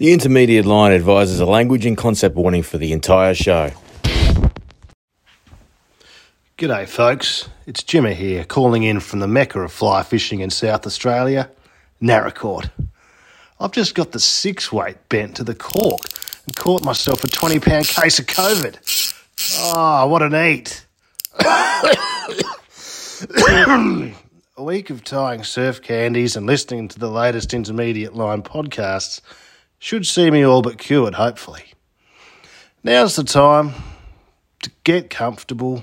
The intermediate line advises a language and concept warning for the entire show. G'day, folks. It's Jimmy here, calling in from the mecca of fly fishing in South Australia, Naracoorte. I've just got the six weight bent to the cork and caught myself a 20 pound case of COVID. Oh, what an eat! a week of tying surf candies and listening to the latest intermediate line podcasts should see me all but cured, hopefully. Now's the time to get comfortable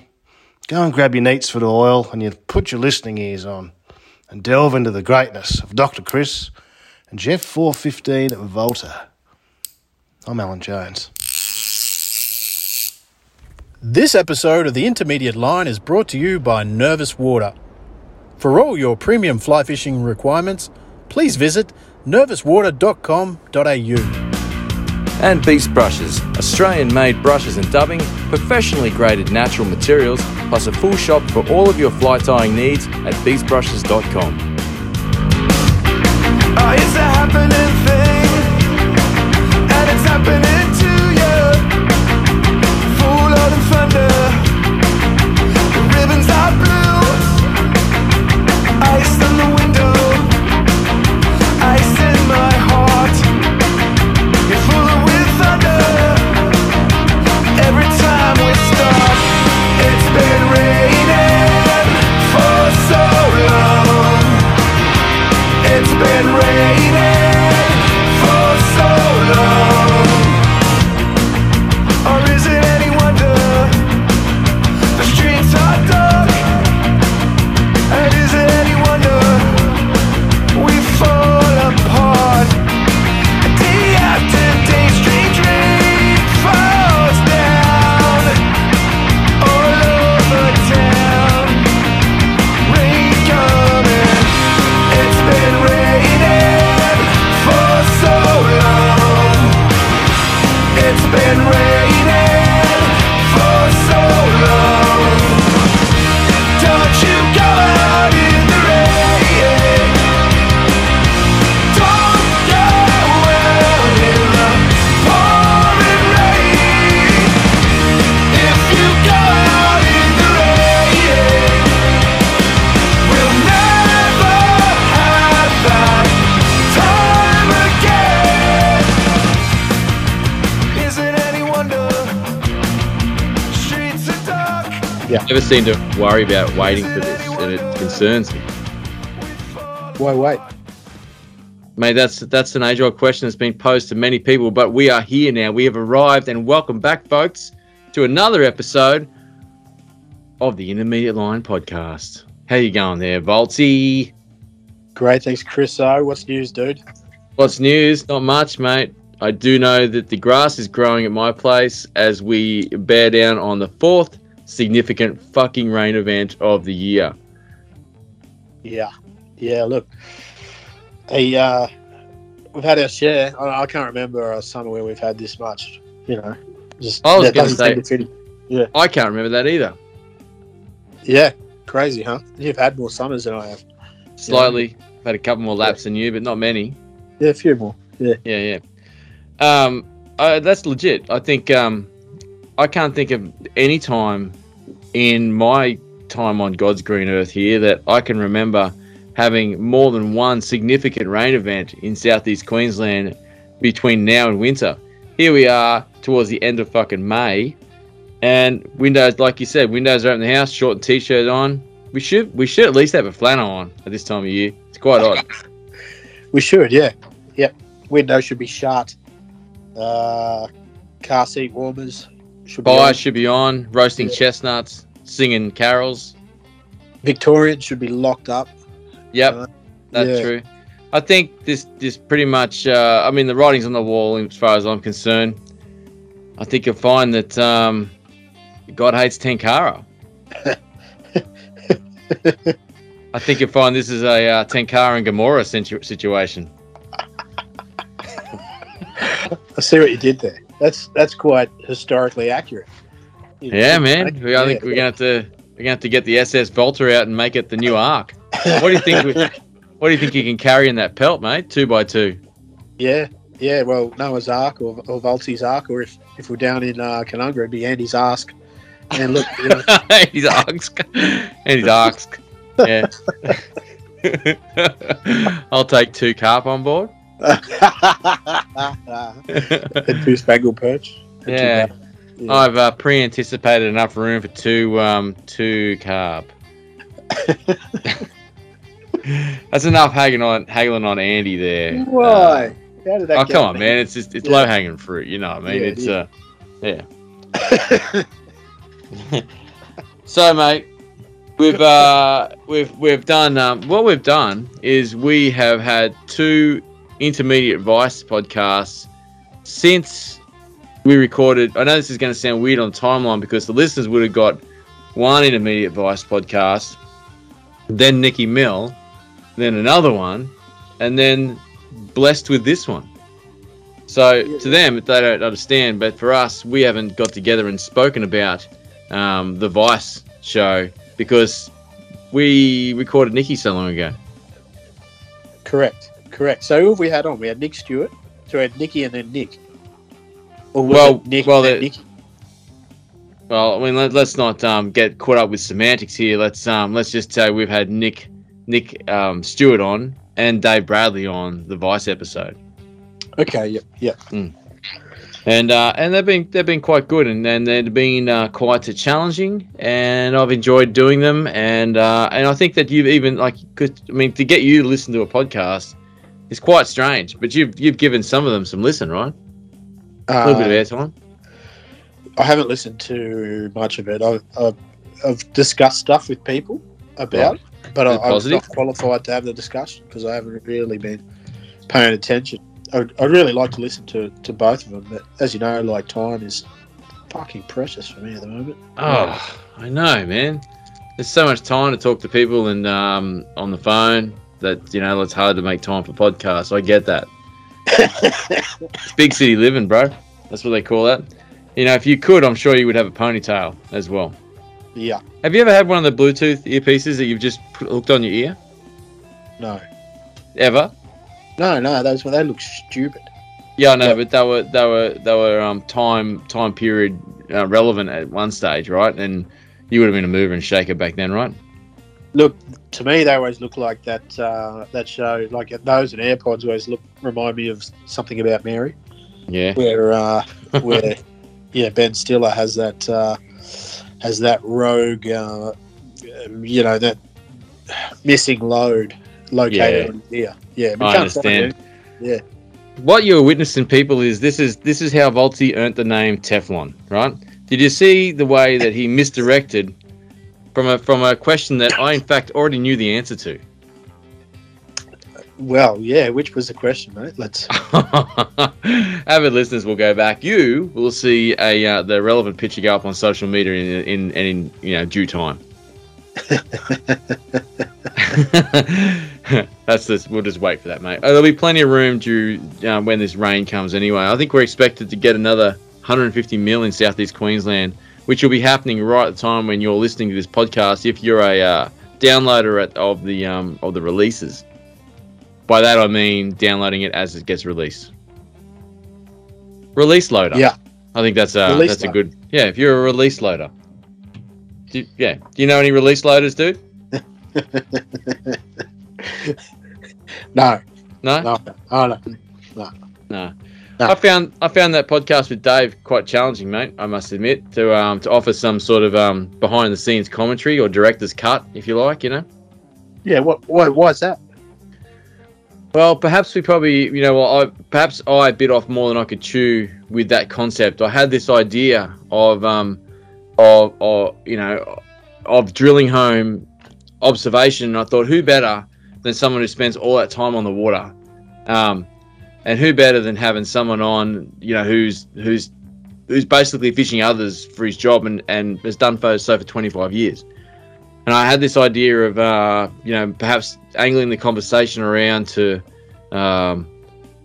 Go and grab your neatsfoot oil and you put your listening ears on and delve into the greatness of Dr. Chris and Jeff 415 at Volta. I'm Alan Jones. This episode of the Intermediate Line is brought to you by Nervous Water. For all your premium fly fishing requirements, please visit nervouswater.com.au. And Beast Brushes, Australian made brushes and dubbing, professionally graded natural materials, plus a full shop for all of your fly tying needs at beastbrushes.com. Oh, Never seem to worry about waiting for this, and it concerns me. Why wait? Mate, that's that's an age-old question that's been posed to many people, but we are here now. We have arrived, and welcome back, folks, to another episode of the Intermediate Line Podcast. How you going there, Volty? Great, thanks, Chris. O, what's news, dude? What's news? Not much, mate. I do know that the grass is growing at my place as we bear down on the fourth significant fucking rain event of the year. Yeah, yeah. Look, hey, uh, we've had our share. I, I can't remember a summer where we've had this much. You know, just I was gonna say- yeah. I can't remember that either. Yeah, crazy, huh? You've had more summers than I have. Slightly. I've had a couple more laps than you, but not many. Yeah, a few more. Yeah, Yeah, yeah. Um, uh, that's legit. I think um, I can't think of any time in my time on God's green earth here that I can remember having more than one significant rain event in southeast Queensland between now and winter. Here we are towards the end of fucking May, and windows, like you said, windows are in the house, short t-shirt on. We should we should at least have a flannel on at this time of year. It's quite odd. we should. Yeah, yep. Windows should be shut. Uh, car seat warmers should be. Fire on. should be on, roasting Yeah. chestnuts, singing carols. Victorian should be locked up. Yep, Uh, that's yeah. true. I think this this pretty much. Uh, I mean, the writing's on the wall as far as I'm concerned. I think you'll find that um, God hates Tenkara. I think you'll find this is a uh, Tenkara and Gomorrah situ- situation. I see what you did there. That's that's quite historically accurate. You- Yeah, man. We, I Yeah, think we're gonna have to we're gonna have to get the SS Volta out and make it the new Ark. What do you think? we- what do you think you can carry in that pelt, mate? Two by two. Yeah, Yeah, well, Noah's Ark or, or Volty's Ark, or if, if we're down in uh, Canungra, it'd be Andy's Ask. And look, you know, he's asked. And he's asked. Yeah. I'll take two carp on board. Two spangled perch. Yeah. Yeah. I've uh, pre-anticipated enough room for two um two carp. That's enough haggling on haggling on Andy there. Why? How did that Uh, oh come on, me? man! It's just it's Yeah. low hanging fruit. You know what I mean? Yeah, it's yeah. uh yeah. so, mate, we've uh we've we've done um, what we've done is we have had two intermediate vice podcasts since we recorded. I know this is going to sound weird on timeline because the listeners would have got one intermediate vice podcast, then Nikki Mill, then another one, and then blessed with this one. So to them, they don't understand, but for us, we haven't got together and spoken about um, the Vice show because we recorded Nikki so long ago. Correct, correct. So who have we had on? We had Nick Stewart. So we had Nicky and then Nick. Or Well- Nick well, and Nicky? Well, I mean, let, let's not um, get caught up with semantics here. Let's um, let's just say we've had Nick Nick um, Stewart on and Dave Bradley on the Vice episode. Okay, yep, yep. and uh, and they've been they've been quite good, and, and they've been uh, quite challenging, and I've enjoyed doing them, and uh, and I think that you've even like, 'cause, I mean, to get you to listen to a podcast is quite strange, but you've you've given some of them some listen, right? A little bit Uh, of airtime. I haven't listened to much of it. I've, I've, I've discussed stuff with people about, it, but I, I'm not qualified to have the discussion because I haven't really been paying attention. I, I really like to listen to, to both of them, but as you know, like time is fucking precious for me at the moment. Oh, I know, man. There's so much time to talk to people and um, on the phone that you know it's hard to make time for podcasts. I get that. It's big city living, bro. That's what they call that. You know, if you could, I'm sure you would have a ponytail as well. yeah, Have you ever had one of the Bluetooth earpieces that you've just hooked on your ear? no, Ever? no, no. Those they look stupid. Yeah, I know, Yeah. but they were they were they were um, time time period uh, relevant at one stage, right? And you would have been a mover and shaker back then, right? Look, to me, they always look like that. Uh, that show, like those and AirPods, always look remind me of something about Mary. Yeah. where uh, where yeah Ben Stiller has that uh, has that rogue uh, um, you know that missing load located Yeah. Yeah, we I understand. it. what you're witnessing, people, is this is this is how Volty earned the name Teflon, right? Did you see the way that he misdirected from a from a question that I in fact already knew the answer to? Well, yeah, which was the question, mate? Let's. Avid listeners will go back. You will see a uh, the relevant picture go up on social media in in, in, in you know due time. That's this. We'll just wait for that, mate. Uh, there'll be plenty of room due um, when this rain comes. Anyway, I think we're expected to get another 150 mil in southeast Queensland, which will be happening right at the time when you're listening to this podcast. If you're a uh, downloader at, of the um, of the releases, by that I mean downloading it as it gets released. Release loader. Yeah. I think that's a Release that's a good. Yeah, if you're a release loader. Do you- yeah. Do you know any release loaders, dude? no, No. no, oh no. No. No. I found I found that podcast with Dave quite challenging, mate. I must admit to um to offer some sort of um behind the scenes commentary or director's cut, if you like, you know. Yeah, what? Why? Why is that? Well, perhaps we probably, you know, well, I, perhaps I bit off more than I could chew with that concept. I had this idea of, um, of, of you know, of drilling home observation. And I thought, who better than someone who spends all that time on the water, um, and who better than having someone on, you know, who's who's who's basically fishing others for his job and and has done so for 25 years. And I had this idea of, uh, you know, perhaps angling the conversation around to, um,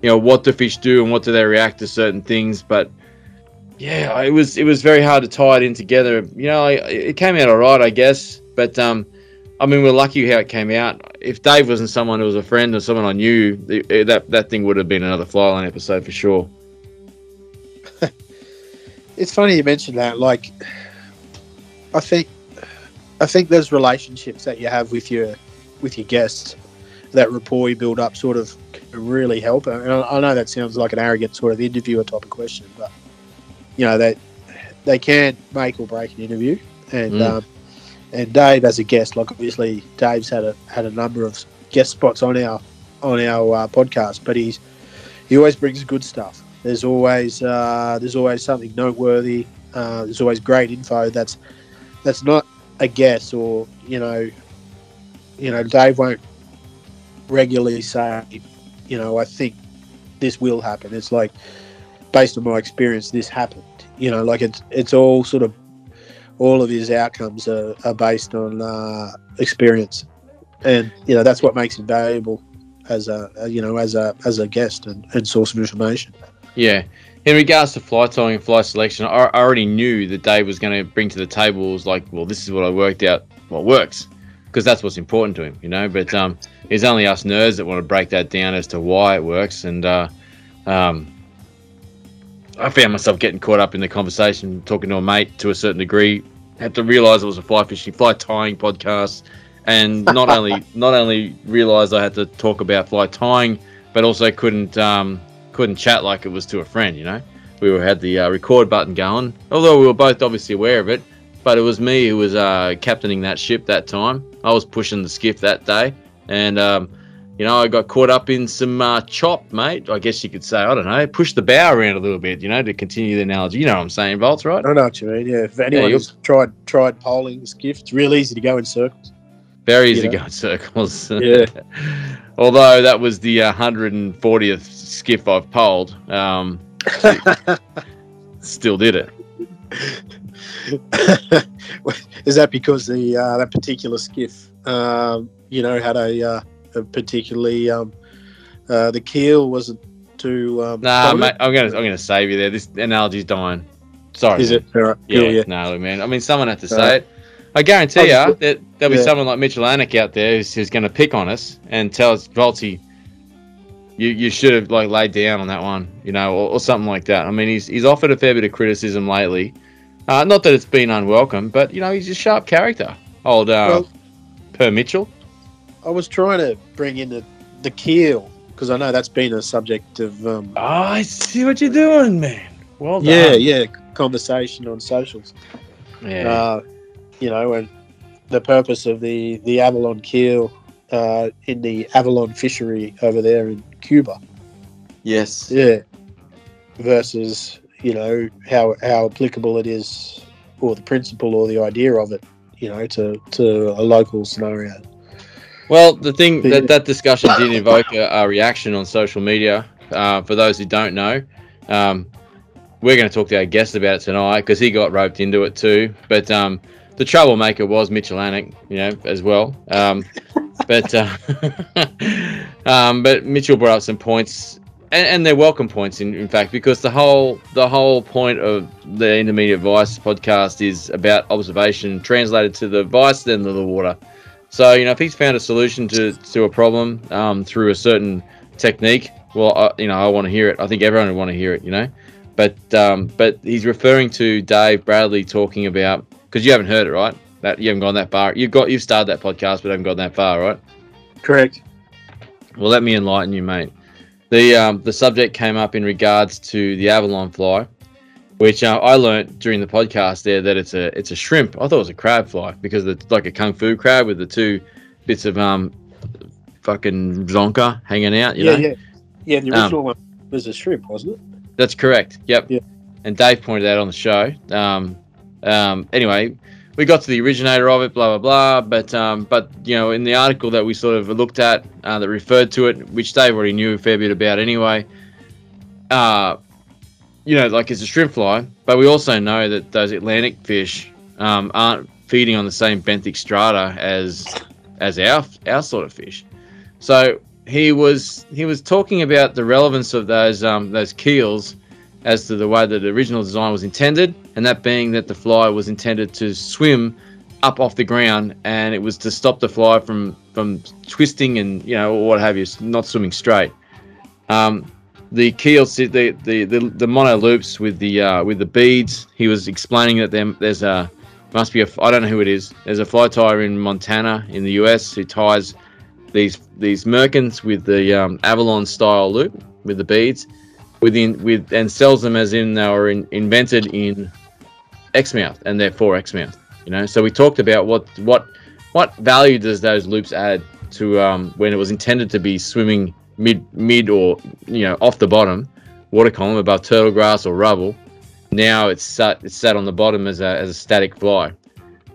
you know, what do fish do and what do they react to certain things. But yeah, it was it was very hard to tie it in together. You know, it came out all right, I guess. But um, I mean, we're lucky how it came out. If Dave wasn't someone who was a friend or someone I knew, that that thing would have been another Flyline episode for sure. It's funny you mentioned that. Like, I think, I think there's relationships that you have with your, with your guests, that rapport you build up, sort of, really help. And I, I know that sounds like an arrogant sort of interviewer type of question, but you know they, they can make or break an interview. And Mm. um, and Dave as a guest, like obviously Dave's had a had a number of guest spots on our on our uh, podcast, but he's he always brings good stuff. There's always uh, there's always something noteworthy. Uh, there's always great info that's that's not a guess or you know you know Dave won't regularly say you know I think this will happen. It's like based on my experience, this happened. You know, like it's it's all sort of all of his outcomes are, are based on uh, experience, and you know that's what makes him valuable as a you know as a as a guest and, and source of information. Yeah. In regards to fly tying and fly selection, I, I already knew that Dave was going to bring to the table was like, well, this is what I worked out. What works, because that's what's important to him, you know. But um, it's only us nerds that want to break that down as to why it works. And uh, um, I found myself getting caught up in the conversation, talking to a mate to a certain degree. Had to realise it was a fly fishing, fly tying podcast, and not only not only realised I had to talk about fly tying, but also couldn't um, couldn't chat like it was to a friend. You know, we were had the uh, record button going, although we were both obviously aware of it. But it was me who was uh, captaining that ship that time. I was pushing the skiff that day, and um, you know I got caught up in some uh, chop, mate. I guess you could say. I don't know, push the bow around a little bit. You know, to continue the analogy. You know what I'm saying, Volts, right? I know what you mean. Yeah, if anyone has tried tried polling the skiff, it's real easy to go in circles. Very easy You to go in circles. Yeah. Although that was the uh, 140th skiff I've poled, um, still did it. Is that because the uh, that particular skiff, um, you know, had a, uh, a particularly um, uh, the keel wasn't too. Um, Nah, mate, I'm gonna I'm gonna save you there. This analogy's dying. Sorry. Is man. it? All right. Yeah, yeah. no, man. I mean, someone had to say Right. it. I guarantee you that there'll be yeah. someone like Mitchell Anik out there who's, who's going to pick on us and tell us, Volty, you you should have like laid down on that one, you know, or, or something like that. I mean, he's he's offered a fair bit of criticism lately. Uh, not that it's been unwelcome, but you know, he's a sharp character. Old uh, Well- Per Mitchell. I was trying to bring in the the keel because I know that's been a subject of um, Oh, I see what you're doing, man. Well done. yeah yeah conversation on socials. yeah. Uh, you know, and the purpose of the the Avalon keel uh, in the Avalon fishery over there in Cuba. yes. Yeah. Versus, you know, how how applicable it is, or the principle or the idea of it, you know, to to a local scenario. Well, the thing that that discussion did evoke a, a reaction on social media. Uh, for those who don't know, um, we're going to talk to our guest about it tonight because he got roped into it too. But um, the troublemaker was Mitchell Anik, you know, as well. Um, but uh, um, but Mitchell brought up some points, and, and they're welcome points, in, in fact, because the whole the whole point of the Intermediate Vice podcast is about observation translated to the vice, then to the water. So you know, if he's found a solution to to a problem um, through a certain technique, well, I, you know, I want to hear it. I think everyone would want to hear it. You know, but um, but he's referring to Dave Bradley talking about because you haven't heard it, right? That you haven't gone that far. You've got you've started that podcast, but haven't gone that far, right? Correct. Well, let me enlighten you, mate. The um, the subject came up in regards to the Avalon fly, which uh, I learnt during the podcast there that it's a it's a shrimp. I thought it was a crab fly because it's like a kung fu crab with the two bits of um fucking zonker hanging out. You yeah, know, yeah, yeah. The Um, original one was a shrimp, wasn't it? that's correct. Yep. Yeah. And Dave pointed out on the show. Um, um, anyway, we got to the originator of it, blah blah blah. But um, but you know, in the article that we sort of looked at uh, that referred to it, which Dave already knew a fair bit about anyway. Uh, you know, like it's a shrimp fly, but we also know that those Atlantic fish um, aren't feeding on the same benthic strata as as our our sort of fish. So he was he was talking about the relevance of those um, those keels as to the way that the original design was intended, and that being that the fly was intended to swim up off the ground, and it was to stop the fly from from twisting and you know or what have you, not swimming straight. Um, the keel, the the the, the mono loops with the uh, with the beads. He was explaining that there, there's a must be a I don't know who it is. There's a fly tyer in Montana in the US who ties these these merkins with the um, Avalon style loop with the beads, within with and sells them as in they were in, invented in Exmouth and they're for Exmouth. You know, so we talked about what what what value does those loops add to um, when it was intended to be swimming mid mid or you know off the bottom water column above turtle grass or rubble. Now it's sat it's sat on the bottom as a as a static fly.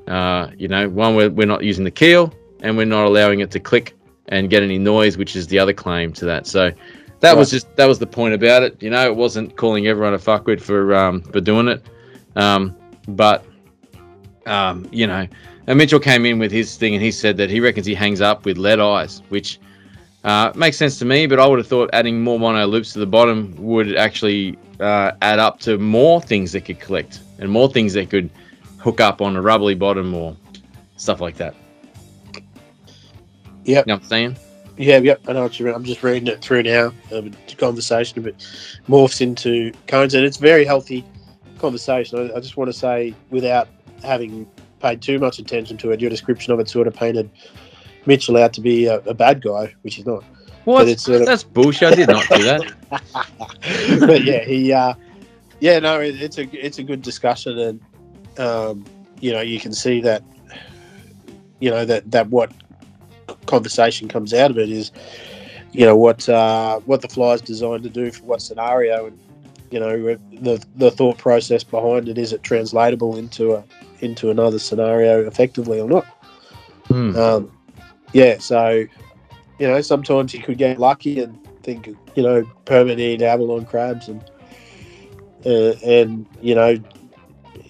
Uh, you know, one we're, we're not using the keel and we're not allowing it to click and get any noise, which is the other claim to that. So that was just that was the point about it. You know, it wasn't calling everyone a fuckwit for um, for doing it, um, but um, you know, and Mitchell came in with his thing and he said that he reckons he hangs up with lead eyes, which uh, makes sense to me. But I would have thought adding more mono loops to the bottom would actually uh, add up to more things that could collect and more things that could hook up on a rubbly bottom or stuff like that. Yep. You know what I'm saying? Yeah, yep. I know what you mean. I'm just reading it through now. Um, the conversation, but morphs into cones, and it's very healthy conversation. I, I just want to say, without having paid too much attention to it, your description of it sort of painted Mitchell out to be a, a bad guy, which he's not. What? it's of- That's bullshit. I did not do that. but yeah, he, uh, yeah, no, it, it's a it's a good discussion, and um, you know, you can see that, you know, that that what conversation comes out of it is, you know, what uh, what the fly is designed to do for what scenario, and you know, the the thought process behind it is it translatable into a into another scenario effectively or not. Hmm. Um, yeah, so you know, sometimes you could get lucky and think, you know, permanent abalone crabs and uh, and you know,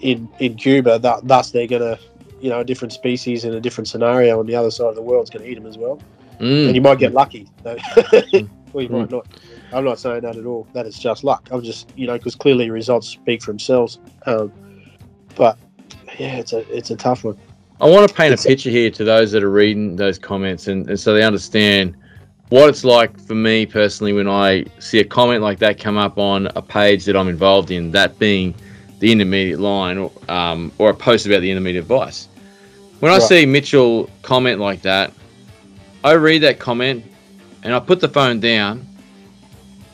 in in Cuba, that, thus they're gonna, you know, a different species in a different scenario on the other side of the world's gonna eat them as well, Mm. and you might get lucky. So, or you might not. I'm not saying that at all. That is just luck. I'm just, you know, because clearly results speak for themselves. Um, but yeah, it's a it's a tough one. I want to paint a picture here to those that are reading those comments and, and so they understand what it's like for me personally when I see a comment like that come up on a page that I'm involved in, that being the intermediate line or, um, or a post about the intermediate advice. When I see Mitchell comment like that, I read that comment and I put the phone down.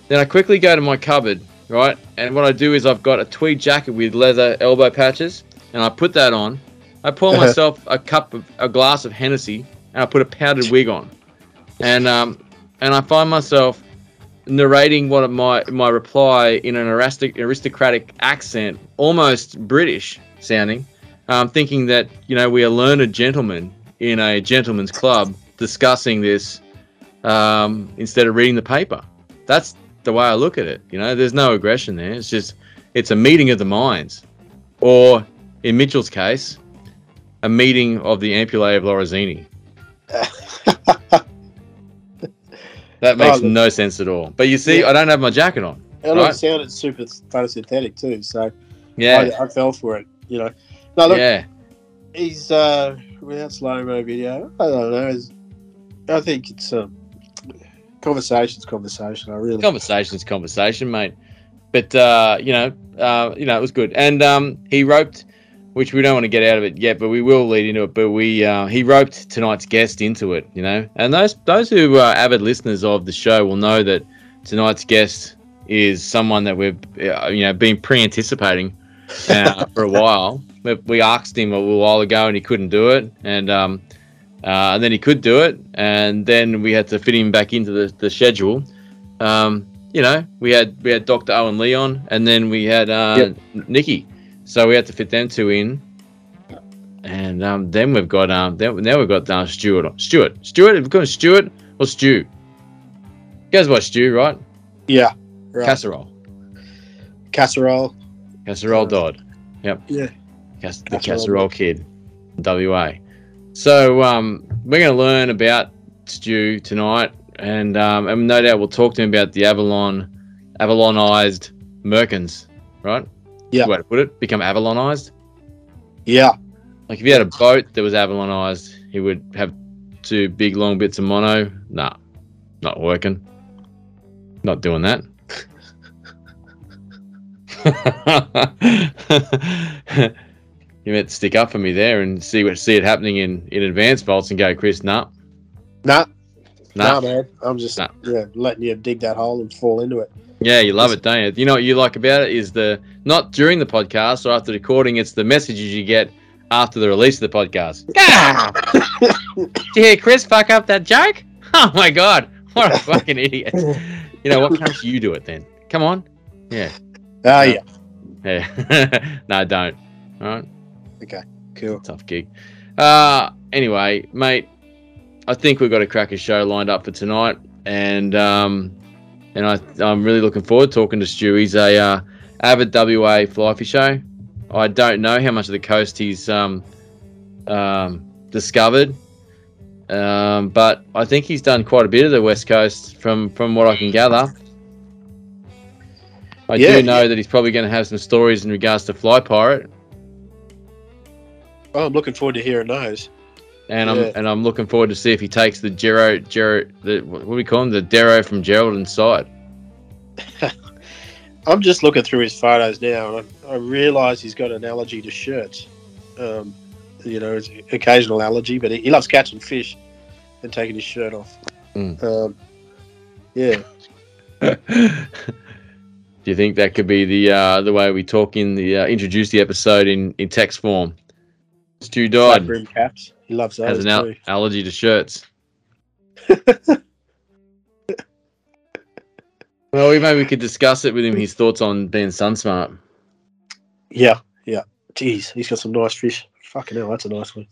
Then I quickly go to my cupboard, right? And what I do is I've got a tweed jacket with leather elbow patches and I put that on. I pour myself a cup of a glass of Hennessy and I put a powdered wig on, and um, and I find myself narrating what my my reply in an aristocratic, aristocratic accent, almost British sounding, um, thinking that you know we are learned gentlemen in a gentleman's club discussing this um, instead of reading the paper. That's the way I look at it. You know, there's no aggression there. It's just it's a meeting of the minds, or in Mitchell's case, a meeting of the ampullae of Lorenzini. That makes Oh, no sense at all. But you see, Yeah. I don't have my jacket on. And Right. it sounded super photosynthetic too, so Yeah, I, I fell for it. You know, no, look, yeah. he's uh, without slow mo video. I don't know. I think it's um, conversation's conversation. I really. Conversation's conversation, mate. But uh, you know, uh, you know, it was good. And um, he roped, which we don't want to get out of it yet, but we will lead into it. But we uh, he roped tonight's guest into it, you know. And those those who are avid listeners of the show will know that tonight's guest is someone that we've uh, you know been pre-anticipating uh, for a while. We, we asked him a little while ago, and he couldn't do it, and um, uh, and then he could do it, and then we had to fit him back into the, the schedule. Um, you know, we had we had Dr. Owen Leon, and then we had uh, Nikki, so we had to fit them two in. And um, then we've got um, then, now we've got uh, Stuart. Stuart, Stuart, we've got Stuart or Stu. You guys watch Stu, right? Yeah. Right. Casserole, Casserole. Casserole Dodd. Yep. Yeah. Cas- the Casserole Casserole Kid, WA. So um, we're going to learn about Stu tonight, and um, and no doubt we'll talk to him about the Avalon, Avalonized Merkins, right? Yeah. Way to put it, become Avalonized. Yeah. Like if you had a boat that was Avalonized, he would have two big long bits of mono. Nah, not working. Not doing that. you meant to stick up for me there and see what see it happening in in advance bolts and go, Chris. Nah, Nah, nah. nah, man. I'm just Nah. yeah, letting you dig that hole and fall into it. Yeah, you love it, don't you? You know what you like about it is the not during the podcast or after recording, it's the messages you get after the release of the podcast. Did you hear Chris fuck up that joke? Oh my god, what a fucking idiot! You know what? Can't you do it then? Come on. Yeah. Ah, yeah. Yeah. no, don't. All right. Okay. Cool. Tough gig. Uh anyway, mate, I think we've got a cracker show lined up for tonight, and um, and I I'm really looking forward to talking to Stu. He's a uh, avid WA fly fisher. I don't know how much of the coast he's um, um, discovered, um, but I think he's done quite a bit of the west coast from from what I can gather. I Yeah, do know that he's probably going to have some stories in regards to fly pirate. Well, I'm looking forward to hearing those. And Yeah. I'm and I'm looking forward to see if he takes the Gero Gero the what do we call him the Darrow from Geraldton's side. I'm just looking through his photos now, and I, I realise he's got an allergy to shirts. Um, you know, it's an occasional allergy, but he, he loves catching fish and taking his shirt off. Mm. Um, yeah, Do you think that could be the uh, the way we talk in the uh, introduce the episode in, in text form? Stu flat died brim caps. He loves those has an al- allergy to shirts. well, we maybe we could discuss it with him. His thoughts on being sun smart. Yeah, yeah. Jeez, he's got some nice fish. Fucking hell, that's a nice one.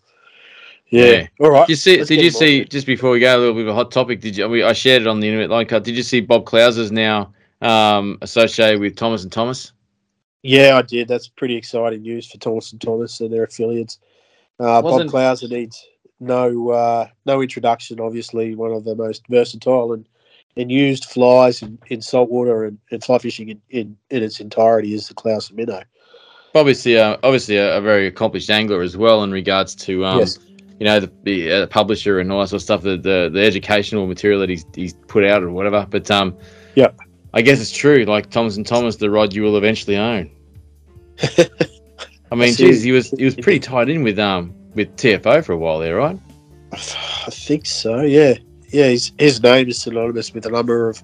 Yeah. Yeah. All right. Did you see? let's Did you see? Just before we go, a little bit of a hot topic. Did you? We, I shared it on the internet line cut. Did you see Bob Clouser's now um, associated with Thomas and Thomas? Yeah, I did. That's pretty exciting news for Thomas and Thomas and their affiliates. Uh, Bob Wasn't- Clouser needs no uh, no introduction. Obviously, one of the most versatile and, and used flies in, in saltwater and, and fly fishing in, in, in its entirety is the Clouser minnow. Obviously, uh, obviously a, a very accomplished angler as well in regards to um, Yes. you know the, the uh, publisher and all that sort of stuff. The, the the educational material that he's he's put out or whatever. But um, Yeah. I guess it's true. Like Thomas and Thomas, the rod you will eventually own. I mean, geez, he was he was pretty tied in with um with TFO for a while there, right? I think so. Yeah, yeah. His, his name is synonymous with a number of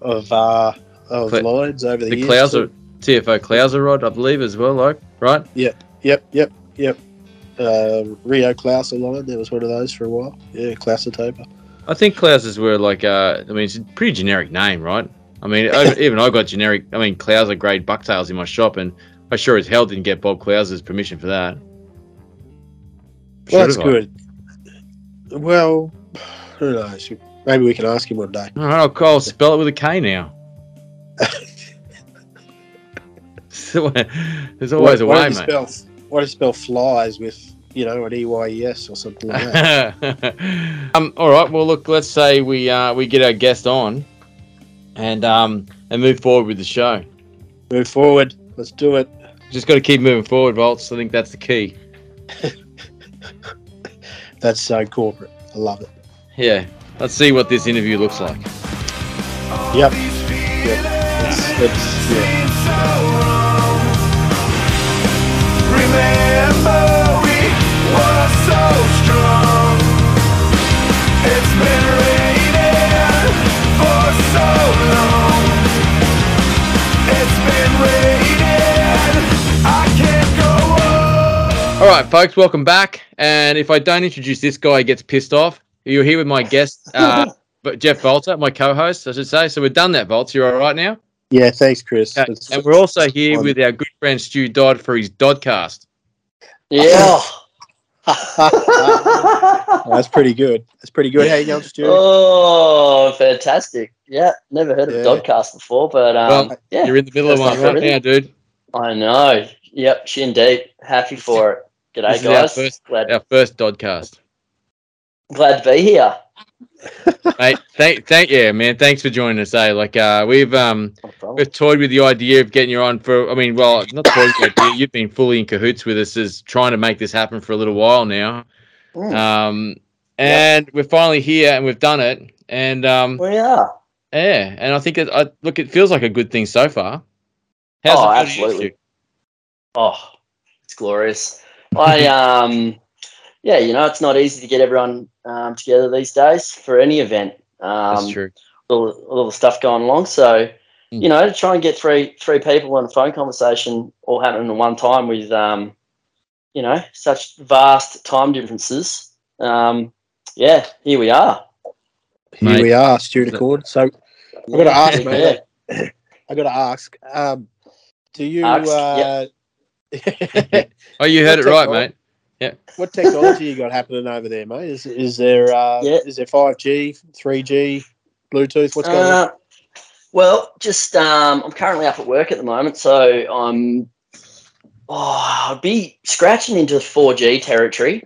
of uh, of Cl- lines over the, The years. Clouser TFO Clouser rod, I believe, as well. Like, right? Yeah. Yep, yep, yep. Uh, Rio Clouser line. There was one of those for a while. Yeah, Clouser taper. I think Clousers were like, uh, I mean, it's a pretty generic name, right? I mean, even I got generic, I mean, Clouser grade bucktails in my shop, and I sure as hell didn't get Bob Clouser's permission for that. Well, that's Should have I? good. Well, who knows? Maybe we can ask him one day. All right, I'll, I'll spell it with a K now. There's always a way, mate. Spell, why do you spell flies with you know an E Y E S or something like that? um, all right. Well, look. Let's say we uh, we get our guest on, and um, and move forward with the show. Move forward. Let's do it. Just got to keep moving forward, Volts. I think that's the key. That's so corporate. I love it. Yeah. Let's see what this interview looks like. Yep. Yep. Let's, let's, yeah. Right, folks. Welcome back. And if I don't introduce this guy, he gets pissed off. You're here with my guest, uh, but Jeff Volter, my co-host, I should say. So we've done that, Volts. You're all right now. Yeah, thanks, Chris. Okay, And we're also here fun. with our good friend Stu Dodd for his Doddcast. Yeah. That's pretty good. That's pretty good. How you going, Stu? oh, fantastic. Yeah, never heard of Yeah. Doddcast before, but um, Well, yeah, You're in the middle of one not right now, dude. I know. Yep, shin deep. Happy for it. G'day, This is our guys. first- glad, Our first Doddcast. glad to be here. Mate, thank, thank, yeah, man. Thanks for joining us. Eh? Like, uh, we've um, No we've toyed with the idea of getting you on for. I mean, well, not toyed with the idea. You've been fully in cahoots with us as trying to make this happen for a little while now. Mm. Um, and we're finally here and we've done it. And um, We are. yeah, and I think it, I, look, it feels like a good thing so far. Oh, to you, absolutely. Oh, it's glorious. I um, yeah, you know, it's not easy to get everyone um, together these days for any event. Um, That's true. all, all the stuff going along. So, Mm. you know, to try and get three three people on a phone conversation all happening at one time with, um, you know, such vast time differences. Um, yeah, here we are. Here Mate. we are, Stuart Accord. So I've got to ask, Yeah. mate. I got to ask. Um, do you? Ask, Uh, Oh, you heard it right, mate. Yeah. what technology you got happening over there, mate? Is is there uh, Yeah. is there five G, three G, Bluetooth? What's going on? Uh, well, just um, I'm currently up at work at the moment, so I'm. Oh, I'd be scratching into 4G territory.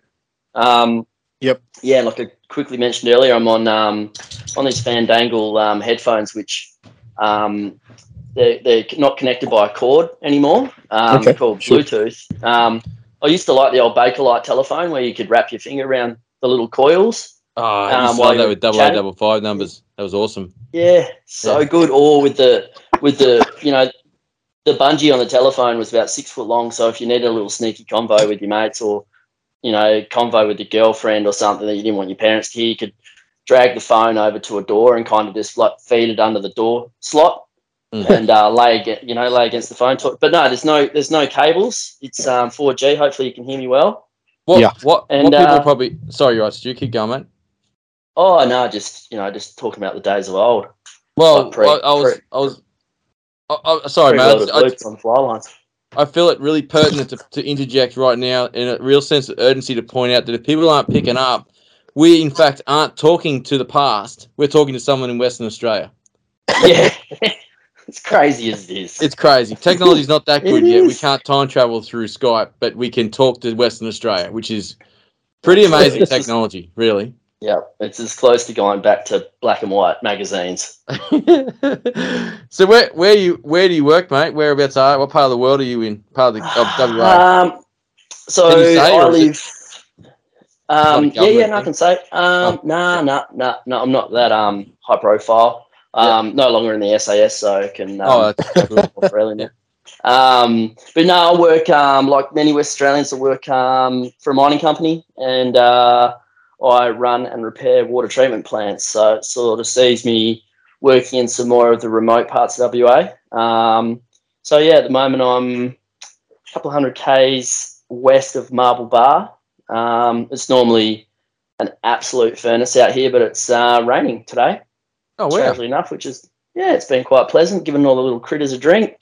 Um, Yep. Yeah, like I quickly mentioned earlier, I'm on um, on these Fandangle um, headphones, which um, they're, they're not connected by a cord anymore. Um, Okay, They're called sure. Bluetooth. Um, I used to like the old Bakelite telephone where you could wrap your finger around the little coils. Oh, I Um, while that with double chatting. double five numbers. That was awesome. Yeah, so Yeah. good. Or with the with the you know the bungee on the telephone was about six foot long. So if you needed a little sneaky convo with your mates or you know convo with your girlfriend or something that you didn't want your parents to hear, you could drag the phone over to a door and kind of just like feed it under the door slot. And uh, lay aga you know lay against the phone. Talk. But no, there's no there's no cables. It's um 4G. Hopefully you can hear me well. What? Yeah. What? And, what people uh, probably? Sorry, right, Stu. Keep going, mate. Oh no, just you know just talking about the days of old. Well, Like pre- I, I was, pre- I was. I, I, sorry, mate. loaded I, on the fly lines. I feel it really pertinent to, to interject right now in a real sense of urgency to point out that if people aren't picking up, we in fact aren't talking to the past. We're talking to someone in Western Australia. yeah, it's crazy as it is. It's crazy. Technology's not that good yet. We can't time travel through Skype, but we can talk to Western Australia, which is pretty amazing just- technology, really. yeah, it's as close to going back to black and white magazines. so where where you where do you work, mate? Whereabouts are? What part of the world are you in? Part of the of WA. Um, so say, I live. Um, yeah, yeah, no, I can say. Um, Oh, nah, nah, nah, no, I'm not that um high profile. Um, no longer in the SAS, so I can. Um, oh, that's good. more freely. Um, but no, I work um, like many West Australians. I work um, for a mining company, and uh, I run and repair water treatment plants. So it sort of sees me working in some more of the remote parts of WA. Um, so yeah, at the moment I'm a couple of hundred k's west of Marble Bar. Um, it's normally an absolute furnace out here, but it's uh, raining today Oh, wow. strangely enough, which is yeah, it's been quite pleasant, giving all the little critters a drink.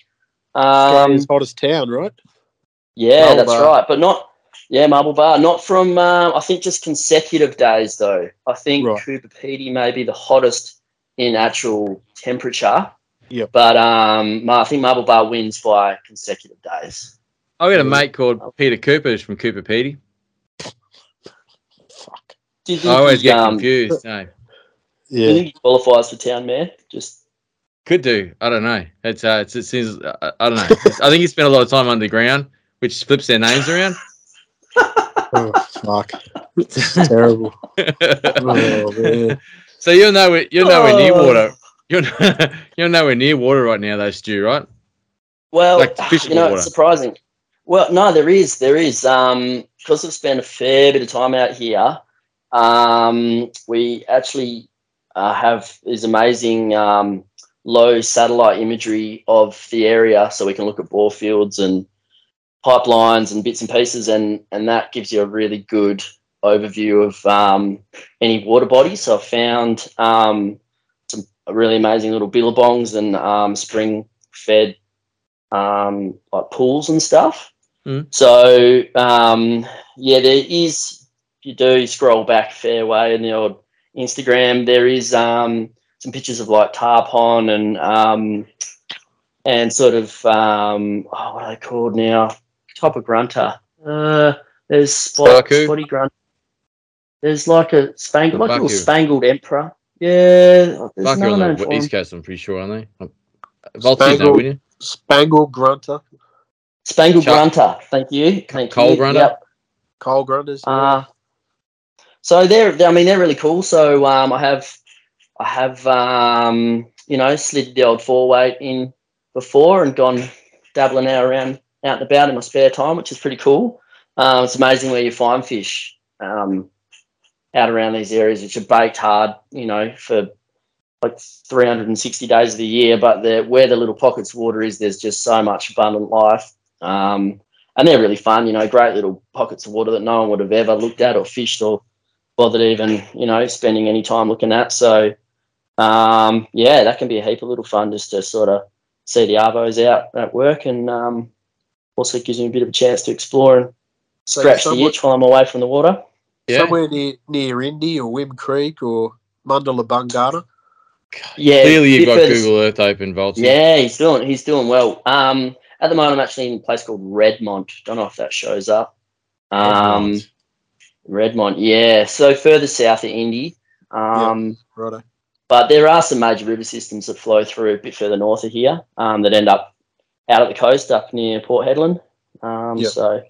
Um, Australia's hottest town, right? yeah, Marble that's Bar. right, but not yeah, Marble Bar, not from uh, I think just consecutive days though. I think Right. Coober Pedy may be the hottest in actual temperature. Yeah, But um, I think Marble Bar wins by consecutive days. I got a mate called Peter Cooper who's from Cooper Petey. Fuck. Do you I always get um, confused. No. Do you Yeah. think he qualifies for town mayor? Just Could do. I don't know. It's uh, it's, it seems uh, I don't know. It's- I think he spent a lot of time underground, which flips their names around. Oh, fuck. This is terrible. Oh, man. so you're nowhere you're nowhere near Oh. water. You're you're nowhere near water right now, though, Stu. Right? Well, Like you know, water. it's surprising. Well, no, there is, there is. Um, because I've spent a fair bit of time out here. Um, we actually uh, have these amazing um, low satellite imagery of the area, so we can look at bore fields and pipelines and bits and pieces, and and that gives you a really good overview of um, any water body. So I found um, some really amazing little billabongs and um, spring fed um, like pools and stuff. Mm. So um, yeah, there is. You do scroll back fairway fair way in the old Instagram, there is um, some pictures of like tarpon and um, and sort of um, oh, what are they called now? Type of grunter. Uh, there's spot, Sparku? spotty grunt. There's like a spangled, like a little spangled emperor. Yeah, there's Like another on the East. Coast, I'm pretty sure, aren't they? Vultures, no, Spangled- wouldn't you? Spangle Grunter. Spangled Chuck- grunter. Thank you. Thank Coal you. grunter? Yep. Coal Grunters. Uh, so they're, they're- I mean, they're really cool. So um, I have, I have, um, you know, slid the old four weight in before and gone dabbling out around out and about in my spare time, which is pretty cool. Um, it's amazing where you find fish um, out around these areas, which are baked hard, you know, for like 360 days of the year. But the, where the little pockets of water is, there's just so much abundant life. Um, and they're really fun, you know, great little pockets of water that no one would have ever looked at or fished or bothered even, you know, spending any time looking at. So, um, yeah, that can be a heap of little fun just to sort of see the arvos out at work and um, also gives me a bit of a chance to explore and So scratch the itch while I'm away from the water. Yeah. somewhere near near Indy or Whim Creek or Mundala Bungana. Yeah, Clearly, you've got Google Earth open, Volty. Yeah, he's doing he's doing well. Um, at the moment, I'm actually in a place called Redmont. Don't know if that shows up. Um, Redmont, yeah. So further south of Indy. Um, Righto. but there are some major river systems that flow through a bit further north of here um, that end up out at the coast up near Port Hedland. Um, Yep. So,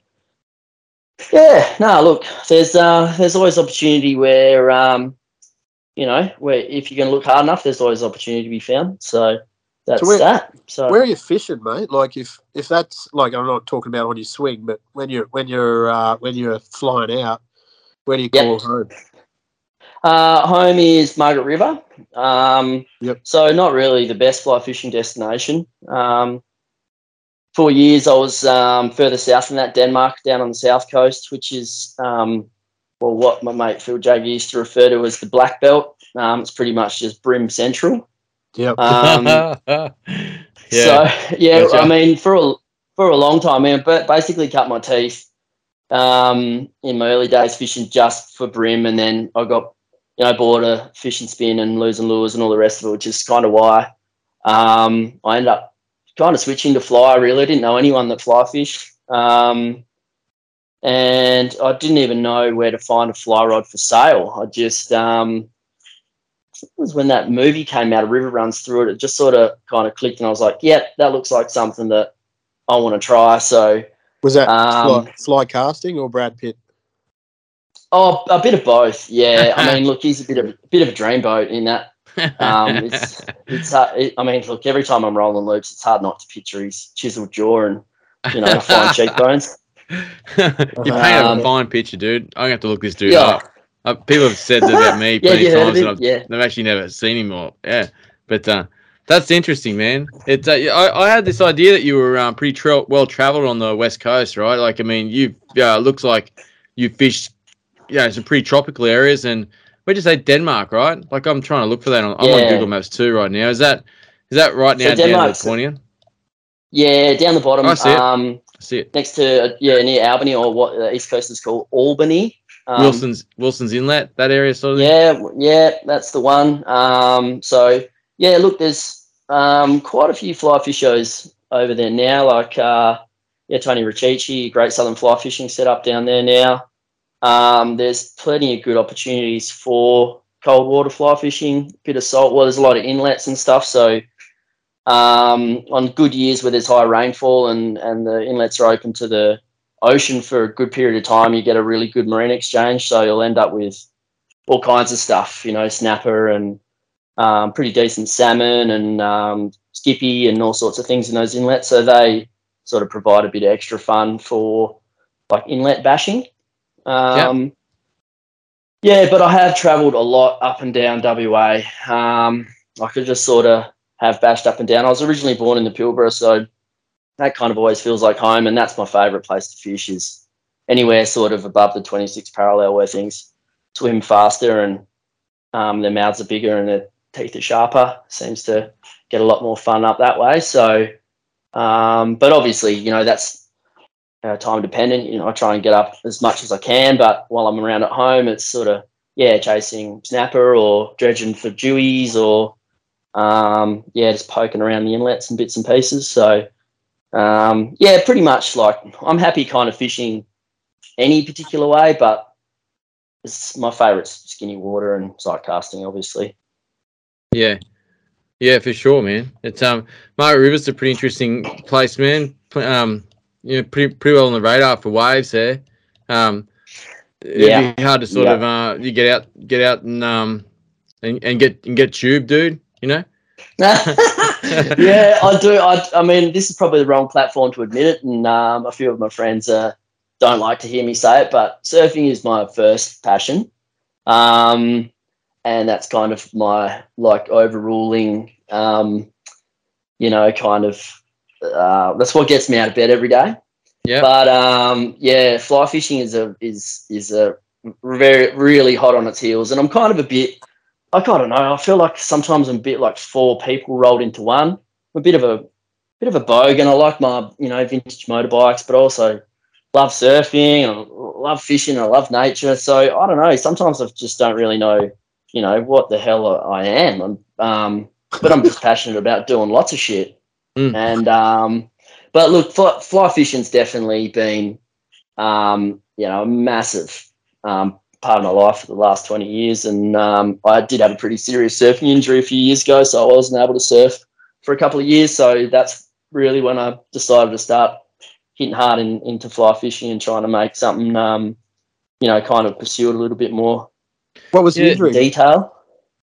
yeah, no, look, there's uh, there's always opportunity where um, you know where if you're going to look hard enough, there's always opportunity to be found. So that's where- that. So Where are you fishing, mate? Like if if that's like I'm not talking about on your swing, but when you're when you're uh, when you're flying out, where do you Yep. call home? Uh, home is Margaret River. Um, Yep. So not really the best fly fishing destination. Um, for years, I was um, further south than that, Denmark, down on the south coast, which is um, well, what my mate Phil Jagger used to refer to as the Black Belt. Um, it's pretty much just bream central. Yep. Um, yeah. So yeah, Gotcha. I mean, for a for a long time, man, but basically cut my teeth um, in my early days fishing just for bream, and then I got you know bought a fishing spin and losing lures and all the rest of it, which is kind of why um, I ended up kind of switching to fly. Really, I didn't know anyone that fly fished. Um, and I didn't even know where to find a fly rod for sale. I just um, it was when that movie came out, a River Runs Through It. It just sort of kind of clicked, and I was like, "Yeah, that looks like something that I want to try." So, Was that um, fly, fly casting or Brad Pitt? oh, a bit of both. Yeah, I mean, look, he's a bit of a bit of a dreamboat in that. Um, it's it's. hard- It, I mean, look, every time I'm rolling loops, it's hard not to picture his chiseled jaw and you know fine cheekbones. you paint a Um, fine picture, dude. I'm gonna have to look this dude Yeah. up. Uh, people have said that about me yeah, plenty yeah, times, and I've, Yeah. I've actually never seen him or yeah. But uh, that's interesting, man. It's uh, I, I had this idea that you were um, pretty tra- well traveled on the west coast, right? Like, I mean, you yeah, it looks like you fished, yeah, some pretty tropical areas, and where'd you say Denmark, right? Like, I'm trying to look for that. On, I'm on Google Maps too right now. Is that is that right So now down the Cornian? Yeah, down the bottom. I see it. Um, I see it. next to yeah, near Albany or what the east coast is called Albany. Um, Wilson's Wilson's Inlet, that area sort of. Yeah, yeah, that's the one. Um, so yeah, look, there's um, quite a few fly fishos over there now. Like uh, yeah, Tony Ricci, great southern fly fishing set up down there now. Um, there's plenty of good opportunities for cold water fly fishing, bit of salt. water. there's a lot of inlets and stuff. So um, on good years where there's high rainfall and and the inlets are open to the ocean for a good period of time, you get a really good marine exchange. So you'll end up with all kinds of stuff, you know, snapper and um, pretty decent salmon and um, skippy and all sorts of things in those inlets. So they sort of provide a bit of extra fun for like inlet bashing. Um, Yeah, but I have travelled a lot up and down WA. Um, I could just sort of have bashed up and down. I was originally born in the Pilbara, so that kind of always feels like home, and that's my favourite place to fish is anywhere sort of above the 26 parallel where things swim faster and um, their mouths are bigger and their teeth are sharper. Seems to get a lot more fun up that way. So, um, but obviously, you know, that's time dependent. You know, I try and get up as much as I can, but while I'm around at home, it's sort of, yeah, chasing snapper or dredging for dewies or, um, yeah, just poking around the inlets and bits and pieces. So, um, yeah, pretty much like I'm happy kind of fishing any particular way, but it's my favourite skinny water and sight casting, obviously. Yeah, yeah, for sure, man. It's um, Margaret River's a pretty interesting place, man. Um, you know, pretty pretty well on the radar for waves there. Um, it'd Yeah. be hard to sort of uh, you get out, get out and um, and, and get and get tube, dude. You know. yeah, I do. I, I mean, this is probably the wrong platform to admit it, and um, a few of my friends uh, don't like to hear me say it, but surfing is my first passion, um, and that's kind of my like overruling, um, you know, kind of. Uh, that's what gets me out of bed every day. Yeah. But um, yeah, fly fishing is a is is a very really hot on its heels, and I'm kind of a bit. I don't know. I feel like sometimes I'm a bit like four people rolled into one. I'm a bit of a bit of a bogue, and I like my you know vintage motorbikes, but also love surfing and I love fishing. I love nature. So I don't know. Sometimes I just don't really know, you know, what the hell I am. I'm, um, but I'm just passionate about doing lots of shit. Mm. And um, but look, fly, fly fishing's definitely been, um, you know, a massive um, part of my life for the last 20 years. And um, I did have a pretty serious surfing injury a few years ago, so I wasn't able to surf for a couple of years. So that's really when I decided to start hitting hard in, into fly fishing and trying to make something, um, you know, kind of pursue it a little bit more What was the injury? detail.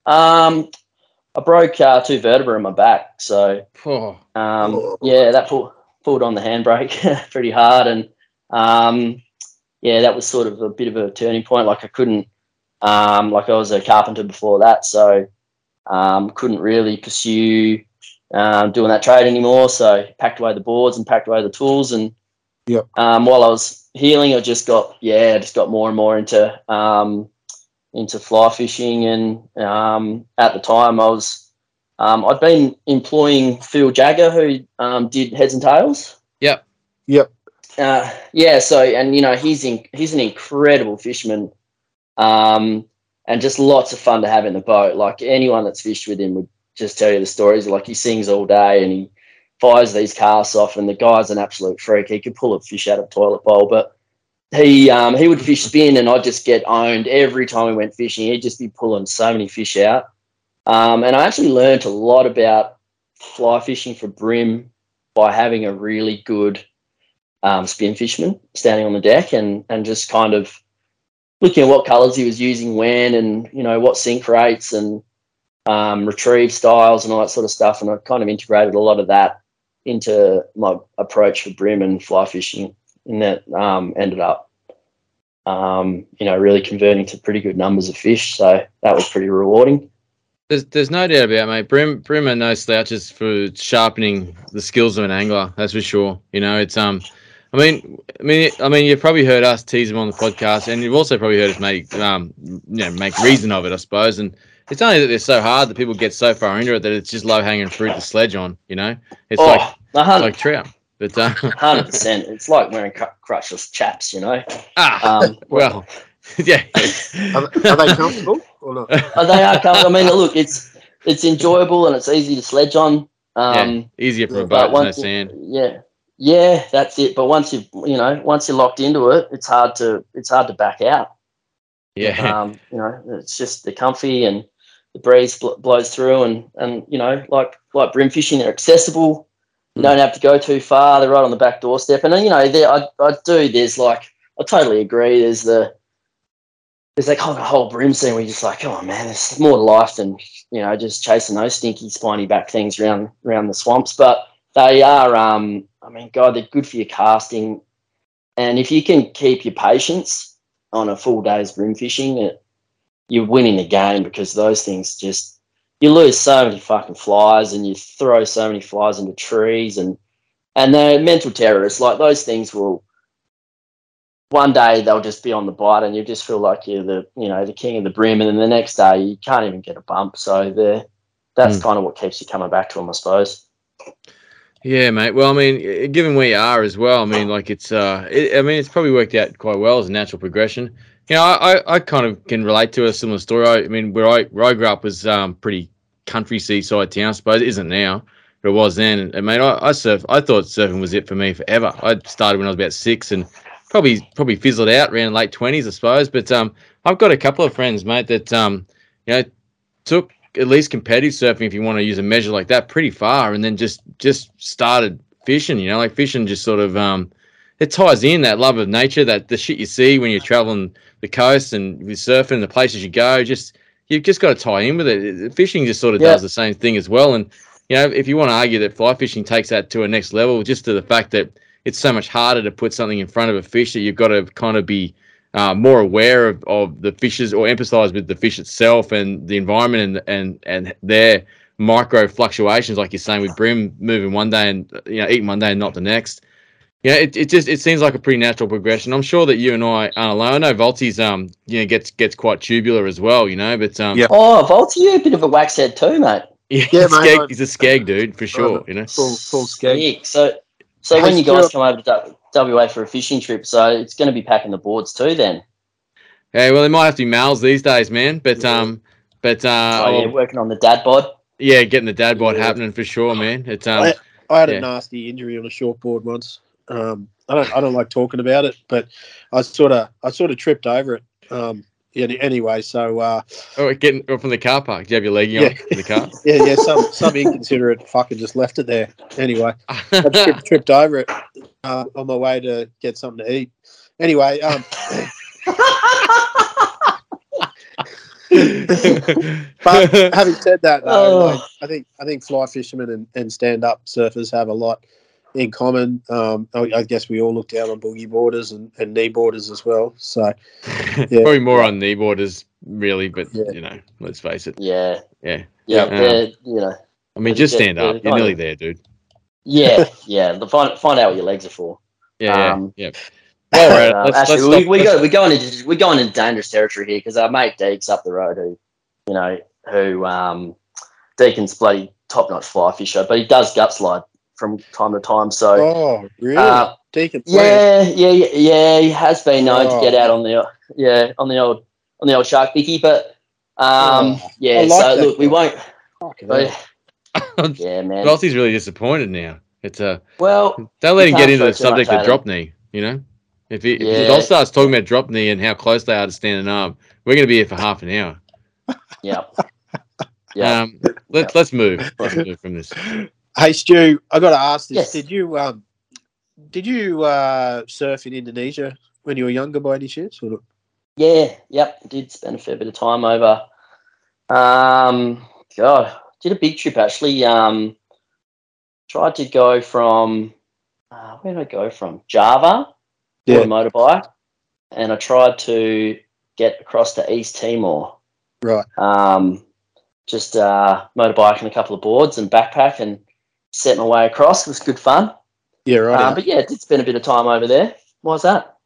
Um, I broke uh, two vertebrae in my back, so Oh, um, yeah, that pulled pulled on the handbrake pretty hard, and um, yeah, that was sort of a bit of a turning point. Like I couldn't, um, like I was a carpenter before that, so um, couldn't really pursue um, doing that trade anymore. So packed away the boards and packed away the tools, and Yep. um, while I was healing, I just got yeah, I just got more and more into um, into fly fishing, and um, at the time I was um, I'd been employing Phil Jagger, who um, did Heads and Tails. Yep. Yep. Uh, yeah. So, and you know, he's in, he's an incredible fisherman, um, and just lots of fun to have in the boat. Like anyone that's fished with him would just tell you the stories. Like he sings all day and he fires these casts off, and the guy's an absolute freak. He could pull a fish out of a toilet bowl, but he um, he would fish spin, and I'd just get owned every time we went fishing. He'd just be pulling so many fish out. Um, and I actually learned a lot about fly fishing for bream by having a really good um, spin fisherman standing on the deck and, and just kind of looking at what colours he was using when and, you know, what sink rates and um, retrieve styles and all that sort of stuff. And I kind of integrated a lot of that into my approach for bream and fly fishing and that um, ended up, um, you know, really converting to pretty good numbers of fish. So that was pretty rewarding. there's there's no doubt about it, mate. Bream Bream are no slouches for sharpening the skills of an angler. That's for sure. You know, it's um. I mean, I mean, I mean, you've probably heard us tease them on the podcast, and you've also probably heard us make, um, you know, make reason of it, I suppose. And it's only that they're so hard that people get so far into it that it's just low hanging fruit to sledge on. You know, it's like oh, a hundred like trout. But uh, hundred percent. It's like wearing cr- crutchless chaps, you know. ah, Um, well, yeah, Are, they- are they comfortable or not? oh, they are. Com- I mean, look, it's it's enjoyable and it's easy to sledge on. Um, easier for a boat. There's no sand. yeah, yeah, that's it. But once you you know once you're locked into it, it's hard to it's hard to back out. Yeah, Um, you know, it's just the comfy and the breeze bl- blows through, and and you know, like like bream fishing, they're accessible. You don't have to go too far. They're right on the back doorstep, and you know, there I I do. There's like I totally agree. There's the there's that kind of whole bream scene where you're just like, oh man, there's more to life than you know just chasing those stinky spiny back things around around the swamps. But they are, um, I mean, God, they're good for your casting, and if you can keep your patience on a full day's bream fishing, it, you're winning the game because those things just you lose so many fucking flies and you throw so many flies into trees and and they're mental terrorists. Like those things will one day they'll just be on the bite and you just feel like you're the you know the king of the bream and then the next day you can't even get a bump. So they're that's Mm. kind of what keeps you coming back to them, I suppose. Yeah, mate. Well, I mean, given where you are as well, I mean, like it's, uh, it, I mean, it's probably worked out quite well as a natural progression. You know, I, I, kind of can relate to a similar story. I, I mean, where I, where I grew up was um, pretty country seaside town. I suppose it isn't now, but it was then. And mate, I, I surf. I thought surfing was it for me forever. I started when I was about six, and probably probably fizzled out around late twenties, I suppose. But um, I've got a couple of friends, mate, that um, you know, took at least competitive surfing, if you want to use a measure like that, pretty far, and then just just started fishing. You know, like fishing just sort of um, it ties in that love of nature, that the shit you see when you're traveling the coast and with surfing, the places you go. Just you've just got to tie in with it. Fishing just sort of Yeah. does the same thing as well. And you know, if you want to argue that fly fishing takes that to a next level, just to the fact that it's so much harder to put something in front of a fish that you've got to kind of be uh, more aware of, of the fishes or emphasize with the fish itself and the environment and and and their micro fluctuations, like you're saying with bream moving one day and you know eating one day and not the next. Yeah, it, it just it seems like a pretty natural progression. I'm sure that you and I aren't alone. I know Volty's um you know gets gets quite tubular as well, you know, but um Yeah. Oh, Volty, you a bit of a wax head too, mate. yeah, Yeah, mate, skeg- I'm- he's a skeg dude for sure, you know. Full full skeg. Sick. So, so Hey, when you guys come over to WA for a fishing trip, so it's going to be packing the boards too, then. Hey, well, it might have to be males these days, man. But um, but uh, oh, yeah, working on the dad bod. yeah, getting the dad bod Yeah. happening for sure, man. It's um, I, I had yeah. a nasty injury on a short board once. Um, I don't I don't like talking about it, but I sort of I sort of tripped over it. Um, anyway, so uh, oh, getting from the car park. Do you have your leggy Yeah. on in the car? yeah, yeah, some some inconsiderate fucker just left it there. Anyway, I tripped, tripped over it uh, on my way to get something to eat. Anyway, um, but having said that, though, Oh. like, I think I think fly fishermen and, and stand up surfers have a lot in common. Um, I, I guess we all look down on boogie boarders and, and knee boarders as well. So Yeah. Probably more on knee borders, really. But Yeah. you know, let's face it. Yeah, Yeah. yeah, Yeah. you know, I mean, just stand up. You're nearly there, dude. yeah, yeah. The find find out what your legs are for. Yeah, yeah, Um, yeah. Well, right, Uh, let's, actually, let's we, we go, we're going into we're going into dangerous territory here because our mate Deeks up the road, who you know, who um, Deacon's bloody top notch fly fisher, but he does gut slide from time to time. So oh really? uh, Deacon yeah, yeah, yeah, yeah, he has been known Oh. to get out on the yeah on the old on the old shark bicky, but um, Oh, yeah. Like so that look, we won't. But, yeah, man. Volty's really disappointed now. It's uh, Well, don't let him get into the throw too much subject of at drop knee. You know, if he if Yeah. Dol starts talking about drop knee and how close they are to standing arm, we're going to be here for half an hour. yeah, yeah. Um, let's let's move. Let's move from this. Hey Stu, I got to ask this. Yes. Did you um, did you uh, surf in Indonesia when you were younger by any chance? Or? Yeah, yep. Did spend a fair bit of time over. Um, God, did a big trip actually. Um, tried to go from uh, where did I go from? Java, Yeah. on a motorbike, and I tried to get across to East Timor. Right. Um, just uh, motorbike and a couple of boards and backpack and set my way across. It was good fun. Yeah, right. Um, but yeah, did spend a bit of time over there. Why's that?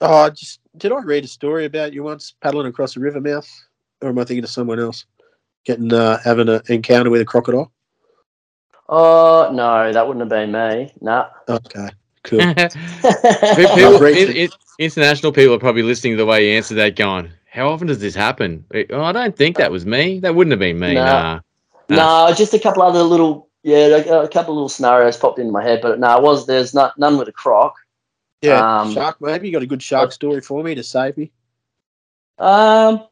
oh, I just did I read a story about you once paddling across a river mouth, or am I thinking of someone else? Getting uh, having an encounter with a crocodile. Oh no, that wouldn't have been me. Nah. Okay, cool. People, great. in- in- international people are probably listening to the way you answered that, going, "How often does this happen?" Oh, I don't think that was me. That wouldn't have been me. Nah. Nah. no, just a couple other little yeah, a, a couple of little scenarios popped into my head, but no, it was there's not none with a croc. Yeah, Um, shark. Maybe you got a good shark story for me to save me. Um,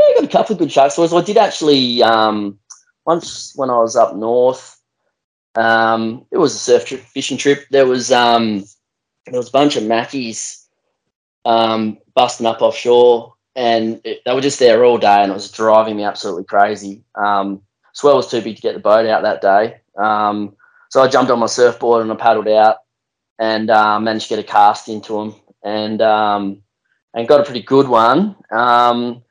yeah, I got a couple of good shark stories. I did actually um once when I was up north. Um, it was a surf trip, fishing trip. There was um there was a bunch of mackies um busting up offshore, and it, they were just there all day, and it was driving me absolutely crazy. Um, swell was too big to get the boat out that day. Um, so I jumped on my surfboard and I paddled out, and uh, managed to get a cast into them, and um, and got a pretty good one. Um,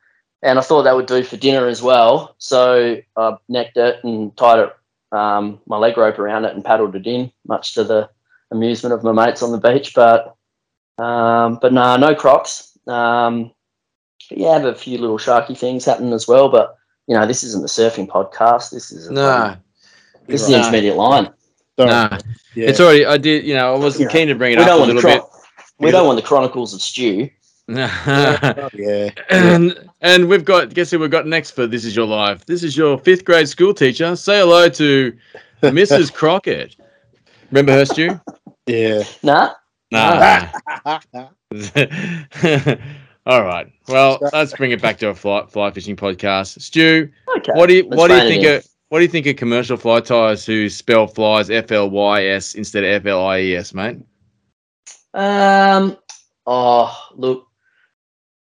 and I thought that would do for dinner as well. So I necked it and tied it, um, my leg rope around it and paddled it in, much to the amusement of my mates on the beach. But um, but no, no crocs. Um, but yeah, have a few little sharky things happening as well. But you know, this isn't the surfing podcast. This is a Nah, this is the Nah. intermediate line. Sorry. nah. Yeah. It's already. I did. You know, I was Yeah. keen to bring it We up a don't little bit. we don't want the chronicles of stew. Oh, yeah. and and we've got guess who we've got next for this is your life. This is your fifth grade school teacher. Say hello to Mrs. Crockett. Remember her, Stu? Yeah. Nah, Nah. All right. Well, let's bring it back to a fly, fly fishing podcast. Stu, okay. what do you let's what do you think of what do you think of commercial fly ties who spell flies F L Y S instead of F L I E S, mate? Um. Oh, look,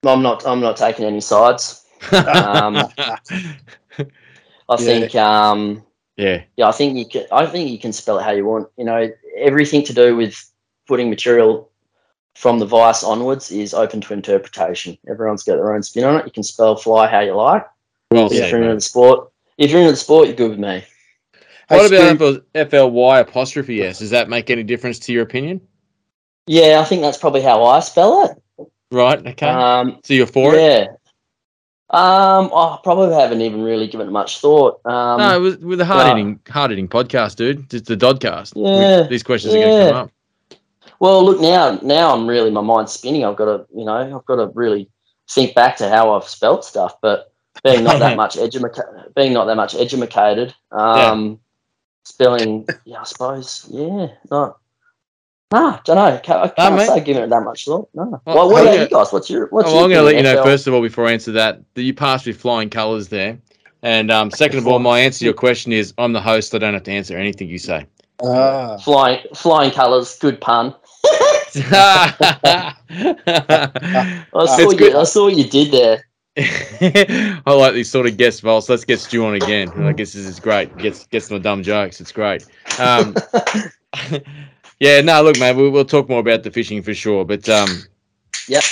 I'm not. I'm not taking any sides. Um, I Yeah. think. Um. yeah. Yeah, I think you can. I think you can spell it how you want. You know, everything to do with putting material from the vice onwards is open to interpretation. Everyone's got their own spin on it. You can spell fly how you like. Well if said, you're the sport, if you're into the sport, you're good with me. Hey, What about Stu, FLY apostrophe S? Does that make any difference to your opinion? Yeah, I think that's probably how I spell it. Right. Okay. Um, so you're for it? yeah. Um, I probably haven't even really given it much thought. Um, No, with, with the hard hitting, hard hitting podcast, dude. It's the Doddcast. We- Yeah, these questions are going to come up. Well, look now. Now I'm really my mind's spinning. I've got to, you know, I've got to really think back to how I've spelt stuff. But being not that much educa- being not that much educated, um, spelling, yeah, I suppose, yeah, not. Nah, don't know. Can't, I can't mate. say giving it that much thought. No. Well, Well, what I'm about you guys? What's your what's Oh, your I'm going to let you know first of all before I answer that that you passed with flying colours there, and um, second of all, my answer to your question is I'm the host. I don't have to answer anything you say. ah, Flying flying colours, good pun. I I saw you. I saw what you did there. Like these sort of guest roles. Let's get Stu on again. I guess this is great. Gets gets my dumb jokes. It's great. Um, yeah, no, look, mate, we'll, we'll talk more about the fishing for sure. But um, Yep.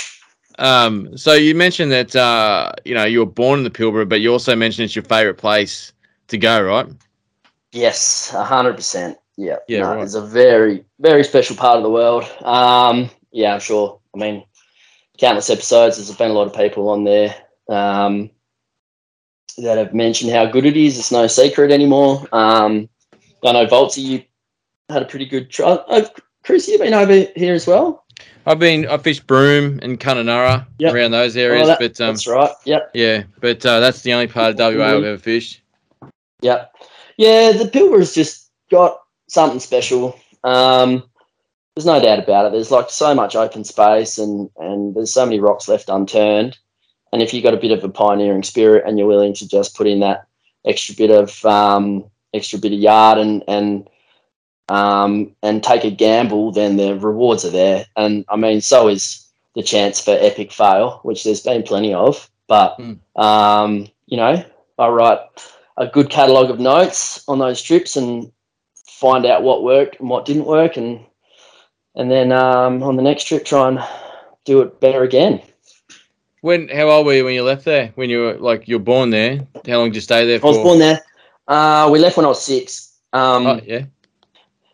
Um, so you mentioned that uh, you know you were born in the Pilbara, but you also mentioned it's your favourite place to go, right? Yes, a hundred percent. Yeah, Yeah, no, right. It's a very, very special part of the world. Um, yeah, I'm sure. I mean, countless episodes. There's been a lot of people on there um, that have mentioned how good it is. It's no secret anymore. Um, I know Voltsy, you had a pretty good try. Oh, Chris, you've been over here as well. I've been I fished Broome and Kununurra Yep. around those Oh, areas, that- but um, that's right. Yep. yeah, but uh, that's the only part of WA I've ever fished. Yep. Yeah, the Pilbara's just got something special. Um, there's no doubt about it. There's like so much open space and, and there's so many rocks left unturned. And if you've got a bit of a pioneering spirit and you're willing to just put in that extra bit of um, extra bit of yard and and um, and take a gamble, then the rewards are there. And I mean, so is the chance for epic fail, which there's been plenty of. But Mm. um, you know, I write a good catalogue of notes on those trips and find out what worked and what didn't work, and and then um, on the next trip try and do it better again. When how old were you when you left there? When you were like you're born there? How long did you stay there I was born there. Uh, we left when I was six. Um, Oh, yeah.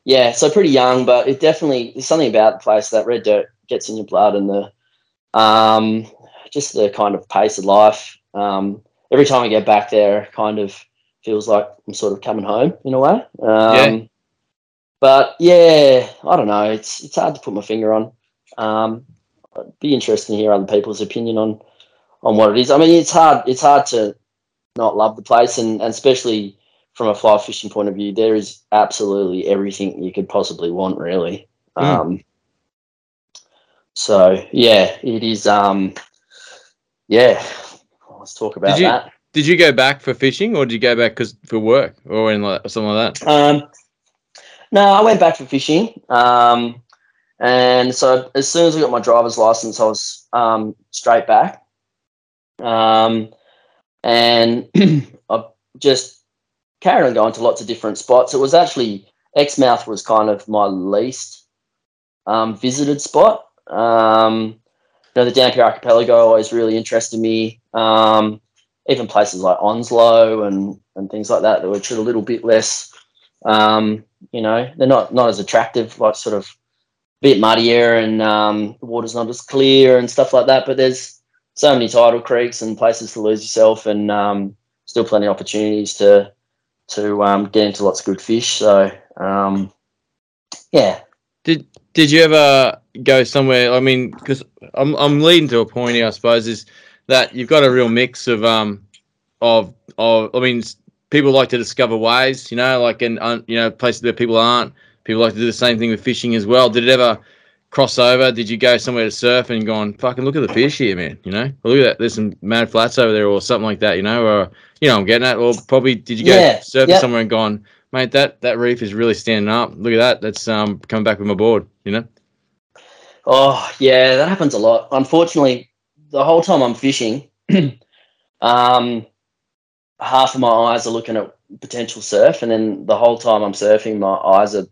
Yeah, so pretty young, but it definitely there's something about the place that red dirt gets in your blood and the um just the kind of pace of life. Um, every time I get back there, it kind of feels like I'm sort of coming home in a way. Um, Yeah. But yeah, I don't know. It's it's hard to put my finger on. Um, it'd be interesting to hear other people's opinion on on what it is. I mean, it's hard. It's hard to not love the place, and, and especially from a fly fishing point of view, there is absolutely everything you could possibly want, really. Mm. Um, so yeah, it is. Um, yeah, let's talk about you- that. Did you go back for fishing, or did you go back because for work or in like something like that? Um, no, I went back for fishing. Um, and so as soon as I got my driver's license, I was um, straight back. Um, and I just carried on going to lots of different spots. It was actually Exmouth was kind of my least um, visited spot. Um, you know, the Dampier Archipelago always really interested me. Um, even places like Onslow and, and things like that that were a little bit less um, you know, they're not not as attractive, like sort of bit muddier and um, the water's not as clear and stuff like that. But there's so many tidal creeks and places to lose yourself, and um, still plenty of opportunities to to um, get into lots of good fish. So um, yeah, Did Did you ever go somewhere? I mean, because I'm I'm leading to a point here, I suppose, is that you've got a real mix of um of of I mean, people like to discover ways, you know, like in un, you know places where people aren't. People like to do the same thing with fishing as well. Did it ever cross over? Did you go somewhere to surf and gone, fucking look at the fish here, man? You know, look at that. There's some mad flats over there, or something like that. You know, or you know, I'm getting at. Or probably did you go Yeah, surfing yeah. somewhere and gone, mate? That that reef is really standing up. Look at that. That's um coming back with my board. You know. Oh yeah, that happens a lot. Unfortunately, the whole time I'm fishing, um, half of my eyes are looking at potential surf, and then the whole time I'm surfing, my eyes are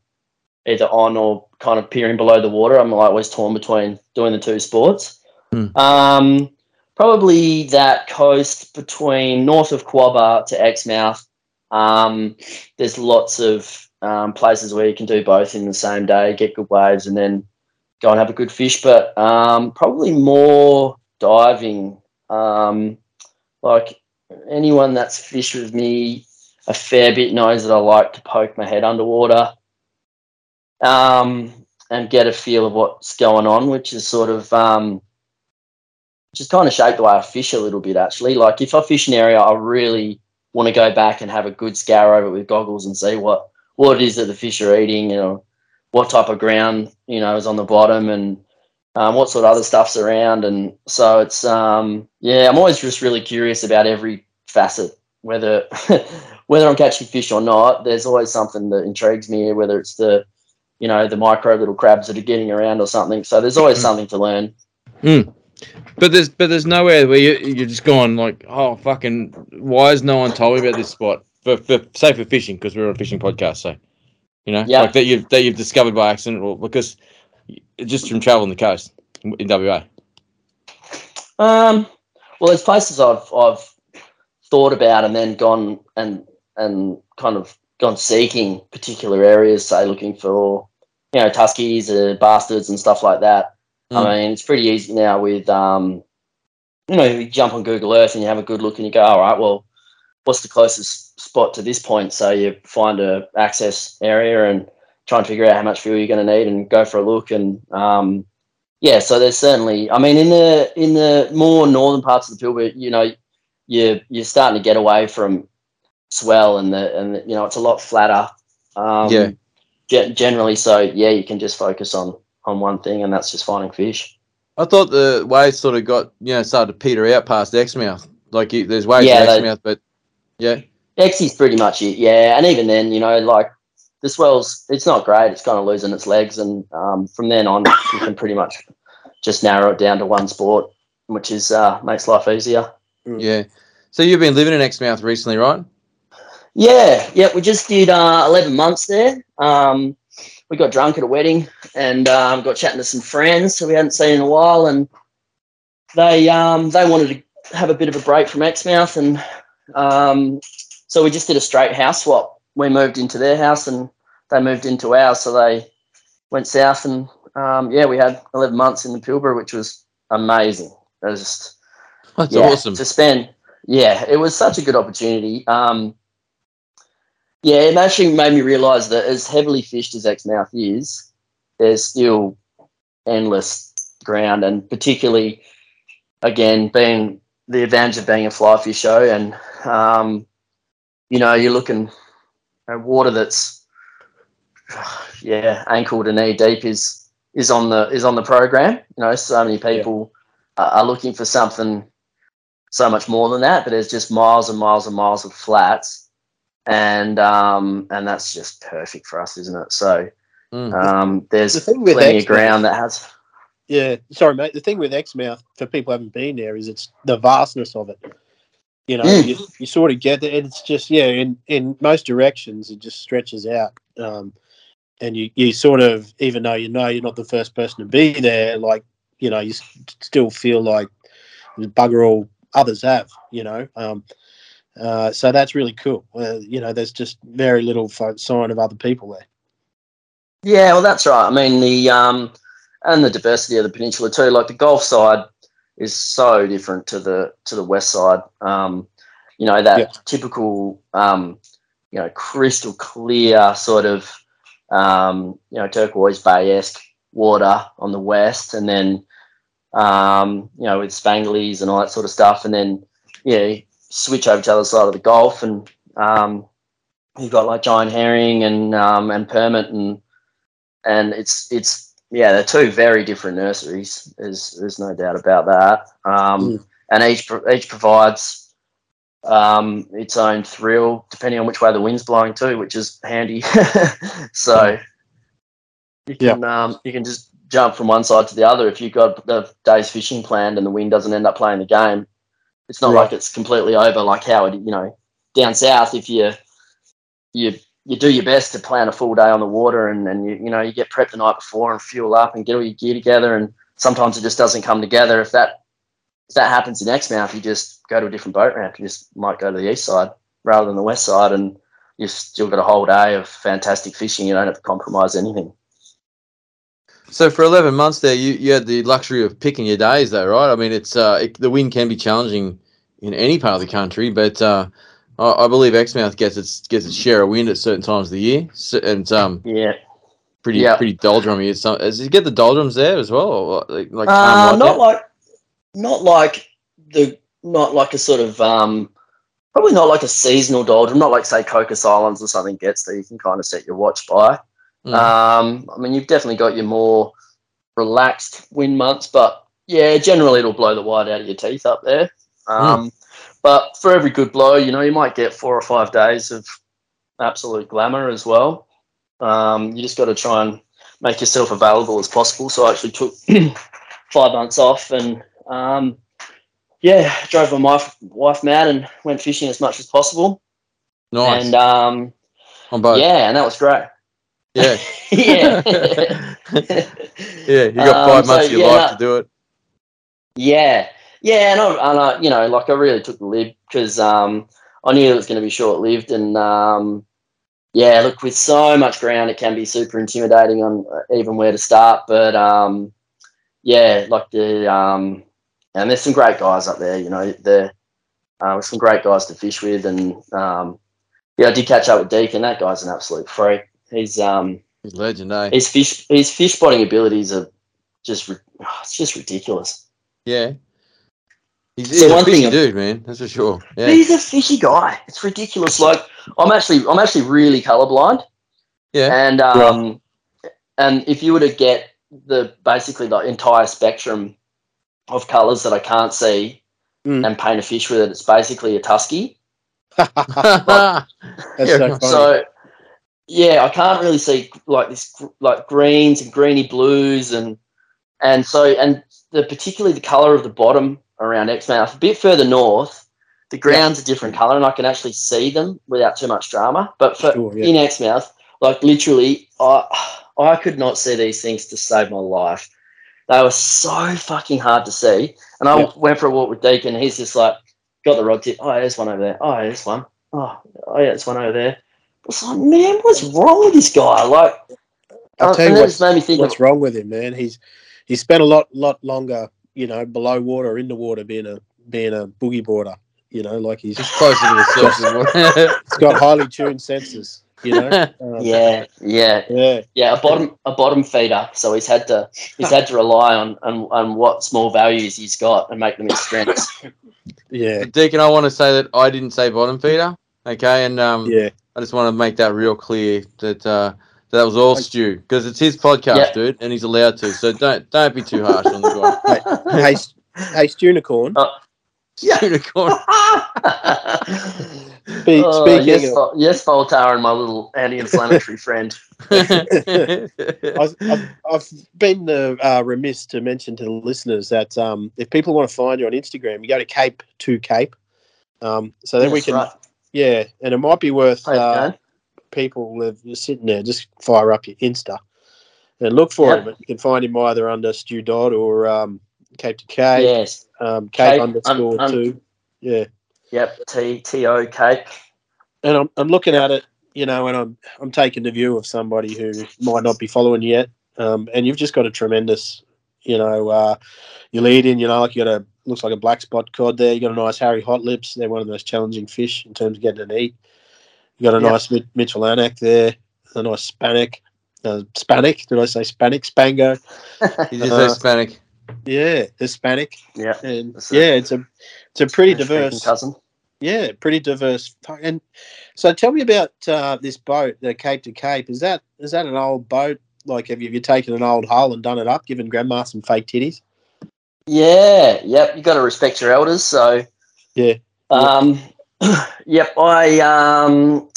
either on or kind of peering below the water. I'm like always torn between doing the two sports. Hmm. Um, probably that coast between north of Quobba to Exmouth. Um, there's lots of um, places where you can do both in the same day, get good waves, and then go and have a good fish. But um, probably more diving. Um, like anyone that's fished with me a fair bit knows that I like to poke my head underwater um, and get a feel of what's going on, which is sort of um, just kind of shaped the way I fish a little bit. Actually, like if I fish an area, I really want to go back and have a good scour over it with goggles and see what what it is that the fish are eating, you know, what type of ground you know is on the bottom and um, what sort of other stuff's around. And so it's um, yeah, I'm always just really curious about every facet, whether whether I'm catching fish or not. There's always something that intrigues me, whether it's the you know the micro little crabs that are getting around or something. So there's always something to learn. But there's but there's nowhere where you you're just going like, oh fucking, why has no one told me about this spot? For, for say for fishing because we're on a fishing podcast, so you know, Yeah. like that you've that you've discovered by accident or because just from traveling the coast in WA. Um, well, there's places I've I've thought about and then gone and and kind of gone seeking particular areas, say looking for you know tuskies, uh, bastards, and stuff like that. Mm. I mean, it's pretty easy now with um, you know, you jump on Google Earth and you have a good look and you go, all right, well, what's the closest spot to this point? So you find a access area and try and figure out how much fuel you're going to need and go for a look and um, yeah, so there's certainly. I mean, in the in the more northern parts of the Pilbara, you know, you're you're starting to get away from swell and the and the, you know it's a lot flatter. Um, Yeah. ge- generally, so yeah, you can just focus on on one thing, and that's just finding fish. I thought the waves sort of got you know started to peter out past Exmouth. Like you, there's waves Yeah, at Exmouth, but yeah, Exy's pretty much it, yeah. And even then, you know, like the swell's it's not great. It's kind of losing its legs, and um, from then on, you can pretty much just narrow it down to one sport, which is uh, makes life easier. yeah. So you've been living in Exmouth recently, right? Yeah, yeah. We just did uh, eleven months there. Um, we got drunk at a wedding and um, got chatting to some friends who we hadn't seen in a while, and they um, they wanted to have a bit of a break from Exmouth, and um, so we just did a straight house swap. We moved into their house, and they moved into ours. So they went south, and um, yeah, we had eleven months in the Pilbara, which was amazing. It was just That's yeah, awesome. to spend. Yeah, it was such a good opportunity. Um, yeah, it actually made me realise that as heavily fished as Exmouth is, there's still endless ground, and particularly, again, being the advantage of being a fly fisho, and um, you know, you're looking at water that's yeah ankle to knee deep is is on the is on the program. You know, so many people are are looking for something so much more than that, but there's just miles and miles and miles of flats, and um, and that's just perfect for us, isn't it? So Mm. um, there's The thing with plenty of ground that has. Yeah, sorry, mate. The thing with Exmouth, for people who haven't been there, is it's the vastness of it. You know, Mm. you, you sort of get it. It's just yeah, in in most directions, it just stretches out. Um, and you you sort of even though you know you're not the first person to be there, like you know, you s- still feel like bugger all others have. You know, um, uh, so that's really cool. Uh, you know, there's just very little sign of other people there. Yeah, well, that's right. I mean, the um, and the diversity of the peninsula too. Like the Gulf side is so different to the to the west side. Um, you know that Yeah. typical, um, you know, crystal clear sort of, um, you know, turquoise bay esque water on the west, and then, um, you know, with spanglies and all that sort of stuff, and then yeah, switch over to the other side of the Gulf, and um, you've got like giant herring and um, and permit and and it's it's yeah they're two very different nurseries. There's there's no doubt about that. Um, Mm. and each each provides um, its own thrill depending on which way the wind's blowing too which is handy. So You can um, you can just jump from one side to the other if you've got the day's fishing planned and the wind doesn't end up playing the game. It's not Right. like it's completely over like how it you know down south if you you you do your best to plan a full day on the water and, and you you know you get prepped the night before and fuel up and get all your gear together and sometimes it just doesn't come together. If that if that happens in Exmouth, you just go to a different boat ramp. You just might go to the east side rather than the west side and you've still got a whole day of fantastic fishing. You don't have to compromise anything. So for eleven months there, you, you had the luxury of picking your days, though, right? I mean, it's uh, it, the wind can be challenging in any part of the country, but uh, I, I believe Exmouth gets its gets its share of wind at certain times of the year, so, and um Yeah. pretty Yeah. pretty doldrummy. It's some, does it get the doldrums there as well, or like, like Uh, not like like not like the not like a sort of um probably not like a seasonal doldrum, not like say Cocos Islands or something gets that you can kind of set your watch by. Mm. Um, I mean, you've definitely got your more relaxed wind months, but yeah, generally it'll blow the white out of your teeth up there. Um, But for every good blow, you know, you might get four or five days of absolute glamour as well. Um, you just got to try and make yourself available as possible. So I actually took five months off and um, yeah, drove my wife, wife mad and went fishing as much as possible. nice And um, on both. yeah, and that was great. Yeah, yeah. yeah. You got Um, five so, months of your yeah, life no- to do it. Yeah, yeah, and I, and I, you know, like I really took the lid because um, I knew it was going to be short lived, and um, yeah, look, with so much ground, it can be super intimidating on uh, even where to start. But um, yeah, like the um, and there's some great guys up there, you know, there uh, some great guys to fish with, and um, yeah, I did catch up with Deacon. That guy's an absolute freak. He's um, He's legend, eh? his fish his fish spotting abilities are just ri- it's just ridiculous. Yeah. He's, So he's a one fishy thing- dude, man. That's for sure. Yeah. He's a fishy guy. It's ridiculous. Like I'm actually, I'm actually really colorblind, Yeah. and um, and if you were to get the basically the entire spectrum of colors that I can't see Mm. and paint a fish with it, it's basically a tusky. That's Yeah, so funny. So yeah, I can't really see like this like greens and greeny blues and and so and the particularly the color of the bottom around Exmouth, a bit further north, the ground's a different color and I can actually see them without too much drama. But for Sure, yeah. in Exmouth, like literally, I I could not see these things to save my life. They were so fucking hard to see. And I Yeah. went for a walk with Deacon. He's just like, got the rod tip. Oh, there's one over there. Oh, there's one. Oh, oh yeah, there's one over there. I was like, man, what's wrong with this guy? Like, I'll tell you what's- just made me think. What's Of, wrong with him, man? He's he's spent a lot lot longer, you know, below water, in the water, being a being a boogie boarder. You know, like he's He's closer to the surface. he's got highly tuned senses. You know. Um, yeah, yeah, Yeah. yeah. A bottom, a bottom feeder. So he's had to, he's had to rely on, on, on what small values he's got and make them his strengths. Yeah. Deacon, I want to say that I didn't say bottom feeder. Okay, and um, Yeah. I just want to make that real clear that uh, that was all Stu because it's his podcast, Yeah. dude, and he's allowed to. So don't don't be too harsh on the guy. hey, S- hey, Stunicorn. yeah. Unicorn. Spe- Oh, speaking yes, of, Vol- yes, Voltaire and my little anti-inflammatory friend. I've, I've, I've been uh, uh, remiss to mention to the listeners that um, if people want to find you on Instagram, you go to Cape to Cape. Um, so then we can, right. Yeah, and it might be worth Okay. uh, people live sitting there, just fire up your Insta and look for Yep. him. You can find him either under Stu Dodd or um, Cape to Cape, yes. um, Cape, Cape, underscore um, um, two. Yeah. Yep. T T O Cape. and I'm, I'm looking at it, you know, and I'm I'm taking the view of somebody who might not be following yet. Um, and you've just got a tremendous, you know, uh, you lead in, you know, like you got a looks like a black spot cod there. You got a nice Harry Hot Lips. They're one of the most challenging fish in terms of getting an eat. You got a Yep. nice Mi- Mitchell Anak there, a nice Spanic. Uh, Spanic? Did I say Spanic? Spango? Just Uh, says Hispanic. Yeah, Hispanic. Yeah. And yeah, it's a it's a pretty diverse cousin. yeah, pretty diverse. And so, tell me about uh, this boat, the Cape to Cape. Is that is that an old boat? Like, have you, have you taken an old hull and done it up, given Grandma some fake titties? Yeah. Yep. You got to respect your elders. So. Yeah. Um. yep. I um.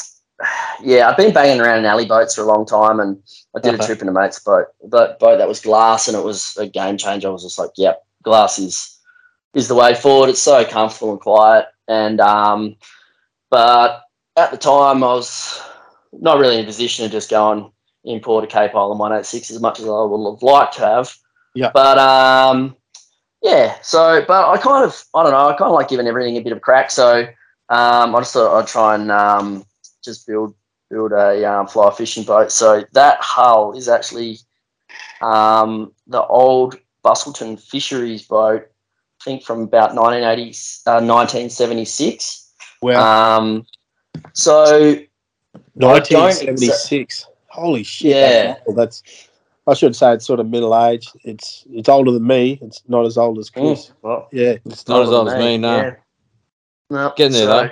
yeah, I've been banging around in alley boats for a long time, and I did Uh-huh. a trip in a mate's boat, but boat that was glass, and it was a game changer. I was just like, yep, glass is is the way forward. It's so comfortable and quiet, and um, but at the time I was not really in a position to just go and import a Cape Island 186 as much as I would have liked to have. Yeah. But um, yeah. So, but I kind of I don't know. I kind of like giving everything a bit of a crack. So um, I just thought I'd try and um, just build build a um, fly fishing boat. So that hull is actually um, the old Busselton Fisheries boat. I think from about 1980, uh, 1976. Wow. Um, so 1976. Holy shit. Yeah. That's, that's I should say it's sort of middle age. It's it's older than me. It's not as old as Chris. Mm, well, Yeah. It's not as old as me, no. Yeah. No, Getting there, so- though.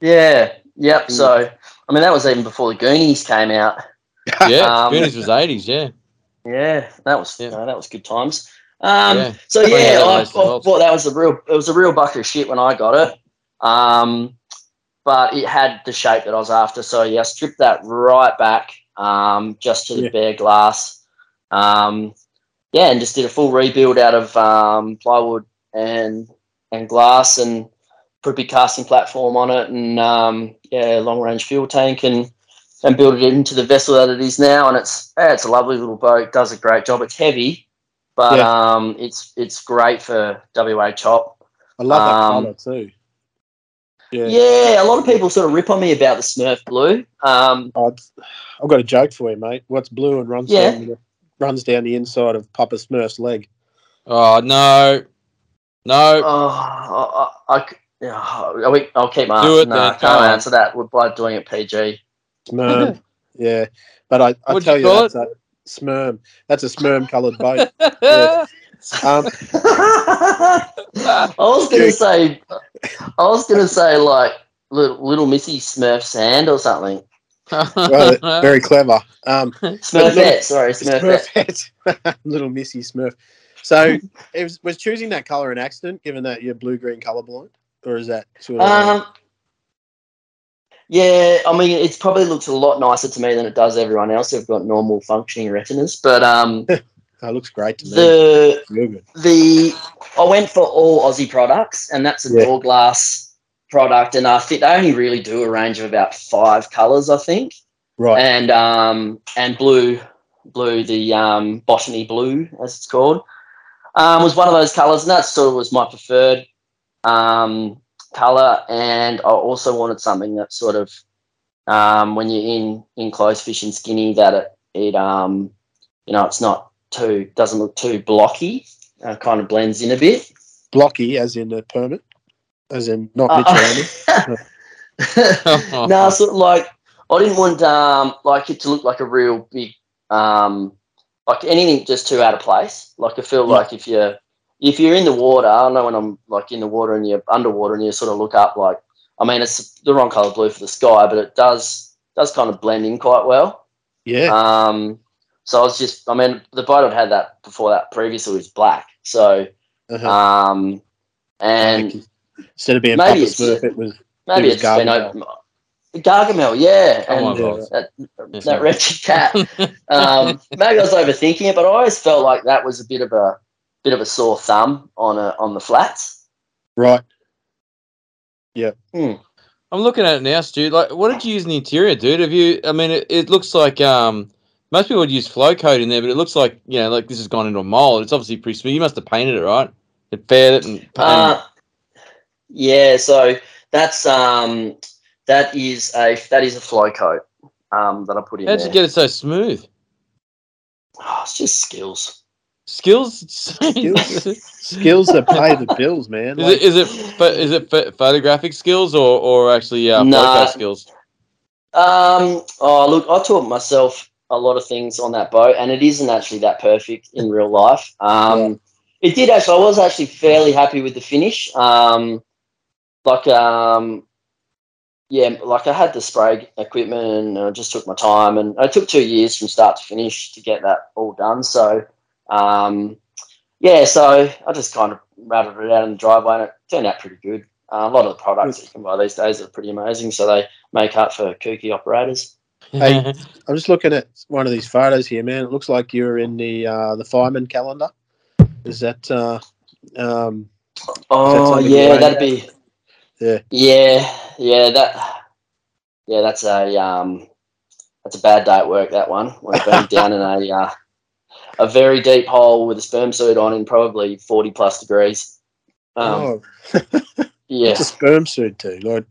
Yeah. Yep. Mm. So I mean that was even before the Goonies came out. Yeah, Um, Goonies was 80s, yeah. Yeah, that was Yeah. no, that was good times. Um, Yeah. So yeah, I, I thought that was a real it was a real bucket of shit when I got it. Um, but it had the shape that I was after. So yeah, I stripped that right back um, just to the Yeah. bare glass. Um, yeah, and just did a full rebuild out of um, plywood and and glass and put a big casting platform on it and um, yeah, long range fuel tank and and built it into the vessel that it is now. And it's yeah, it's a lovely little boat. Does a great job. It's heavy, but Yeah. um, it's it's great for WA chop. I love that Um, colour too. Yeah. Yeah. a lot of people sort of rip on me about the Smurf blue. Um, it's- I've got a joke for you, mate. What's blue and runs Yeah. down the, runs down the inside of Papa Smurf's leg? Oh, no. No. oh, I, I, I c- yeah, I'll, I'll keep my Do it no, I can't come on. answer that by doing it PG. Smerm. yeah. But I, I What'd tell you you, call that's a smerm. That's a smerm coloured boat. Yeah. Um, I was gonna say, I was gonna say like little, little Missy Smurf Sand or something. well, very clever. Um, Smurfette, sorry, Smurfette. Smurfette. Little Missy Smurf. So, it was, was choosing that color an accident, given that you're blue green colorblind, or is that sort of? Um, yeah, I mean, it probably looks a lot nicer to me than it does everyone else who've got normal functioning retinas. But um, that looks great to me. the the I went for all Aussie products, and that's a Yeah. Norglass product, and I think they only really do a range of about five colors, I think, Right. and um, and blue, blue, the um, botany blue, as it's called, um, was one of those colors, and that sort of was my preferred um, color. And I also wanted something that sort of, um, when you're in in close fishing skinny, that it it um, you know, it's not too doesn't look too blocky, uh, kind of blends in a bit. Blocky, as in a permit, as in not Uh, Mitch Randy. no, sort of like I didn't want um like it to look like a real big um like anything just too out of place. Like I feel Yeah. like if you're if you're in the water, I don't know when I'm like in the water and you're underwater and you sort of look up like I mean it's the wrong colour blue for the sky, but it does does kind of blend in quite well. Yeah. Um so I was just I mean the boat I'd had that before that previously was black. So Uh-huh. um and Instead of being maybe Papa it's- Smurf, it was maybe was it's been Gargamel. open. Gargamel, yeah, Oh and God. that, Yes, that mate. wretched cat. Um, maybe I was overthinking it, but I always felt like that was a bit of a bit of a sore thumb on a on the flats. right. Yeah. Hmm. I'm looking at it now, Stu. Like, what did you use in the interior, dude? Have you? I mean, it, it looks like um, most people would use flow coat in there, but it looks like you know, like this has gone into a mold. It's obviously pretty smooth. You must have painted it, right? It faired it and, and Uh, yeah, so that's um that is a that is a flow coat um that I put in there. how'd there. you get it so smooth? Oh, it's just skills. Skills. Skills. Skills that pay the bills, man. Like, is it but is it pho- photographic skills or or actually uh, flow Nah. coat skills? Um. Oh, look, I taught myself a lot of things on that boat, and it isn't actually that perfect in real life. Um, it did actually. I was actually fairly happy with the finish. Um, like um, yeah, like I had the spray equipment, and I just took my time, and it took two years from start to finish to get that all done. So, um, yeah, so I just kind of rattled it out in the driveway, and it turned out pretty good. Uh, a lot of the products that you can buy these days are pretty amazing, so they make up for kooky operators. Hey, I'm just looking at one of these photos here, man. It looks like you're in the uh, the fireman calendar. Is that? Uh, um, Oh something yeah, that'd be. Yeah. Yeah, yeah, that. Yeah, that's a um, that's a bad day at work. That one when I've been down in a uh, a very deep hole with a sperm suit on in probably forty plus degrees. Um, oh, yeah, it's a sperm suit too. Like,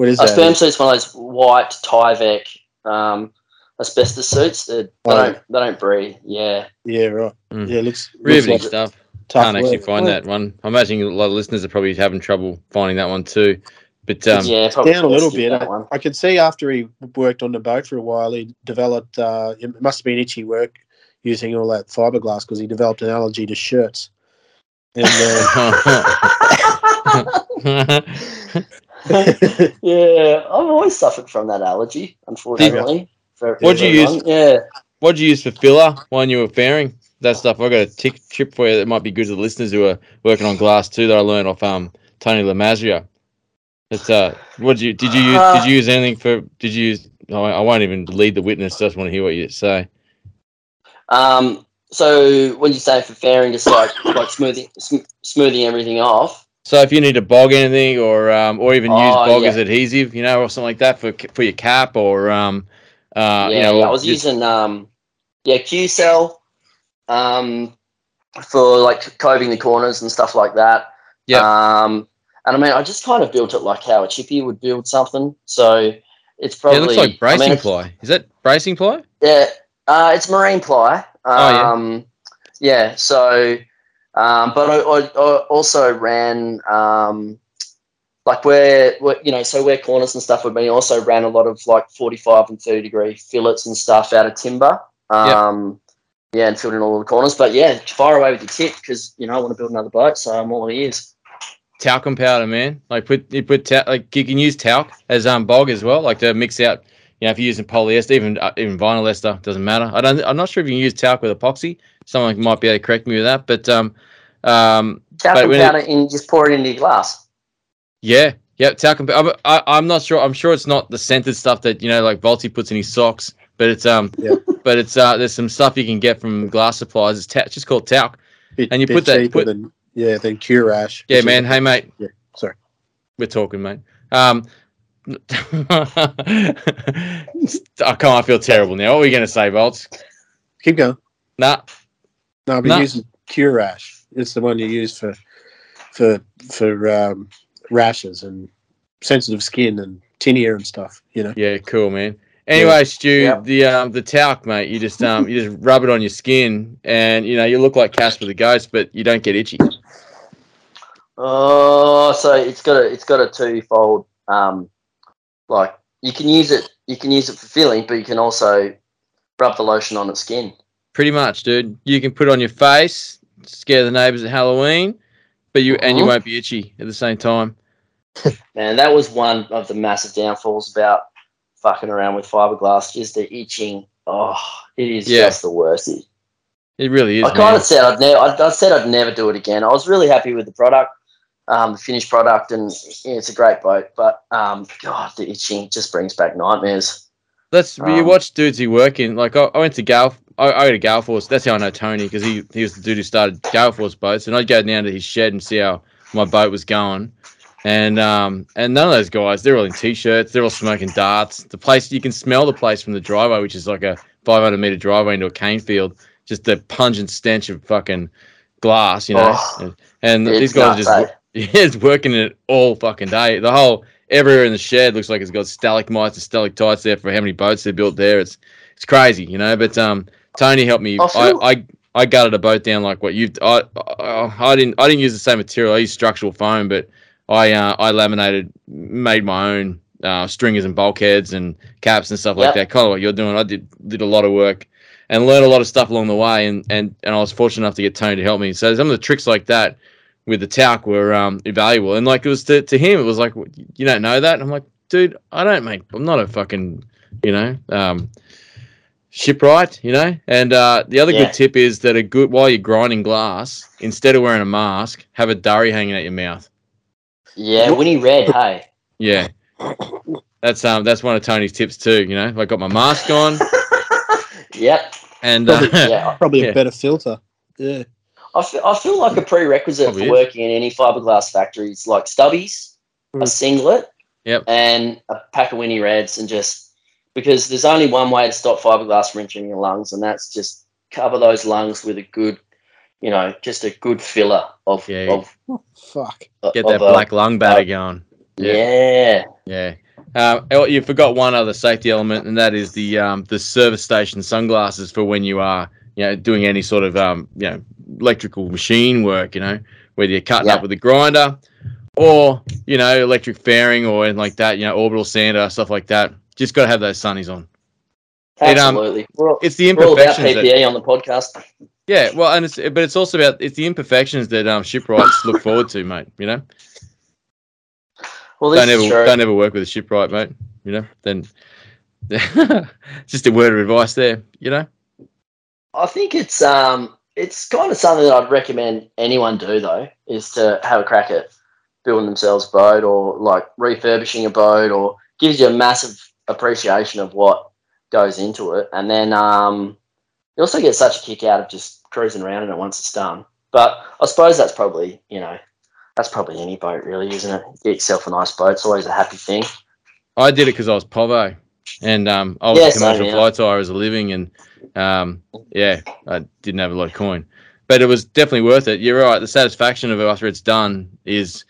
what is a that? sperm suit's one of those white Tyvek um, asbestos suits. They, they Oh. don't they don't breathe. Yeah, Yeah, right. Mm. Yeah, looks, looks Riveting like stuff. tough Can't actually work. find that one. I'm imagining a lot of listeners are probably having trouble finding that one too. But um, yeah, probably down a little bit. That I, one. I could see after he worked on the boat for a while, he developed. Uh, it must have been itchy work using all that fiberglass because he developed an allergy to shirts. And uh, yeah, I've always suffered from that allergy, unfortunately. What'd you use? Yeah. What'd you use for filler when you were fairing? That stuff. I got a tick trip for you that might be good to the listeners who are working on glass too. That I learned off um Tony Lamazria. It's uh, what did you did you use? Did you use anything for? Did you use? I I won't even lead the witness. Just want to hear what you say. Um, so when you say for fairing, just like like smoothing sm- smoothing everything off. So if you need to bog anything, or um, or even use Oh, bog yeah. as adhesive, you know, or something like that for for your cap, or um, uh, yeah, you know, yeah, I was just- using um, yeah, Q-Cel, um, for like coving the corners and stuff like that. Yeah. Um, and I mean, I just kind of built it like how a chippy would build something. So it's Yeah, probably it looks like I bracing mean, ply. Is that bracing ply? Yeah, uh, it's marine ply. Oh, yeah. Um, yeah. So, um, but I, I, I also ran um, like where, where you know, so where corners and stuff would be. Also ran a lot of like forty-five and thirty degree fillets and stuff out of timber. Um, Yeah, and filled in all the corners. But yeah, fire away with your tip because you know I want to build another boat, so I'm all ears. talcum powder, man. Like put you put ta- like you can use talc as um bog as well, like to mix out. You know, if you're using polyester, even uh, even vinyl ester, doesn't matter. I don't. I'm not sure if you can use talc with epoxy. Someone might be able to correct me with that, but um, um, Talcum when it- powder and just pour it into your glass. yeah, yeah, talcum. pow- I, I, I'm not sure. I'm sure it's not the scented stuff that you know, like Volty puts in his socks, but it's um, Yeah. but it's uh, there's some stuff you can get from glass supplies. It's, ta- it's just called talc. bit, And you put that- put- than yeah then Curash. Yeah, which is- man. Hey, mate. Yeah, sorry. We're talking, mate. Um, I can't. I feel terrible now. What are we going to say, Volts? Keep going. Nah. No, but No. using Curash. It's the one you use for for for um, rashes and sensitive skin and tinea and stuff. You know. Yeah, cool, man. Anyway, Stu, Yeah. the um the talc, mate. You just um you just rub it on your skin, and you know you look like Casper the Ghost, but you don't get itchy. Oh, so it's got a it's got a twofold. Um, like you can use it, you can use it for filling, but you can also rub the lotion on its skin. Pretty much, dude. You can put it on your face, scare the neighbors at Halloween, but you and you Mhm. won't be itchy at the same time. Man, that was one of the massive downfalls about fucking around with fiberglass. Just the itching. Oh, it is Yeah. just the worst. It- really is. I kind of said I'd never. I, I said I'd never do it again. I was really happy with the product, um, the finished product, and yeah, it's a great boat. But um, God, the itching just brings back nightmares. That's you Um, watch dudes who work in like I, I went to Gal I, I go to Gale Force. That's how I know Tony because he, he was the dude who started Gale Force boats, and I'd go down to his shed and see how my boat was going. And um and none of those guys, they're all in t-shirts, they're all smoking darts. The place you can smell the place from the driveway, which is like a 500 meter driveway into a cane field, just the pungent stench of fucking glass, you know. Oh, and and these guys are just yeah, it's working it all fucking day. The whole everywhere in the shed looks like it's got stalagmites and stalactites there for how many boats they built there. It's it's crazy, you know. But um, Tony helped me. I I, I I gutted a boat down like what you've. I, I I didn't I didn't use the same material. I used structural foam, but I uh, I laminated, made my own uh, stringers and bulkheads and caps and stuff like Yep. that. Kind of what you're doing. I did did a lot of work and learned a lot of stuff along the way. And and and I was fortunate enough to get Tony to help me. So some of the tricks like that with the talc were um, invaluable. And like it was to, to him, it was like you don't know that. And I'm like, dude, I don't make. I'm not a fucking, you know, um, shipwright, you know. And uh, the other Yeah. good tip is that a good while you're grinding glass, instead of wearing a mask, have a durry hanging out your mouth. Yeah, Winnie Red. Hey. Yeah, that's um that's one of Tony's tips too. You know, I got my mask on Yep. and uh, Probably, Yeah. probably Yeah. a better filter. Yeah. I feel, I feel like a prerequisite Probably for is. working in any fiberglass factory is like stubbies, a Mm. singlet, Yep. and a pack of Winnie Reds, and just because there's only one way to stop fiberglass from entering your lungs, and that's just cover those lungs with a good, you know, just a good filler of, Yeah. of Fuck. get of that a- black lung batter going. yeah. Yeah. Uh, oh, you forgot one other safety element, and that is the um, the service station sunglasses for when you are you know doing any sort of um, you know electrical machine work. You know whether you're cutting Yeah. up with a grinder or you know electric fairing or anything like that. You know orbital sander stuff like that. Just got to have those sunnies on. It, um, Absolutely. all, It's the imperfections. we're all about imperfections. That, PPE on the podcast. yeah, well, and it's but it's also about it's the imperfections that um, shipwrights look forward to, mate. You know. Well, this don't ever true. don't ever work with a shipwright, mate. You know, then just a word of advice there. You know, I think it's um it's kind of something that I'd recommend anyone do though, is to have a crack at building themselves a boat or like refurbishing a boat or gives you a massive appreciation of what goes into it. And then um you also get such a kick out of just cruising around in it once it's done. But I suppose that's probably, you know, that's probably any boat really, isn't it? Get yourself a nice boat. It's always a happy thing. I did it because I was povo, and um, I was Yeah, a commercial here. fly tire as a living, and um, yeah, I didn't have a lot of coin, but it was definitely worth it. You're right. The satisfaction of it after it's done is.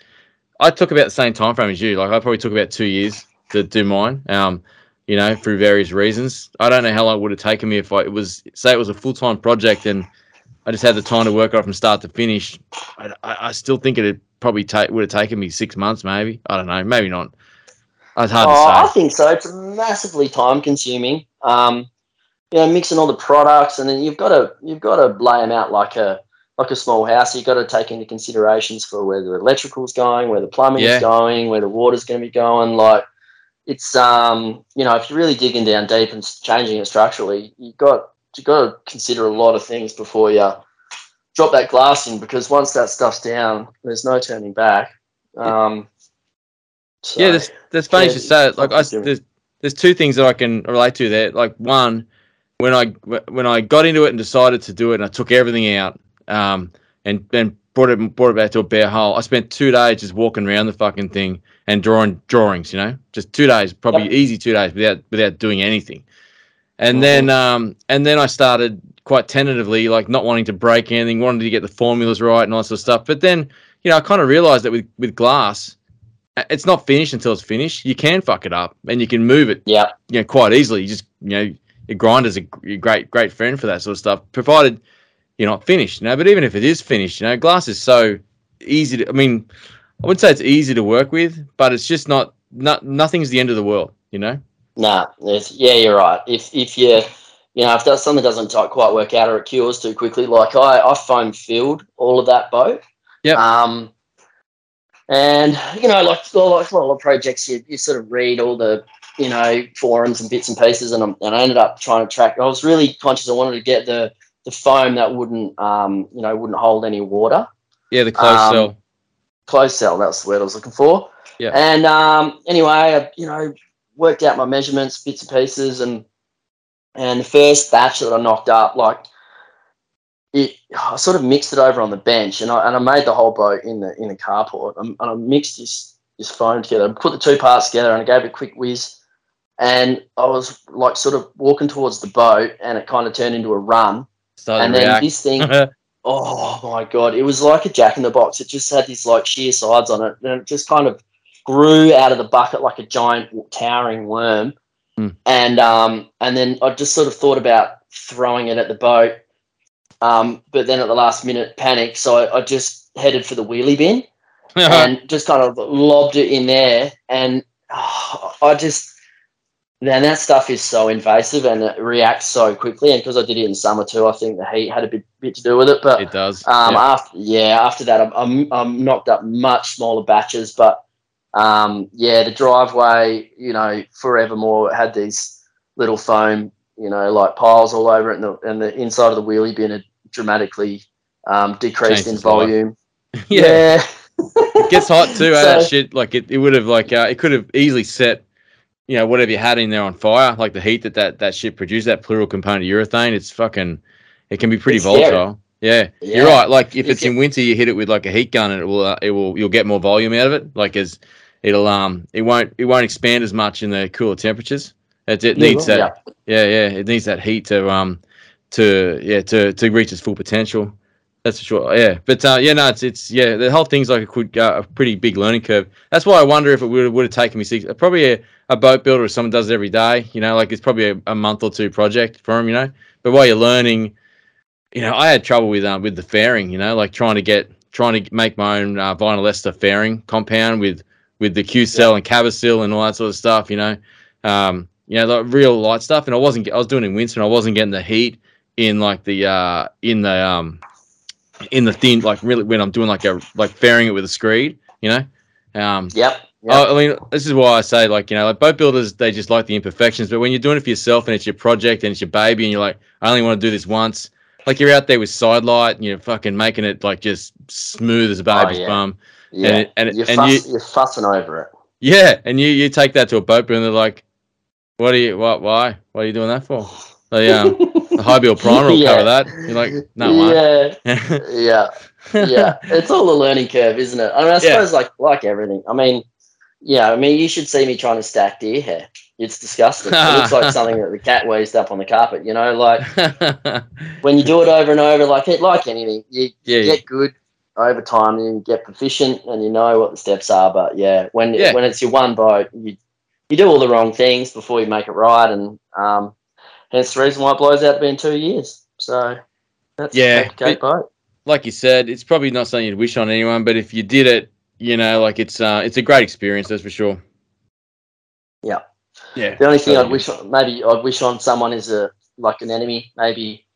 I took about the same time frame as you. Like I probably took about two years to do mine. Um, you know, through various reasons. I don't know how long it would have taken me if I it was say it was a full time project and I just had the time to work on it from start to finish. I, I, I still think it probably take would have taken me six months, maybe. I don't know, maybe not. It's hard Oh, I to say. think so. It's massively time consuming. Um, you know, mixing all the products, and then you've got to you've got to lay them out like a like a small house. You've got to take into considerations for where the electrical's going, where the plumbing's Yeah. going, where the water's going to be going. Like it's um, you know, if you're really digging down deep and changing it structurally, you got you got to consider a lot of things before you drop that glass in. Because once that stuff's down, there's no turning back. Um, so- yeah, that's that's funny yeah, to say it. Like I, there's there's two things that I can relate to there. Like one, when I when I got into it and decided to do it, and I took everything out, um, and and brought it brought it back to a bare hole. I spent two days just walking around the fucking thing and drawing drawings. You know, just two days, probably Yep. easy two days without without doing anything. And then um and then I started quite tentatively, like not wanting to break anything, wanted to get the formulas right and all that sort of stuff. But then you know, I kind of realized that with with glass, it's not finished until it's finished. You can fuck it up, and you can move it, Yeah. you know, quite easily. You just, you know, your grinder's a great, great friend for that sort of stuff, provided you're not finished. You know, but even if it is finished, you know, glass is so easy to. I mean, I wouldn't say it's easy to work with, but it's just not. Not nothing's the end of the world. You know. Nah, yeah, you're right. If if you you know if that, something doesn't quite work out or it cures too quickly, like I I foam filled all of that boat. Yeah. Um, and you know, like like a lot of projects, you you sort of read all the you know forums and bits and pieces, and, i and I ended up trying to track. I was really conscious. I wanted to get the the foam that wouldn't um you know wouldn't hold any water Yeah, the closed Um, cell. closed cell. That's the word I was looking for. Yeah. And um, anyway, I, you know, worked out my measurements, bits and pieces, and and the first batch that I knocked up, like it, I sort of mixed it over on the bench, and I and I made the whole boat in the in the carport, and, and I mixed this this foam together, I put the two parts together, and I gave it a quick whiz, and I was like sort of walking towards the boat, and it kind of turned into a run, Started and then react. this thing Oh my god, it was like a jack in the box. It just had these like sheer sides on it, and it just kind of grew out of the bucket like a giant towering worm. Hmm. And um, and then I just sort of thought about throwing it at the boat, um, but then at the last minute panicked, so I, I just headed for the wheelie bin and just kind of lobbed it in there, and oh, I just. Man, that stuff is so invasive and it reacts so quickly. And because I did it in summer too, I think the heat had a bit, bit to do with it. But it does. um, yeah. after yeah, after that, I'm, I'm I'm knocked up much smaller batches, but um, yeah, the driveway, you know, forevermore had these little foam, you know, like piles all over it, and the and the inside of the wheelie bin had dramatically um, decreased Changed in volume. yeah. it gets hot too. eh, So- that shit, like it, it would have like uh, it could have easily set, you know, whatever you had in there on fire. Like the heat that that that shit produced, that plural component of urethane. It's fucking. It can be pretty It's volatile. Yeah, you're right. Like if If it's in winter, you hit it with like a heat gun, and it will uh, it will you'll get more volume out of it. Like as it'll um it won't it won't expand as much in the cooler temperatures. It, it needs right. that. Yeah, yeah. It needs that heat to um to yeah to to reach its full potential. That's for sure. Yeah, but uh, yeah, no, it's it's yeah. The whole thing's like a, quick, uh, a pretty big learning curve. That's why I wonder if it would would have taken me six. Probably a, a boat builder or someone does it every day. You know, like it's probably a, a month or two project for him. You know, but while you're learning, you know, I had trouble with um with the fairing. You know, like trying to get trying to make my own uh, vinyl ester fairing compound with with the Q-Cel and Cabosil and all that sort of stuff. You know, um, you know, the real light stuff. And I wasn't I was doing it in winter and I wasn't getting the heat in like the uh in the um in the thin like really when I'm doing like a like fairing it with a screed. You know, um, Yep. Yep. I, mean, this is why I say, like, you know, like boat builders, they just like the imperfections. But when you're doing it for yourself and it's your project and it's your baby, and you're like, I only want to do this once, like you're out there with sidelight and you're fucking making it like just smooth as a baby's Oh, yeah. bum. yeah. and- and- you're, and fuss, you- are fussing over it. Yeah, and you you take that to a boat builder and they're like, what are you? What? Why? What are you doing that for? The um, the high build primer will Yeah. cover that. You're like, no, mate. yeah, yeah, yeah. It's all a learning curve, isn't it? I mean, I Yeah. suppose like like everything. I mean, yeah. I mean, you should see me trying to stack deer hair. It's disgusting. it looks like something that the cat weaves up on the carpet. You know, like when you do it over and over, like it, like anything, you, Yeah, get good over time and you get proficient and you know what the steps are. But yeah, when Yeah. when it's your one boat, you you do all the wrong things before you make it right, and um, hence the reason why it blows out to be in two years. So that's Yeah, that's a great boat. like you said, it's probably not something you'd wish on anyone, but if you did it, you know, like it's uh, it's a great experience, that's for sure. Yeah. Yeah. The only thing I'd wish on, maybe I'd wish on someone is a like an enemy, maybe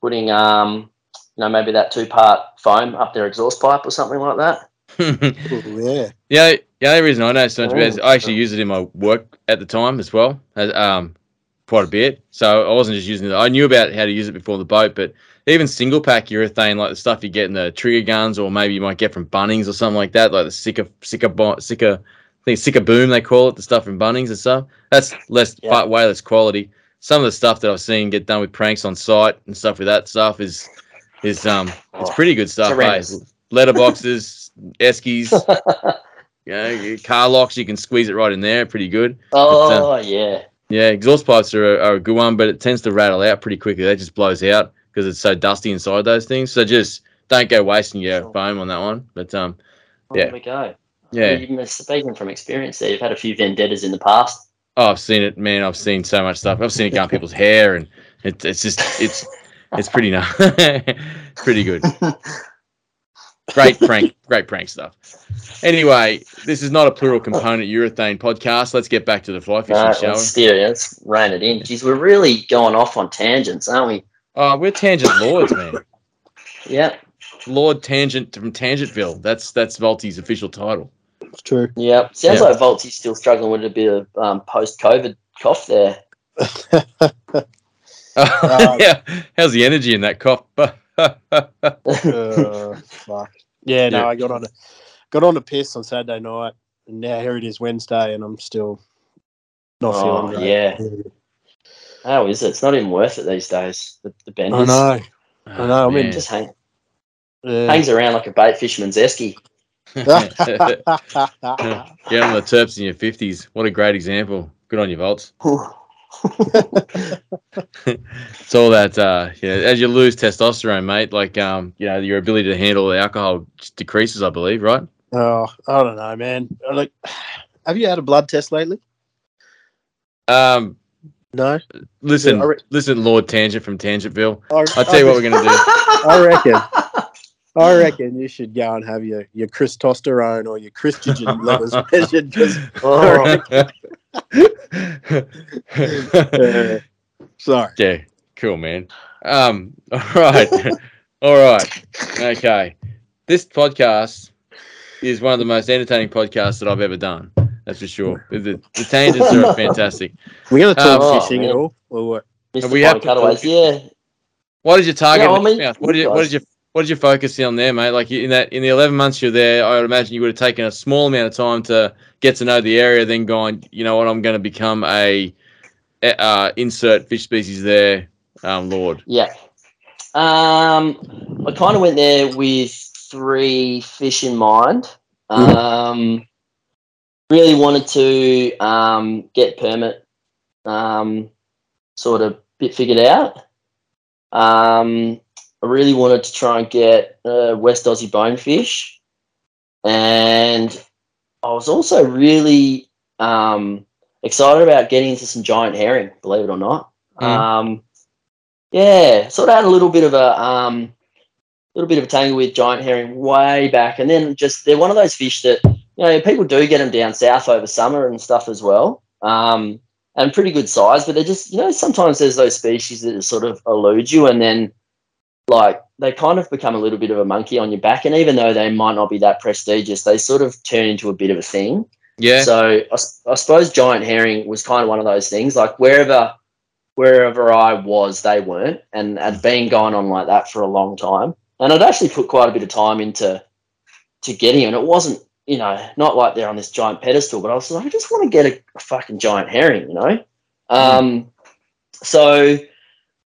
putting um you know maybe that two part foam up their exhaust pipe or something like that. Ooh, yeah. Yeah, the only reason I know so much about it is. I actually used it in my work at the time as well, as, um, quite a bit. So I wasn't just using it. I knew about how to use it before the boat, but even single pack urethane, like the stuff you get in the trigger guns, or maybe you might get from Bunnings or something like that, like the Sika, Bo- Sika, I think Sika Boom they call it, the stuff from Bunnings and stuff. That's less, Yeah. way less quality. Some of the stuff that I've seen get done with pranks on site and stuff with that stuff is, is um, it's Oh, pretty good stuff. Hey? Letterboxes, Eskies you know, car locks, you can squeeze it right in there, pretty good. oh yeah. Yeah, exhaust pipes are a, are a good one, but it tends to rattle out pretty quickly. That just blows out because it's so dusty inside those things. So just don't go wasting your Sure. foam on that one. But um, Well, Yeah. There we go. yeah, speaking from experience there. You've had a few vendettas in the past. oh, I've seen it, man. I've seen so much stuff. I've seen it go in people's hair, and it, it's just it's it's pretty nice, pretty good. Great prank, great prank stuff. Anyway, this is not a plural component urethane podcast. Let's get back to the fly fishing, No, shall we? let's steer. Let's rein it in. Geez, we're really going off on tangents, aren't we? Oh, we're tangent lords, man. Yeah, Lord Tangent from Tangentville. That's that's Volty's official title. It's true. yeah. Sounds Yeah. like Volty's still struggling with a bit of um, post-COVID cough there. yeah, how's the energy in that cough? Uh, fuck. Yeah, no, Yeah. I got on a got on a piss on Saturday night, and now here it is Wednesday, and I'm still not Oh, feeling great. yeah. How is it? It's not even worth it these days. The, the I know. I know, I mean, Man. just hang, Yeah. hangs around like a bait fisherman's esky. Get on the terps in your fifties. What a great example. Good on you, Volts. It's all that. Uh, yeah, as you lose testosterone, mate, like um, you know, your ability to handle the alcohol decreases, I believe, right? oh, I don't know, man. Like, have you had a blood test lately? Um, No. listen, Yeah, re- listen, Lord Tangent from Tangentville. I, I'll tell you what we're gonna do. I reckon. I reckon you should go and have your your testosterone or your Christogen levels measured Oh, uh, sorry. Yeah, cool, man. Um, all right, all right, okay. This podcast is one of the most entertaining podcasts that I've ever done. That's for sure. The, the tangents are fantastic. We're gonna talk Oh, fishing man. at all, or what? Mr. we We have Cutaways, yeah. What did your target? Yeah, I in mean, mouth? what did you, what did you what did you focus on there, mate? Like in that in the eleven months you're there, I would imagine you would have taken a small amount of time to get to know the area, then gone, you know what, I'm going to become a uh, insert fish species there, um, Lord. Yeah. Um, I kind of went there with three fish in mind. Um, really wanted to um, get permit um, sort of bit figured out. Um, I really wanted to try and get uh, West Aussie bonefish, and I was also really um, excited about getting into some giant herring. Believe it or not, Mm. um, yeah, sort of had a little bit of a um, little bit of a tangle with giant herring way back, and then just they're one of those fish that you know people do get them down south over summer and stuff as well, um, and pretty good size. But they're just you know sometimes there's those species that sort of elude you, and then like they kind of become a little bit of a monkey on your back, and even though they might not be that prestigious, they sort of turn into a bit of a thing. Yeah. So I suppose giant herring was kind of one of those things. Like wherever wherever I was, they weren't, and had been going on like that for a long time. And I'd actually put quite a bit of time into to getting them. And it wasn't, you know, not like they're on this giant pedestal, but I was like, I just want to get a, a fucking giant herring, you know. Um, so.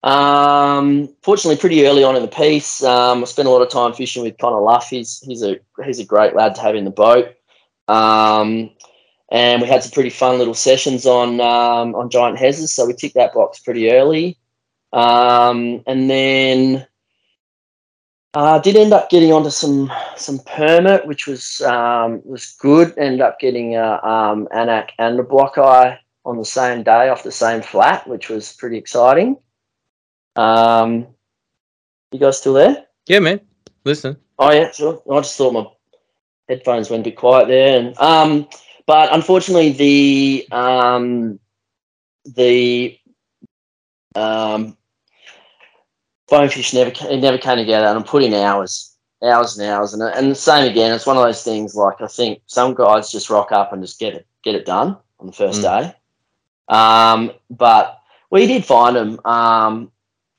Um, fortunately, pretty early on in the piece, um, I spent a lot of time fishing with Connor Luff. He's he's a he's a great lad to have in the boat. Um, and we had some pretty fun little sessions on um, on giant hezzes, so we ticked that box pretty early. Um, and then uh, did end up getting onto some some permit, which was um, was good. Ended up getting uh, um, Anak and a block eye on the same day off the same flat, which was pretty exciting. Um, you guys still there? Yeah, man. Listen. Oh yeah, sure. I just thought my headphones went a bit quiet there, and um, but unfortunately the um, the um, bonefish never it never came together, and I'm putting hours, hours and hours, and and the same again. It's one of those things. Like I think some guys just rock up and just get it get it done on the first day. Um, but we did find them, um,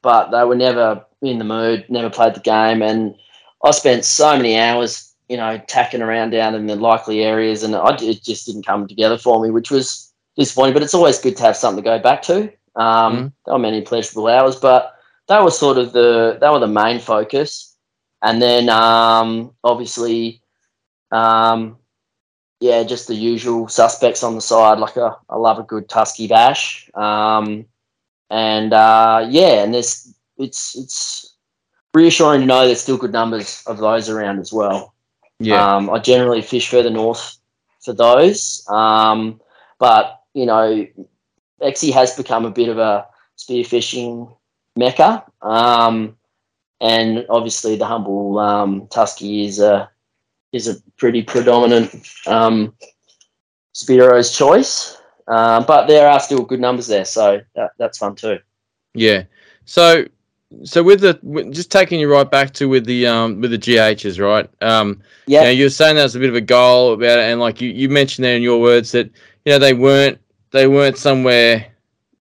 but they were never in the mood, never played the game, and I spent so many hours, you know, tacking around down in the likely areas, and I, it just didn't come together for me, which was disappointing. But it's always good to have something to go back to. Um, Mhm. There were many pleasurable hours, but that was sort of the that were the main focus, and then um, obviously, um, yeah, just the usual suspects on the side. Like a, I love a good Tusky bash, um, and uh, yeah, and there's it's it's reassuring to know there's still good numbers of those around as well. Yeah. Um, I generally fish further north for those, um, but you know, Exie has become a bit of a spearfishing mecca, um, and obviously the humble um, Tusky is a is a pretty predominant um, spearo's choice. Um, but there are still good numbers there, so that, that's fun too. Yeah. So, so with the just taking you right back to with the um with the GHs, right? Um, Yeah, you, know, you were saying that was a bit of a goal about it, and like you, you mentioned there in your words that you know they weren't they weren't somewhere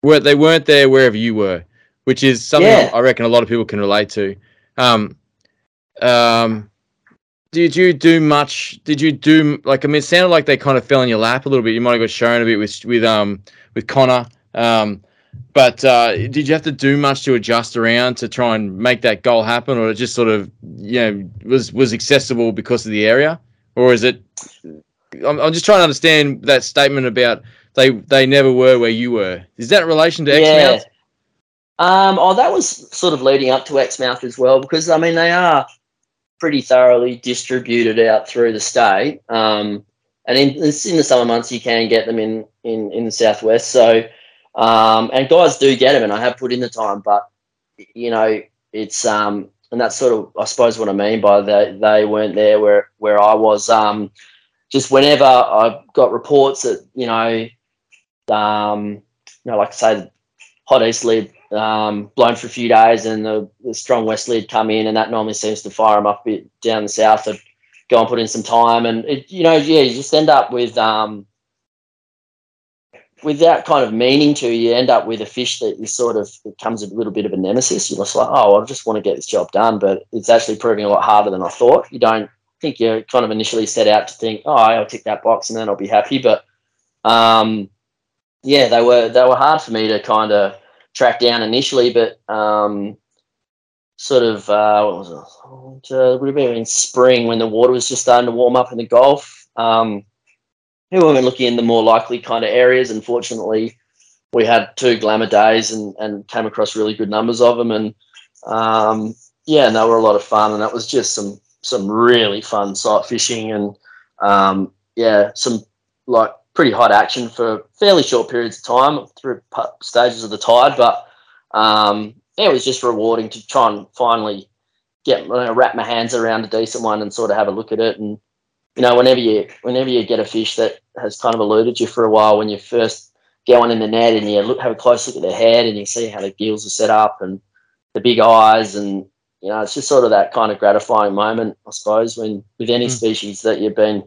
where they weren't there wherever you were, which is something Yeah. I reckon a lot of people can relate to. Um, um, did you do much? Did you do like I mean, it sounded like they kind of fell in your lap a little bit. You might have got shown a bit with with um with Connor. Um, but uh, did you have to do much to adjust around to try and make that goal happen, or it just sort of you know was was accessible because of the area, or is it? I'm, I'm just trying to understand that statement about they they never were where you were. Is that in relation to Exmouth? Um, oh, that was sort of leading up to Exmouth as well, because I mean they are pretty thoroughly distributed out through the state. Um, and in in the summer months you can get them in in in the southwest. So, um, and guys do get them, and I have put in the time, but you know it's um, and that's sort of I suppose what I mean by they they weren't there where where I was. Um, just whenever I got reports that you know, um, you know, like I say, hot east lead um, blown for a few days, and the, the strong west lead come in, and that normally seems to fire them up a bit down the south. I'd go and put in some time, and it, you know, yeah, you just end up with um, without kind of meaning to, you end up with a fish that you sort of becomes a little bit of a nemesis. You're just like, oh, I just want to get this job done, but it's actually proving a lot harder than I thought. You don't think you're kind of initially set out to think, oh, I'll tick that box and then I'll be happy, but um, yeah, they were they were hard for me to kind of track down initially, but um, sort of uh, what was it? Uh, would have been in spring when the water was just starting to warm up in the Gulf. Um, we were looking in the more likely kind of areas. Unfortunately, we had two glamour days and, and came across really good numbers of them. And um, yeah, and they were a lot of fun. And that was just some some really fun sight fishing and um, yeah, some like pretty hot action for fairly short periods of time through stages of the tide. But um, yeah, it was just rewarding to try and finally get you know, wrap my hands around a decent one and sort of have a look at it. And you know, whenever you whenever you get a fish that has kind of eluded you for a while, when you first get one in the net and you look have a close look at the head and you see how the gills are set up and the big eyes and you know, it's just sort of that kind of gratifying moment, I suppose, when with any Mm. species that you've been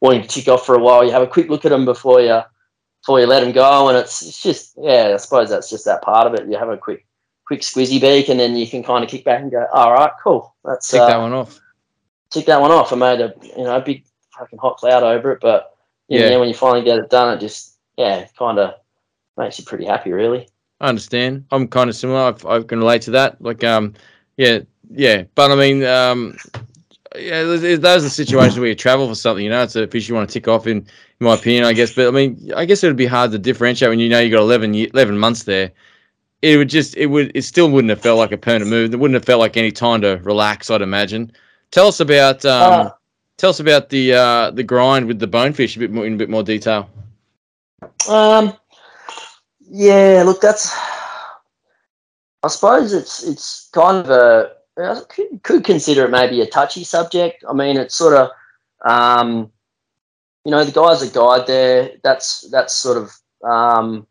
wanting to tick off for a while, you have a quick look at them before you before you let them go, and it's, it's just yeah, I suppose that's just that part of it. You have a quick quick squizzy beak, and then you can kind of kick back and go, all right, cool, that's Tick uh, that one off. tick that one off. I made a you know a big fucking hot cloud over it, but yeah, then when you finally get it done, it just yeah, kind of makes you pretty happy, really. I understand. I'm kind of similar. I've, I can relate to that. Like, um, yeah, yeah. But I mean, um, yeah, those are situations where you travel for something. You know, it's a fish you want to tick off. In, in my opinion, I guess. But I mean, I guess it would be hard to differentiate when you know you got 11, 11 months there. It would just, it would, it still wouldn't have felt like a permanent move. It wouldn't have felt like any time to relax. I'd imagine. Tell us about, um, Uh, tell us about the uh, the grind with the bonefish a bit more in a bit more detail. Um, yeah, look, that's. I suppose it's it's kind of a I could, could consider it maybe a touchy subject. I mean, it's sort of, um, you know, the guys that guide there. That's that's sort of, um,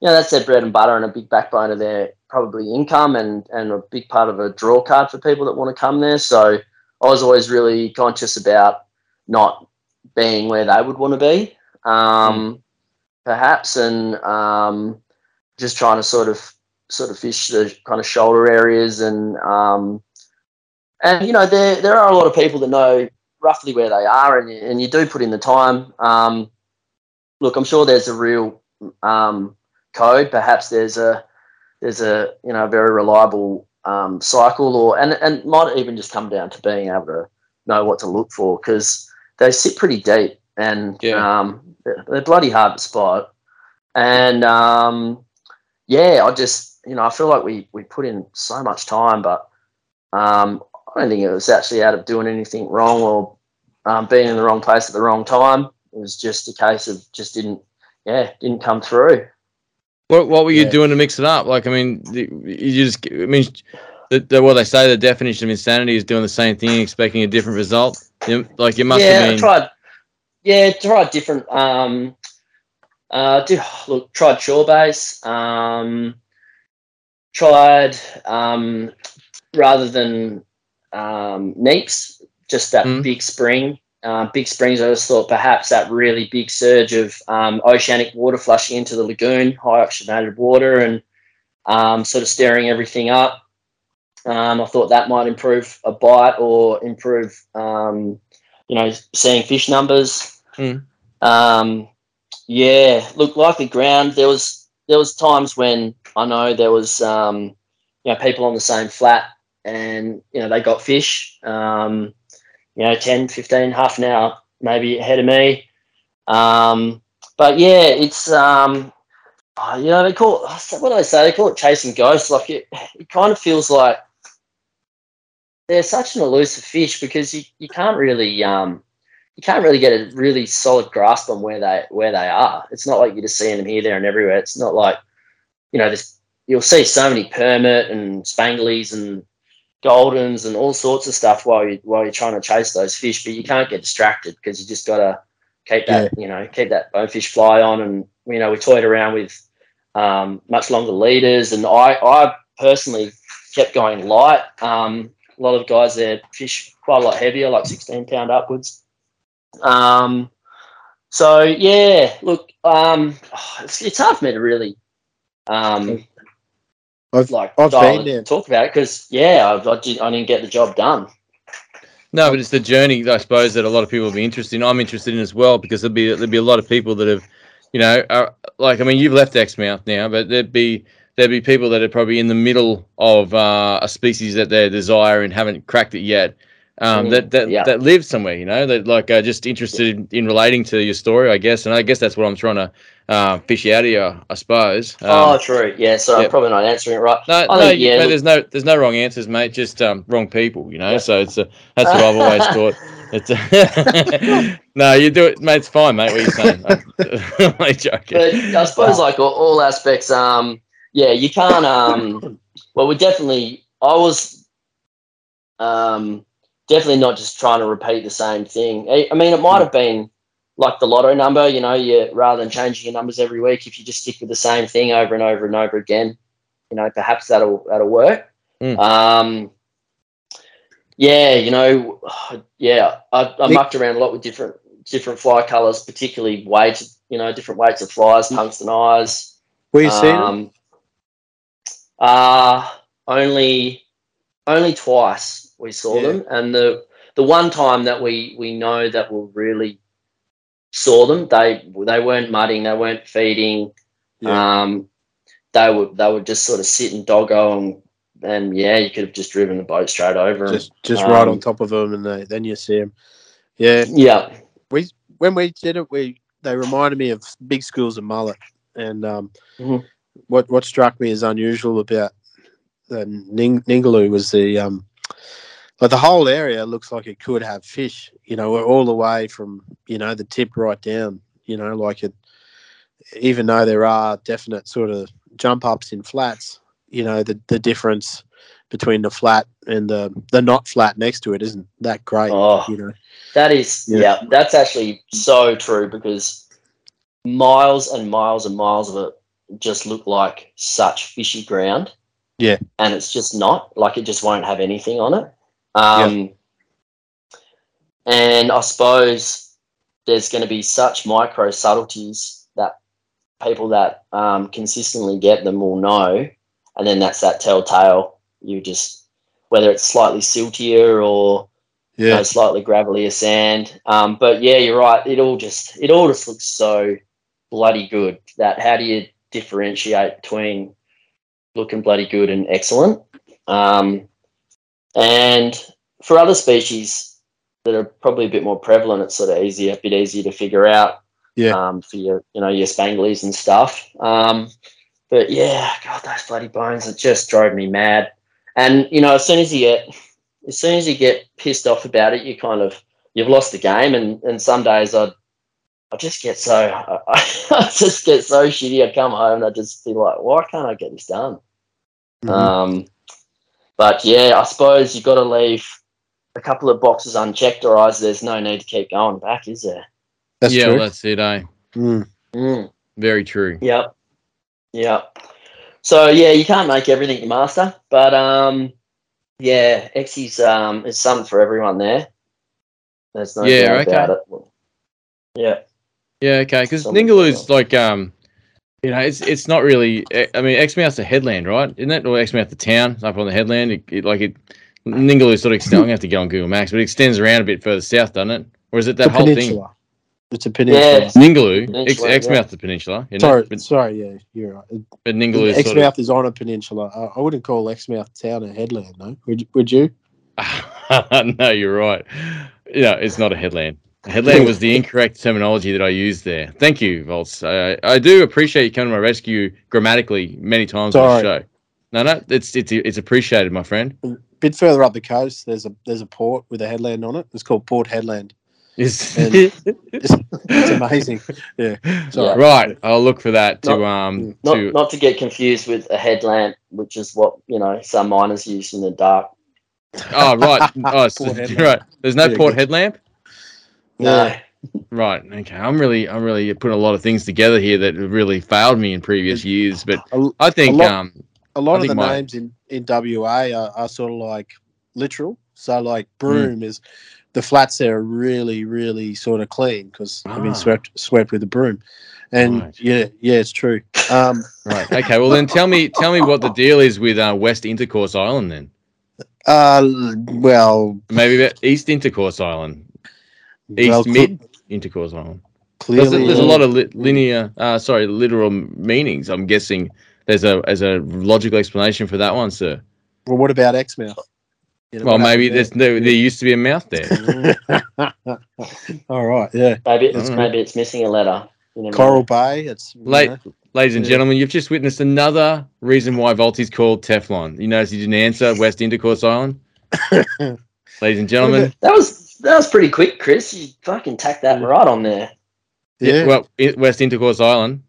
you know, that's their bread and butter and a big backbone of their probably income and and a big part of a draw card for people that want to come there. So I was always really conscious about not being where they would want to be. Um, perhaps, and um, just trying to sort of sort of fish the kind of shoulder areas and um, and you know there there are a lot of people that know roughly where they are and you, and you do put in the time. Um, look, I'm sure there's a real um, code. Perhaps there's a there's a you know a very reliable um, cycle or and and might even just come down to being able to know what to look for because they sit pretty deep and Yeah. um, they're, they're bloody hard to spot. And um, yeah, I just you know I feel like we we put in so much time, but um, I don't think it was actually out of doing anything wrong or um, being in the wrong place at the wrong time. It was just a case of just didn't yeah didn't come through. What what were you Yeah. doing to mix it up? Like, I mean, you just, I mean, the, the, what they say the definition of insanity is doing the same thing, and expecting a different result. You, like, you must yeah, have I tried. Yeah, tried different. Um, uh, do, look, tried shore base. Um, tried um, rather than um, neaps, just that Mm. big spring. Uh, big springs. I just thought perhaps that really big surge of um, oceanic water flushing into the lagoon, high oxygenated water, and um, sort of stirring everything up. Um, I thought that might improve a bite or improve, um, you know, seeing fish numbers. Mm. Um, yeah, look, like the ground, there was there was times when I know there was, um, you know, people on the same flat, and you know they got fish. Um, you know, 10, 15, half an hour maybe ahead of me. Um, but yeah, it's um, oh, you know they call it, what do they say? They call it chasing ghosts. Like it, it kind of feels like they're such an elusive fish because you, you can't really um, you can't really get a really solid grasp on where they where they are. It's not like you're just seeing them here, there, and everywhere. It's not like you know this. You'll see so many permit and spanglies and goldens and all sorts of stuff while you while you're trying to chase those fish, but you can't get distracted because you just gotta keep that you know keep that bonefish fly on. And you know we toyed around with um, much longer leaders, and I I personally kept going light. Um, a lot of guys there fish quite a lot heavier, like 16 pound upwards. Um, So yeah, look, um, it's, it's hard for me to really, um, I've, like I've dial- been there. talk about it because yeah, I, I, did, I didn't get the job done. No, but it's the journey, I suppose, that a lot of people will be interested in. I'm interested in as well because there'll be there'll be a lot of people that have, you know, are, like I mean, you've left Exmouth now, but there'd be there'd be people that are probably in the middle of uh, a species that they desire and haven't cracked it yet. Um, Mm, that that yeah. that live somewhere, you know, that like are just interested in, in relating to your story, I guess, and I guess that's what I'm trying to uh, fish out of you, I suppose. Um, oh, true. Yeah, so yeah. I'm probably not answering it right. no, I no, think, yeah, look- there's no there's no wrong answers, mate. Just um, wrong people, you know. Yeah. So it's a, that's what I've always thought. It's no, you do it, mate. It's fine, mate. What are you saying? I'm only joking. but I suppose like all, all aspects, um, yeah, you can't. Um, well, we definitely. I was, um, definitely not just trying to repeat the same thing. I, I mean, it might have been like the lotto number. You know, you rather than changing your numbers every week, if you just stick with the same thing over and over and over again, you know, perhaps that'll that'll work. Mm. Um, yeah, you know, yeah, I, I mucked around a lot with different different fly colors, particularly weights. You know, different weights of flies, tungsten eyes. Were you? Um, uh only only twice we saw Yeah. them, and the the one time that we we know that we really saw them, they they weren't mudding, they weren't feeding. Yeah. Um, they would they would just sort of sit and doggo and and yeah, you could have just driven the boat straight over 'em. Just just right um, on top of them, and they, then you see them. Yeah, Yeah, We when we did it, we they reminded me of big schools of mullet, and um, Mhm. what what struck me as unusual about the Ning- Ningaloo was the um, like the whole area looks like it could have fish. You know, we're all the way from you know the tip right down. You know, like it. Even though there are definite sort of jump ups in flats, you know the the difference between the flat and the the not flat next to it isn't that great. Oh. You know. That is, Yeah. yeah. that's actually so true because miles and miles and miles of it just look like such fishy ground. Yeah. And it's just not, like it just won't have anything on it. Um, And I suppose there's going to be such micro subtleties that people that um, consistently get them will know. And then that's that telltale. You just, whether it's slightly siltier or you know, slightly gravelier sand. Um, but yeah, you're right. It all just it all just looks so bloody good. That how do you differentiate between looking bloody good and excellent? Um, and for other species that are probably a bit more prevalent, it's sort of easier, a bit easier to figure out. Yeah. Um, for your you know your spanglies and stuff. Um, but yeah, God, those bloody bones it just drove me mad. And you know, as soon as you get as soon as you get pissed off about it, you kind of you've lost the game. And and some days I I just get so I, I just get so shitty. I come home and I just be like, why can't I get this done? Mhm. Um, but yeah, I suppose you've got to leave a couple of boxes unchecked, or else there's no need to keep going back, is there? That's yeah, true. well, that's it, eh? Mm. Mm. Very true. Yep. Yep. So yeah, you can't make everything you master, but um, yeah, Exy's um is something for everyone there. There's no Yeah, doubt okay. about it. Yeah. Yeah, okay. Because Something Ningaloo's like, um, you know, it's it's not really. eh, I mean, Exmouth's a headland, right? Isn't it? Or Exmouth the town up on the headland. It, it, like it, Ningaloo sort of extends. I'm gonna have to get on Google Maps, but it extends around a bit further south, doesn't it? Or is it that It's a whole thing? It's a peninsula. Yeah. Ningaloo, Ex, Peninsula, Exmouth the peninsula, Sorry. But, sorry, yeah, you're right. but Ningaloo sort Exmouth is on a peninsula. I, I wouldn't call Exmouth town a headland, no. Would, would you? no, you're right. Yeah, it's not a headland. A headland was the incorrect terminology that I used there. Thank you, Volts. I, I do appreciate you coming to my rescue grammatically many times on the show. No, no, it's it's it's appreciated, my friend. A bit further up the coast, there's a there's a port with a headland on it. It's called Port Hedland. It's, It's, it's amazing. Yeah. Sorry. right. I'll look for that to um Not to not to get confused with a headlamp, which is what you know some miners use in the dark. oh right oh so, right. There's no Yeah, port good. headlamp. No. Right. Okay. I'm really I'm really putting a lot of things together here that really failed me in previous years, but A, I think lot- um a lot of the my- names in, in WA are, are sort of like literal. So like Hmm. Broome is the flats there are really really sort of clean because Ah. been swept swept with a broom. And Right. yeah, yeah, it's true. Um, Right. Okay. Well, then tell me, tell me what the deal is with uh, West Intercourse Island. Then uh, well, maybe East Intercourse Island, East well, cl- Mid Intercourse Island. Clearly, There's, there's a uh, lot of li- linear, uh, sorry, literal meanings. I'm guessing there's a as a logical explanation for that one, sir. Well, what about Exmouth? You know, Well, maybe there's there, there used to be a mouth there. there? All right, yeah. Maybe it's Mm. maybe it's missing a letter. You never Coral. Bay. It's Late, know, ladies and Yeah. gentlemen, you've just witnessed another reason why Volty's called Teflon. You notice he didn't answer West Intercourse Island. ladies and gentlemen, That was that was pretty quick, Chris. You fucking tacked that right on there. yeah. well, West Intercourse Island.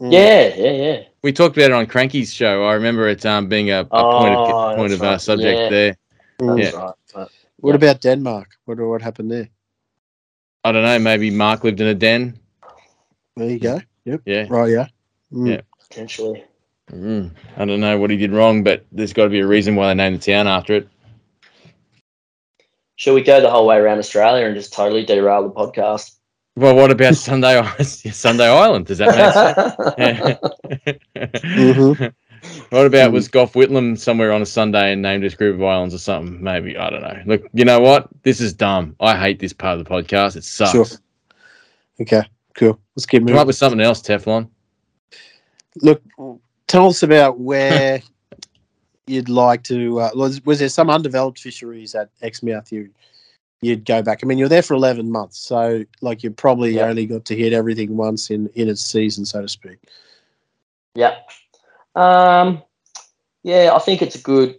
Mm. Yeah, yeah, yeah. We talked about it on Cranky's show. I remember it um, being a, a point Oh, of point that's of uh, right. subject Yeah. there. Mm. That's right. But What Yeah. about Denmark? What what happened there? I don't know. Maybe Mark lived in a den. There you go. Yep. Yeah. Right. Yeah. Mm. Yeah. potentially. Mm, I don't know what he did wrong, but there's got to be a reason why they named the town after it. Should we go the whole way around Australia and just totally derail the podcast? Well, what about Sunday Island? Sunday Island? Does that make sense? Mhm. what about was Gough Whitlam somewhere on a Sunday and named this group of islands or something? Maybe I don't know. Look, you know what? This is dumb. I hate this part of the podcast. It sucks. Sure. Okay. Cool. Let's keep Come up with something else, Teflon. Look, tell us about where you'd like to. Uh, was, was there some undeveloped fisheries at Exmouth you you'd go back? I mean, you're there for eleven months, so like you probably Yeah. only got to hit everything once in in its season, so to speak. Yeah. Um, yeah, I think it's a good.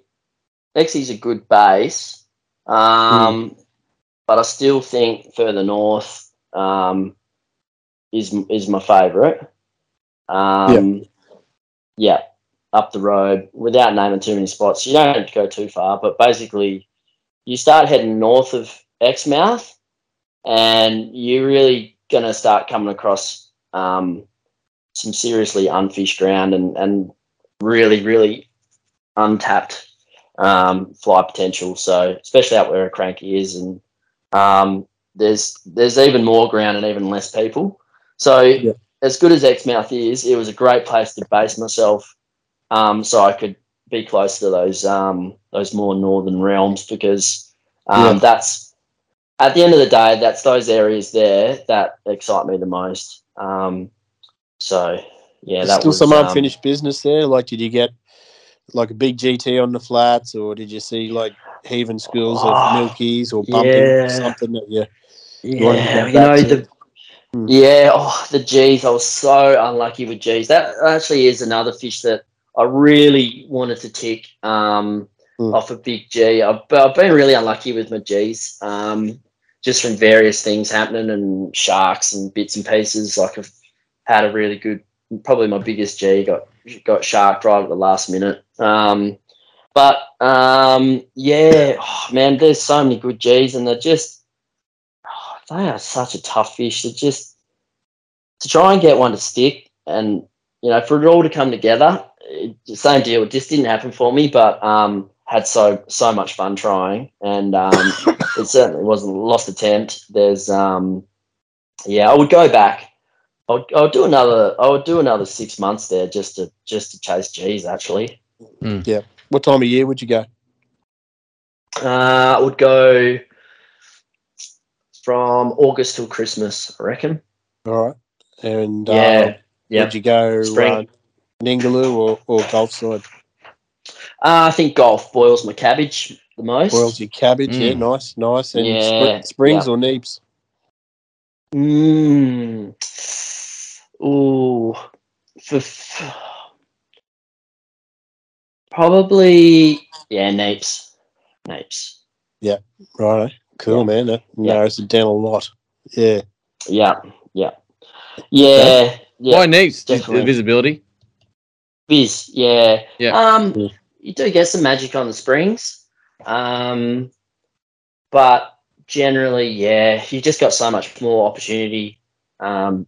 Exy's a good base, um, but I still think further north um, is is my favourite. Um, yeah. Up the road without naming too many spots. You don't have to go too far, but basically, you start heading north of Exmouth, and you're really gonna start coming across um, some seriously unfished ground and, and really, really untapped um, fly potential. So especially out where a cranky is, and um, there's there's even more ground and even less people. So Yeah. as good as Exmouth is, it was a great place to base myself, um, so I could be close to those um, those more northern realms because um, Yeah. that's at the end of the day, that's those areas there that excite me the most. Um, so yeah, There's that still was some um, unfinished business there. Like, did you get like a big GT on the flats, or did you see like heaving schools of Oh, milkies or bumping yeah. something that you? Yeah, you know the. Hmm. yeah, oh the G's. I was so unlucky with G's. That actually is another fish that I really wanted to tick um, Hmm. off a big G. I've, I've been really unlucky with my G's, um, just from various things happening and sharks and bits and pieces. Like I've had a really good, probably my biggest G got got sharked right at the last minute. Um, but um, yeah, oh, man, there's so many good G's, and they're just oh, they are such a tough fish. They're just to try and get one to stick, and you know, for it all to come together. It, same deal. It just didn't happen for me, but um, had so so much fun trying, and um, it certainly wasn't a lost attempt. There's um, yeah, I would go back. I'll, I'll do another. I would do another six months there just to just to chase G's. Actually, Yeah. What time of year would you go? uh, I would go from August till Christmas. I reckon. All right, and uh, Yeah, yeah. would you go Spring. uh, Ningaloo or or Gulf side? Uh, I think Gulf boils my cabbage the most. Boils your cabbage, yeah, Mm. nice, nice. And Yeah, spr- springs or neaps? Mm. Ooh. For, f- probably, yeah, neaps. neaps. Yeah, right, cool, Yeah. man. That Yeah. narrows it down a lot. Yeah, Yeah, yeah. Yeah, yeah. Why needs definitely. visibility? Viz, yeah. Yeah. Um, Yeah. you do get some magic on the springs. Um, but generally, yeah, you just got so much more opportunity. Um,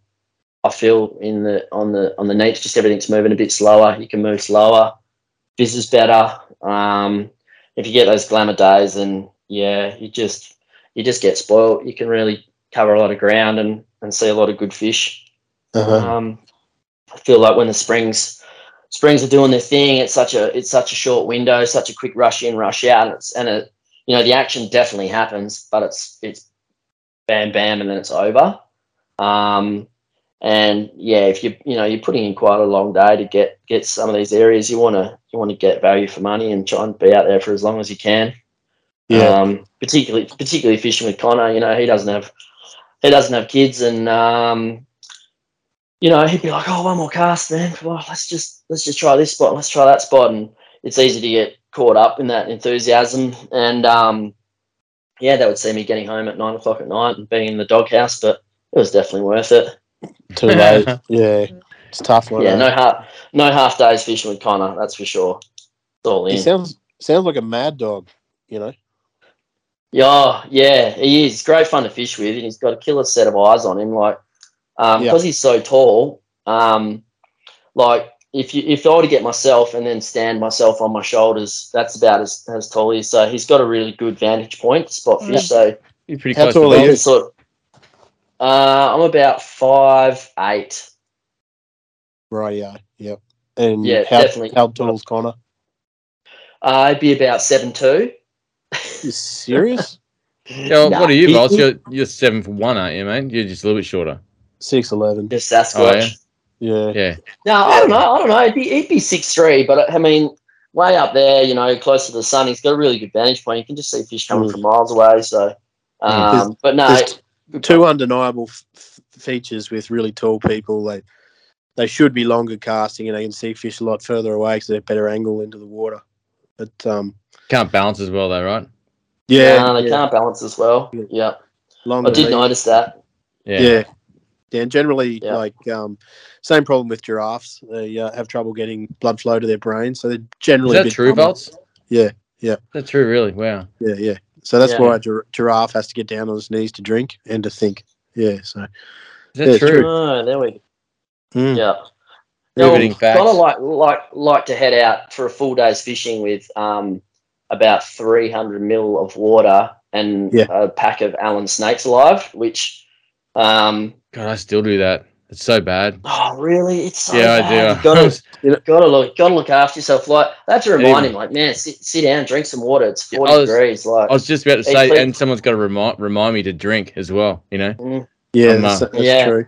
I feel in the on the on the nature, just everything's moving a bit slower. You can move slower. Viz is better. Um, if you get those glamour days, and yeah, you just you just get spoiled. You can really cover a lot of ground and and see a lot of good fish. Uh-huh. Um, I feel like when the springs springs are doing their thing, it's such a it's such a short window, such a quick rush in, rush out, and it's and it you know the action definitely happens, but it's it's bam bam and then it's over. Um, and yeah, if you you know you're putting in quite a long day to get get some of these areas, you want to you want to get value for money and try and be out there for as long as you can. Yeah. Um, particularly particularly fishing with Connor, you know he doesn't have he doesn't have kids, and um, you know he'd be like, oh, one more cast, man. Well, let's just let's just try this spot, let's try that spot, and it's easy to get caught up in that enthusiasm. And um, yeah, that would see me getting home at nine o'clock at night and being in the doghouse, but it was definitely worth it. Too late. yeah. It's tough. Like yeah, no half no half days fishing with Connor, that's for sure. It's all in. He sounds sounds like a mad dog. You know. Yeah, yeah, he is. Great fun to fish with, and he's got a killer set of eyes on him. Like, um, Yeah. because he's so tall, um, like if you if I were to get myself and then stand myself on my shoulders, that's about as, as tall he is. So he's got a really good vantage point to spot fish. So You're pretty How close tall to are you? Sort of, uh, I'm about five eight. Right. Yeah. Yep. And Yeah, how, definitely. How tall's Connor? Uh, I'd be about seven two. You serious? Yeah, Nah, what are you, he- Boss? You're, you're seven for one, aren't you, mate? You're just a little bit shorter. Six eleven. Just Sasquatch. Oh, yeah? Yeah. Yeah. No, I don't know. I don't know. He'd be, he'd be six three, but I mean, way up there, you know, close to the sun. He's got a really good vantage point. You can just see fish coming Mm. from miles away. So, um, but no, There's Two undeniable f- f- features with really tall people. They they should be longer casting, and they can see fish a lot further away because they're better angle into the water. But um, Can't balance as well, though, right? yeah, no, they yeah, can't balance as well. Yeah. Yeah, I did lead. notice that. Yeah. Yeah. Yeah, and generally, Yeah. like um, same problem with giraffes. They uh, have trouble getting blood flow to their brain, so they're generally. Is that true, dumber. Volts? Yeah, yeah. Is that true, really? Wow. Yeah, yeah. So that's Yeah. why a gir- giraffe has to get down on his knees to drink and to think. Yeah. So. Is that Yeah, it's true? Oh, there we. Mm. Yeah. Riveting facts. Kind of like like like to head out for a full day's fishing with um about three hundred mil of water and Yeah. a pack of Allen snakes alive, which um God, I still do that. It's so bad. oh really it's so yeah, bad. I You do. gotta gotta look gotta look after yourself. Like that's a to remind Even- him, like, man, sit, sit down, drink some water. It's Yeah, forty I was- degrees. Like I was just about to say, please- and someone's got to remind remind me to drink as well. You know. mm, Yeah, Um, that's, uh, that's Yeah. true.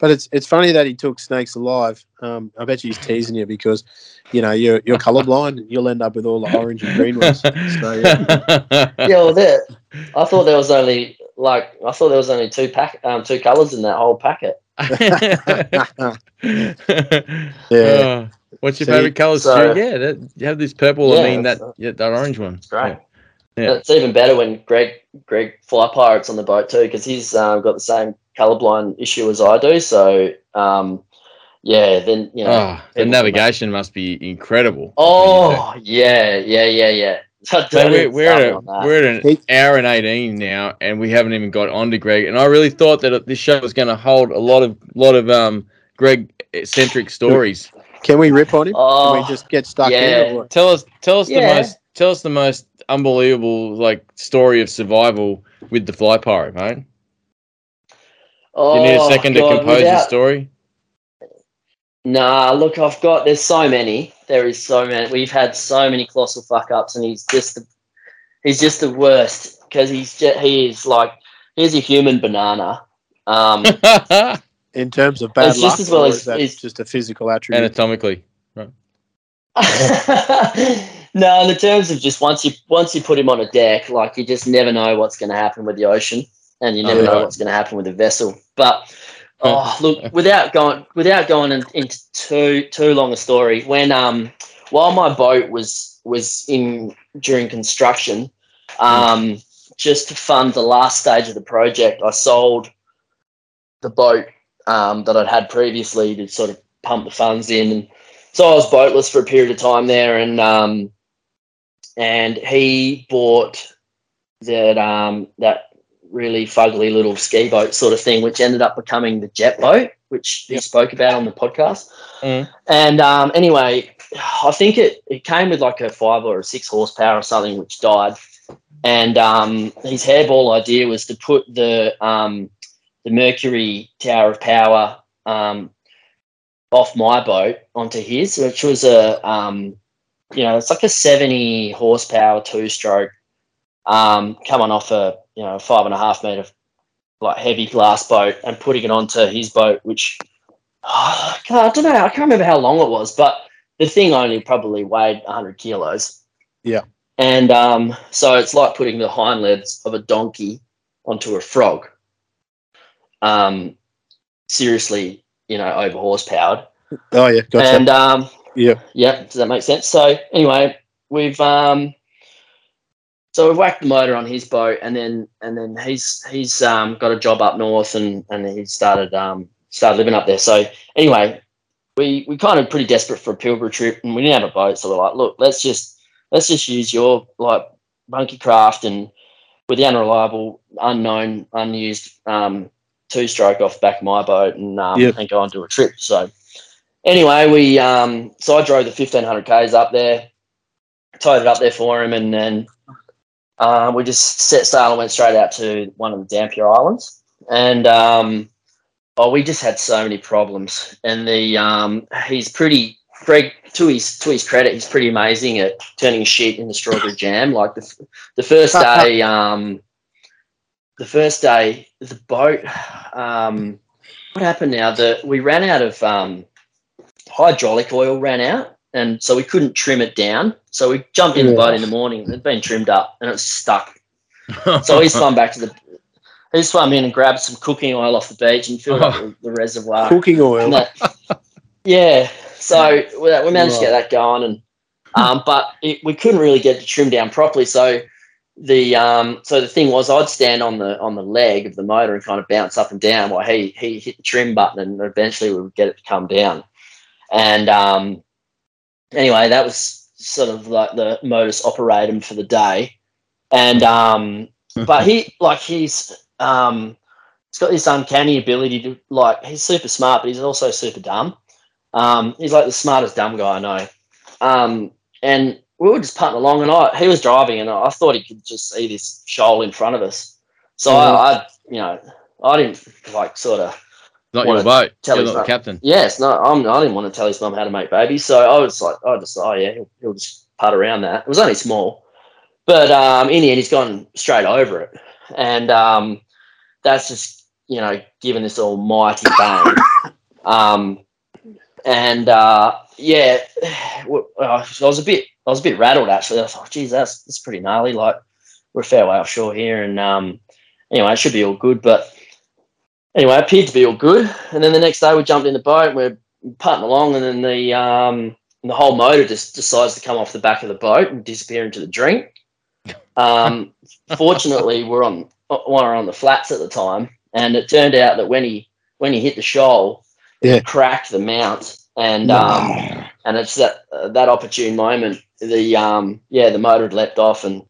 But it's it's funny that he took snakes alive. Um, I bet you he's teasing you because, you know, you're you're colorblind. and You'll end up with all the orange and green ones. So, yeah. yeah, well, there. I thought there was only like I thought there was only two pack um two colors in that whole packet. Oh, what's your See, favorite color, so- Yeah, that, you have this purple. Yeah, I mean that it's- yeah, that orange one. Great. Yeah. It's even better when Greg Greg Fly Pirates on the boat too because he's um, got the same colorblind issue as I do. So um, yeah, then you know. Oh, the navigation must be incredible. Oh yeah, yeah, yeah, yeah. So Don't we're, we're, at a, we're at an hour and 18 now, and we haven't even got on to Greg. And I really thought that this show was going to hold a lot of lot of um Greg centric stories. Can we rip on him? Oh, Can we just get stuck yeah. in? Or? Tell us, tell us Yeah. the most, tell us the most unbelievable like story of survival with the fly pirate, mate. oh, you need a second God, to compose without- the story? Nah, look, I've got. There's so many. There is so many. We've had so many colossal fuck ups, and he's just the, he's just the worst because he's just, he is like he's a human banana. Um, In terms of bad It's just as well or as- is that it's- just a physical attribute? Anatomically, no, in the terms of just once you once you put him on a deck, like you just never know what's going to happen with the ocean, and you never Oh, know right. what's going to happen with the vessel. But oh, look, without going without going in, into too too long a story, when um while my boat was was in during construction, um just to fund the last stage of the project, I sold the boat um, that I'd had previously to sort of pump the funds in. And so I was boatless for a period of time there, and um, and he bought that um, that really fugly little ski boat sort of thing, which ended up becoming the jet boat, which he spoke about on the podcast. Mm. And um, anyway, I think it, it came with like a five or a six horsepower or something, which died. And um, his hairball idea was to put the um, the Mercury Tower of Power um, off my boat onto his, which was a um, you know it's like a seventy horsepower two stroke um, coming off a you know five and a half meter like heavy glass boat and putting it onto his boat, which oh, I don't know, I can't remember how long it was, but the thing only probably weighed 100 kilos. Yeah. And um, so it's like putting the hind legs of a donkey onto a frog. Um, seriously, you know, over horsepowered. Oh yeah, gotcha. And um, yeah, yeah, does that make sense? So anyway, we've um, so we've whacked the motor on his boat, and then and then he's he's um, got a job up north, and and he started um, started living up there. So anyway, we we kind of pretty desperate for a Pilbara trip, and we didn't have a boat, so we're like, look, let's just let's just use your like monkey craft and with the unreliable, unknown, unused um, two stroke off the back of my boat and um, Yep. and go on to a trip. So anyway, we um, so I drove the fifteen hundred k's up there, towed it up there for him, and then uh, we just set sail and went straight out to one of the Dampier Islands, and um, oh, we just had so many problems. And the um, he's pretty Greg to his to his credit, he's pretty amazing at turning shit into strawberry jam. Like the the first day, um, the first day, the boat. Um, what happened now? That we ran out of um, hydraulic oil, ran out, and so we couldn't trim it down. So we jumped in the boat in the morning. It'd been trimmed up, and it was stuck. So he swam back to the. He swam in and grabbed some cooking oil off the beach and filled up the, the reservoir. cooking oil. That- yeah, so we, we managed to get that going, and um, but it, we couldn't really get the trim down properly. So the um, so the thing was, I'd stand on the on the leg of the motor and kind of bounce up and down while he he hit the trim button, and eventually we would get it to come down. And um, anyway, that was sort of like the modus operandum for the day. And um, but he like he's um, he's got this uncanny ability to like he's super smart, but he's also super dumb. Um, he's like the smartest dumb guy I know. Um, and we were just putting along, and I he was driving, and I thought he could just see this shoal in front of us. So I, I, you know, I didn't like sort of Not your boat. tell You're not the captain. Yes, no, I'm, I didn't want to tell his mum how to make babies, so I was like, I just, oh yeah, he'll, he'll just putt around that. It was only small, but um, in the end, he's gone straight over it, and um, that's just you know given this almighty bang. um, and uh, yeah, I was a bit, I was a bit rattled actually. I thought, geez, that's that's pretty gnarly. Like we're a fair way offshore here, and um, anyway, it should be all good, but anyway, it appeared to be all good. And then the next day we jumped in the boat, we're putting along, and then the um, the whole motor just decides to come off the back of the boat and disappear into the drink. Um, fortunately, we're on we're on the flats at the time, and it turned out that when he when he hit the shoal, Yeah. it cracked the mount, and um, and it's that uh, that opportune moment. The um, yeah, the motor had leapt off and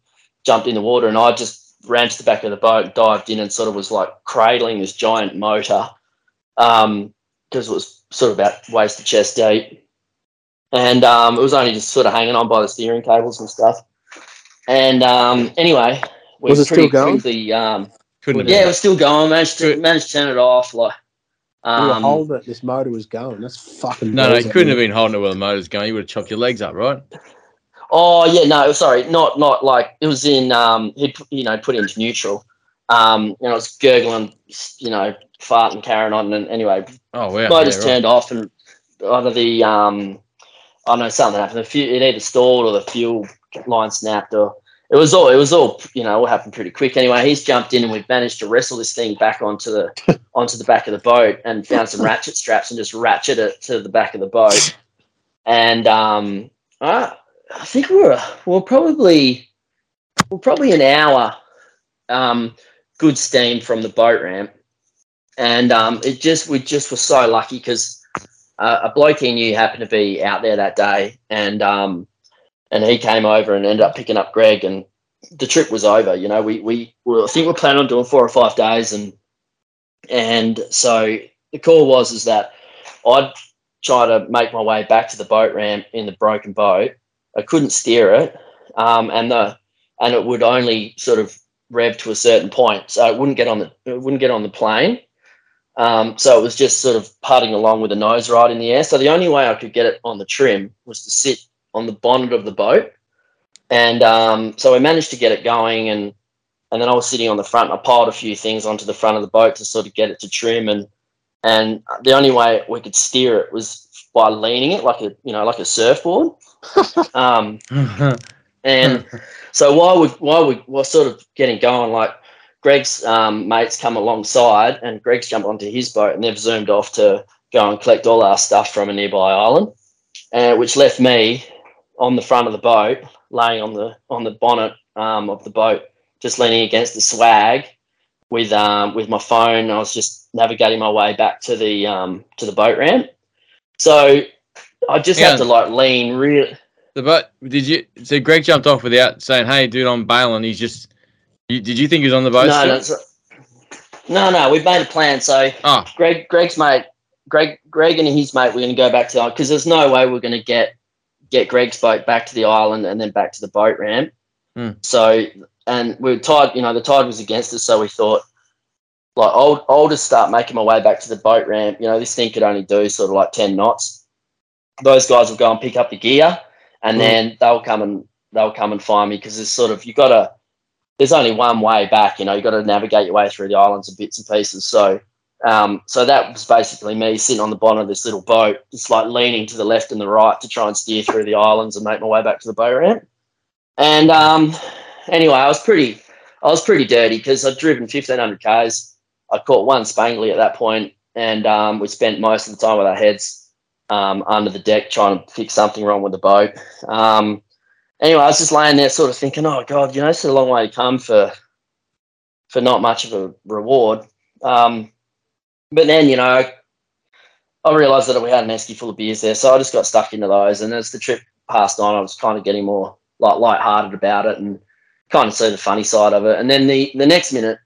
jumped in the water, and I just ran to the back of the boat, dived in, and sort of was like cradling this giant motor, um, because it was sort of about waist to chest deep, and um, it was only just sort of hanging on by the steering cables and stuff. And um, anyway, we Was it still going? quickly, Um, Couldn't have yeah, it was still going. Managed to managed to turn it off. Like, we were um, holding it. This motor was going. That's fucking. No, no, you couldn't have been holding it while the motor's going. You would have chopped your legs up, right? Oh yeah, no, sorry, not not like it was in. Um, he you know put it into neutral. Um, you know, it's gurgling, you know, farting, carrying on, and anyway, Oh, wow. motor's yeah, right. turned off, and either the um, I don't know something happened. The fuel, it either stalled or the fuel line snapped, or it was all it was all you know all happened pretty quick. Anyway, he's jumped in, and we've managed to wrestle this thing back onto the onto the back of the boat, and found some ratchet straps, and just ratchet it to the back of the boat, and um, I, I think we we're we we're probably we're probably an hour um, good steam from the boat ramp, and um, it just we just were so lucky because uh, a bloke he knew happened to be out there that day, and um, and he came over and ended up picking up Greg, and the trip was over. You know, we we well, I think we're planning on doing four or five days, and and so the call was is that I'd try to make my way back to the boat ramp in the broken boat. I couldn't steer it, um, and the and it would only sort of rev to a certain point, so it wouldn't get on the it wouldn't get on the plane. Um, so it was just sort of putting along with the nose right in the air. So the only way I could get it on the trim was to sit on the bonnet of the boat, and um, so we managed to get it going. And and then I was sitting on the front. And I piled a few things onto the front of the boat to sort of get it to trim. And and the only way we could steer it was by leaning it like a you know like a surfboard. um, and so while we while we were sort of getting going, like Greg's um, mates come alongside, and Greg's jumped onto his boat, and they've zoomed off to go and collect all our stuff from a nearby island, uh, which left me on the front of the boat, laying on the on the bonnet um, of the boat, just leaning against the swag with um, with my phone. I was just navigating my way back to the um, to the boat ramp. So I just Yeah. had to like lean real. The boat. Did you? So Greg jumped off without saying, "Hey, dude, I'm bailing." He's just. You, did you think he was on the boat? No, still? no, no, no. We've made a plan. So Oh, Greg, Greg's mate, Greg, Greg and his mate, we're going to go back to the island because there's no way we're going to get get Greg's boat back to the island and then back to the boat ramp. Hmm. So, and we are tide, you know, the tide was against us, so we thought, like, I'll, I'll just start making my way back to the boat ramp. You know, this thing could only do sort of like ten knots. Those guys will go and pick up the gear, and Hmm. then they'll come and they'll come and find me because there's sort of you got to. There's only one way back, you know. You got to navigate your way through the islands and bits and pieces. So, um, so that was basically me sitting on the bottom of this little boat, just like leaning to the left and the right to try and steer through the islands and make my way back to the boat ramp. And um, anyway, I was pretty, I was pretty dirty because I'd driven fifteen hundred k's. I caught one spangly at that point, and um, we spent most of the time with our heads um, under the deck trying to fix something wrong with the boat. Um, anyway, I was just laying there, sort of thinking, "Oh God, you know, it's a long way to come for for not much of a reward." Um, but then, you know, I, realised that we had an esky full of beers there, so I just got stuck into those. And as the trip passed on, I was kind of getting more like light-hearted about it and kind of see the funny side of it. And then the the next minute,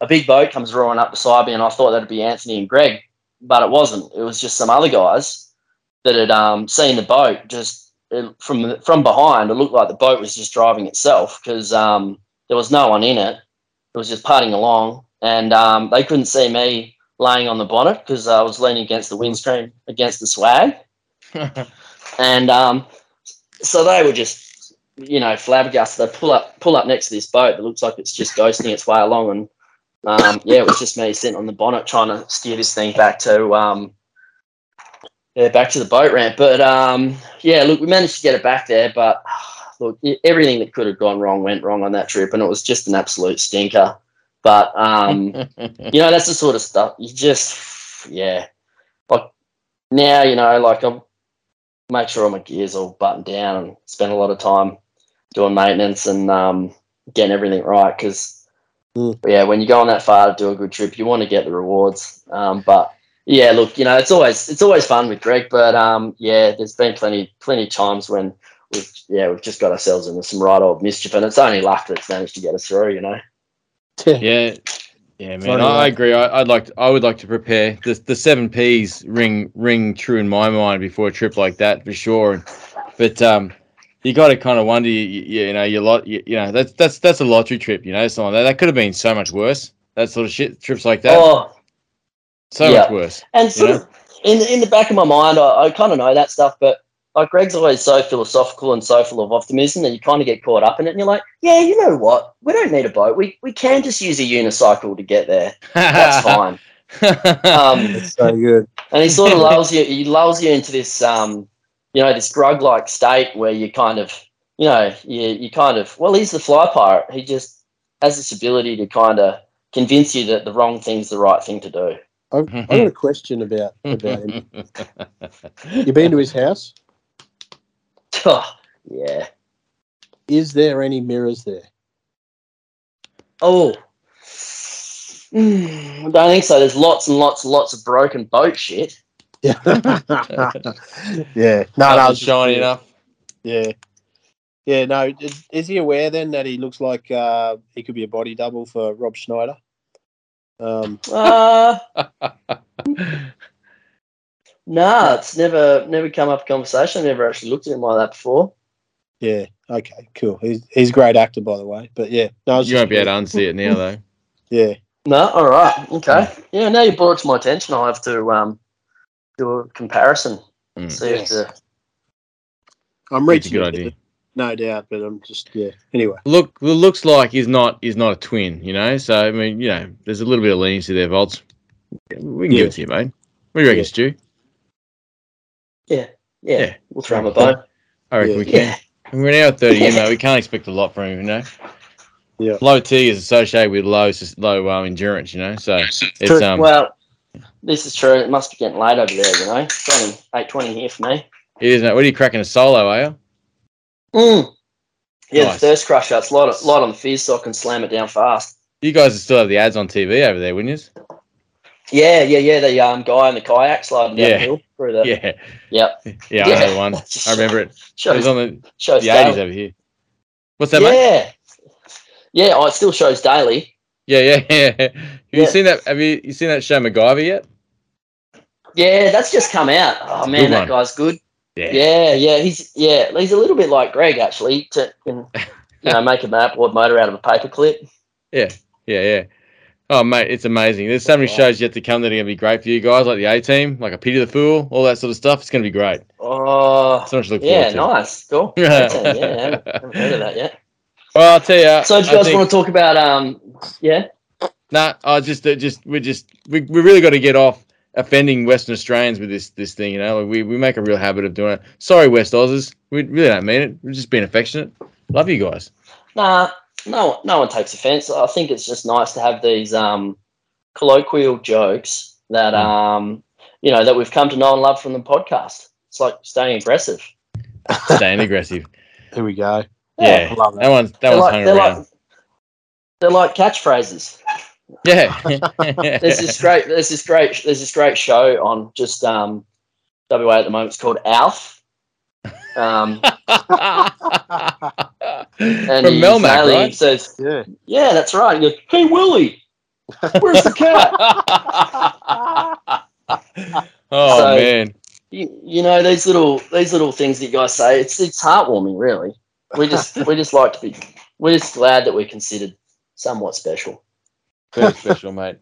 a big boat comes roaring up beside me, and I thought that'd be Anthony and Greg, but it wasn't. It was just some other guys that had um, seen the boat just it, from from behind. It looked like the boat was just driving itself because um, there was no one in it. It was just putting along, and um, they couldn't see me laying on the bonnet because I was leaning against the windscreen against the swag, and um, so they were just you know flabbergasted. They pull up pull up next to this boat that looks like it's just ghosting its way along, and um, yeah, it was just me sitting on the bonnet trying to steer this thing back to um, yeah back to the boat ramp. But um, yeah, look, we managed to get it back there, but look, everything that could have gone wrong went wrong on that trip, and it was just an absolute stinker. But um, you know, that's the sort of stuff you just, yeah. Like now, you know, like I'm make sure all my gear's all buttoned down and spend a lot of time doing maintenance and um, getting everything right. Because Mm. yeah, when you go on that far to do a good trip, you want to get the rewards. Um, but yeah, look, you know, it's always it's always fun with Greg. But um, yeah, there's been plenty plenty of times when we've yeah we've just got ourselves into some right old mischief, and it's only luck that's managed to get us through. You know. yeah, yeah, man. Funny, I, I agree. I, I'd like. To, I would like to prepare the the seven P's ring ring true in my mind before a trip like that for sure. But um, you got to kind of wonder. You, you, you know, you lot. You, you know, that's that's that's a lottery trip. You know, something like that. That could have been so much worse. That sort of shit. Trips like that. Oh, so yeah. much worse. And sort Yeah. of in in the back of my mind, I, I kind of know that stuff, but like Greg's always so philosophical and so full of optimism that you kind of get caught up in it, and you're like, yeah, you know what? We don't need a boat. We we can just use a unicycle to get there. That's fine. Um, So good. and he sort of lulls you. He lulls you into this, um, you know, this drug-like state where you kind of, you know, you you kind of. Well, he's the fly pirate. He just has this ability to kind of convince you that the wrong thing's the right thing to do. I've, I've got a question about about him. You been to his house? Oh, yeah. Is there any mirrors there? Oh. Mm, I don't think so. There's lots and lots and lots of broken boat shit. Yeah. yeah. No, no. Was shiny enough. Yeah. Yeah, no. Is, is he aware then that he looks like uh, he could be a body double for Rob Schneider? Um, Uh, nah, it's never never come up in conversation. I never actually looked at him like that before. yeah. Okay. Cool. He's he's a great actor, by the way. But yeah, no. You won't be able to unsee it now, though. Yeah. No, all right, okay. Yeah, now you brought it to my attention. I'll have to um, do a comparison. Mm. See Yes. if the I'm It's a reaching good it, idea. No doubt. But I'm just yeah. Anyway. Look, the looks like is not is not a twin, you know. So I mean, you know, there's a little bit of leniency there, Volts. We can Yeah. give it to you, mate. What do you reckon, Yeah. Stu? yeah, Yeah. we'll throw him a bone. I reckon Yeah. we can. Yeah, We're an hour thirty in, mate. We can't expect a lot from him, you know. Yeah. Low T is associated with low low um, endurance, you know. So it's um well, this is true. It must be getting late over there, you know. It's only eight twenty here for me. it is. mate. What are you cracking a solo, are you? Mm. Yeah, Nice. the thirst crusher. It's light, light on the fizz, so I can slam it down fast. You guys still have the ads on TV over there, wouldn't you? Yeah, yeah, yeah. The um, guy in the kayak sliding down Yeah. the hill through the. Yeah, Yep. yeah, I Yeah. know the one. I remember it. It Shows, was on the shows the eighties daily. over here. What's that, mate? yeah. Yeah, oh, it still shows daily. Yeah, yeah, yeah. Have you seen that? Have you, you seen that show MacGyver yet? Yeah, that's just come out. Oh man, Good that one. guy's good. Yeah. Yeah, yeah, he's yeah, he's a little bit like Greg actually. To can, you know, make a mapboard motor out of a paperclip. Yeah, yeah. Yeah. Oh, mate, it's amazing. There's so many shows yet to come that are going to be great for you guys, like the A Team, like a Pity the Fool, all that sort of stuff. It's going to be great. Oh, So much to look yeah, forward nice, cool. Yeah. yeah, yeah, haven't, haven't heard of that yet. to. Well, I'll tell you. So, do you guys think- want to talk about um? Yeah, Nah, I just, uh, just, we just, we, we really got to get off offending Western Australians with this, this thing. You know, like we, we make a real habit of doing it. Sorry, West Aussies, we really don't mean it. We're just being affectionate. Love you guys. nah, no, no one takes offence. I think it's just nice to have these um colloquial jokes that Mm. um you know that we've come to know and love from the podcast. It's like staying aggressive. Staying aggressive. Here we go. Yeah, I love that that. one's that They're one's like, hung they're around. like they're like catchphrases. Yeah. There's this great there's this great there's this great show on just um WA at the moment. It's called Alf. Um, and From he's Melmac, right? Says, Yeah. "Yeah, that's right." He goes, "Hey Willie, where's the cat?" oh So- man. you, you know these little these little things that you guys say. It's it's heartwarming, really. We just we just like to be. We're just glad that we're considered somewhat special. Very special, mate.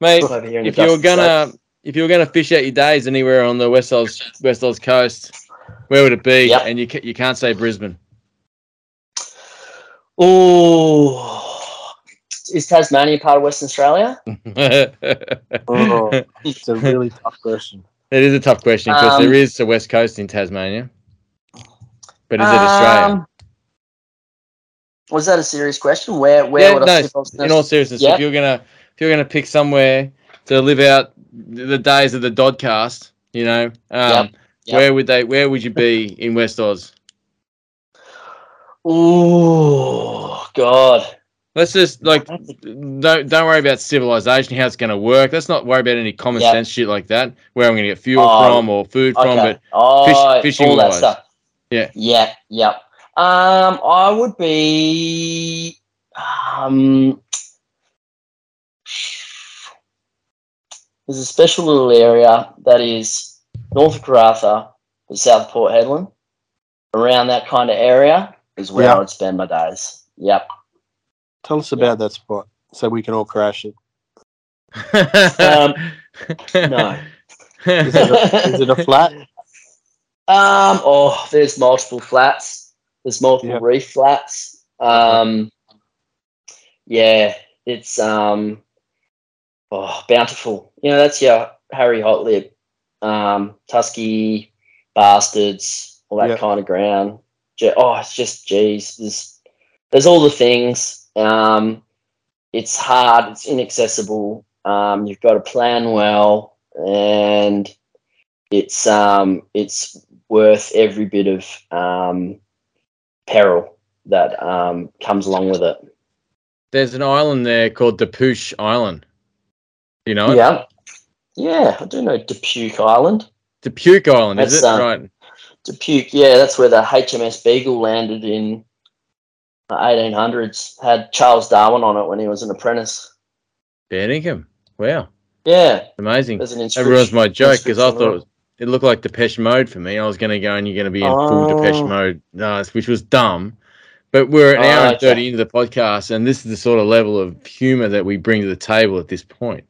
Mate, Over here in if you were gonna if you were gonna fish out your days anywhere on the West Oz West Oz coast, where would it be? Yep. And you ca- you can't say Brisbane. Oh, is Tasmania part of Western Australia? Oh, it's a really tough question. It is a tough question because Um, there is a West Coast in Tasmania, but is it Australia? Was that a serious question? Where where Yeah, would I no, I was in all seriousness, Yeah. if you're gonna if you're gonna pick somewhere to live out the days of the Doddcast, you know, um, Yep. where would they? Where would you be in West Oz? Oh God. Let's just like don't don't worry about civilization, how it's going to work. Let's not worry about any common Yep. sense shit like that. Where I'm going to get fuel Oh, from or food from, but oh, fishing all that wise. stuff. Yeah. Yeah. Yep. Um, I would be. Um, there's a special little area that is north of Karratha, but south of Port Hedland. Around that kind of area is where Yeah. I would spend my days. Yep. Tell us about that spot so we can all crash it. Um, No. Is it a, is it a flat? Um, oh, there's multiple flats. There's multiple reef flats. Um, yeah, it's um, oh, bountiful. You know, that's your Harry Hotlip, um, Tusky bastards, all that kind of ground. Oh, it's just geez, there's there's all the things. Um, it's hard. It's inaccessible. Um, you've got to plan well, and it's um, it's worth every bit of um, peril that um, comes along with it. There's an island there called Depuch Island. You know it? Yeah, yeah, I do know Dupuque Island. Dupuque Island, is it? uh, right. Dubuque, yeah, that's where the HMS Beagle landed in the 1800s. Had Charles Darwin on it when he was an apprentice. Dinkum. Wow, Yeah, amazing. That ruins my joke because I thought it, was, it looked like Depeche Mode for me. I was going to go and you're going to be in full Depeche Oh. Mode, uh, which was dumb. But we're an Oh, hour and okay. 30 into the podcast, and this is the sort of level of humor that we bring to the table at this point.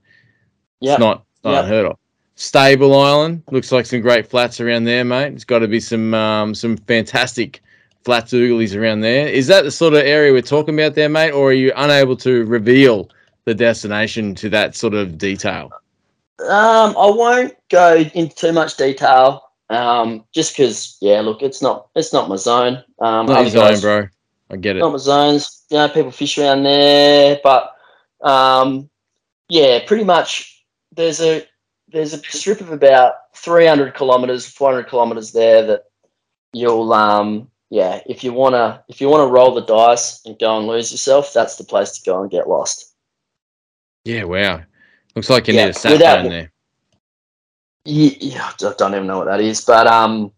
Yeah, It's not, it's not Yep. unheard of. Stable Island looks like some great flats around there, mate. It's got to be some um, some fantastic flats ooglies around there. Is that the sort of area we're talking about there, mate, or are you unable to reveal the destination to that sort of detail? Um, I won't go into too much detail. Um, just because, yeah, look, it's not it's not my zone. Um, Not your zone, guys- bro. I get it. Not my zones. You know, people fish around there, but um, yeah, pretty much. There's a there's a strip of about 300 kilometers, 400 kilometers there that you'll um yeah if you wanna if you wanna roll the dice and go and lose yourself, that's the place to go and get lost. Yeah, wow. Looks like you Yeah, need a sat phone there. Yeah, yeah, I don't even know what that is, but um,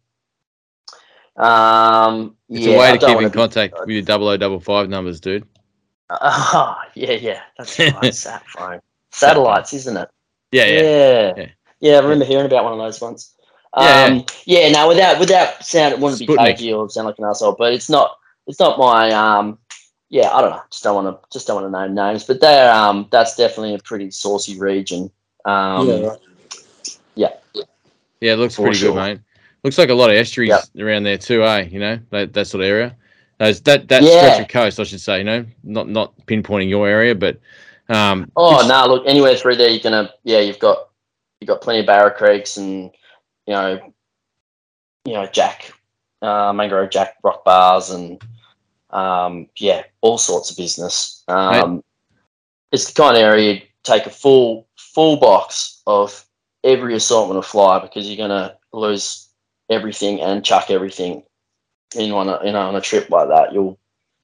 um, It's yeah, a way I to keep in be- contact with your double O double five numbers, dude. Oh, yeah, yeah, that's right. Sat phone, satellites, isn't it? Yeah, yeah. yeah, Yeah. yeah. I remember hearing about one of those once. Yeah, Um, yeah. Now, without without sound, it wouldn't be Sputnik. cagey or sound like an asshole, but it's not. It's not my. Um, yeah, I don't know. Just don't want to. Just don't want to name names, but they're. Um, that's definitely a pretty saucy region. Um, yeah, right. Yeah, it looks For pretty sure. good, mate. Looks like a lot of estuaries Yep. around there too, eh? You know, that, that sort of area. Those that that Yeah. stretch of coast, I should say. You know, not not pinpointing your area, but um, Oh it's- no! Nah, look, anywhere through there, you're gonna. Yeah, you've got you've got plenty of barra creeks and you know, you know, jack, uh, mangrove jack rock bars and um, yeah, all sorts of business. Um, It's the kind of area you take a full full box of every assortment of fly because you're gonna lose everything and chuck everything in on a you know on a trip like that. You'll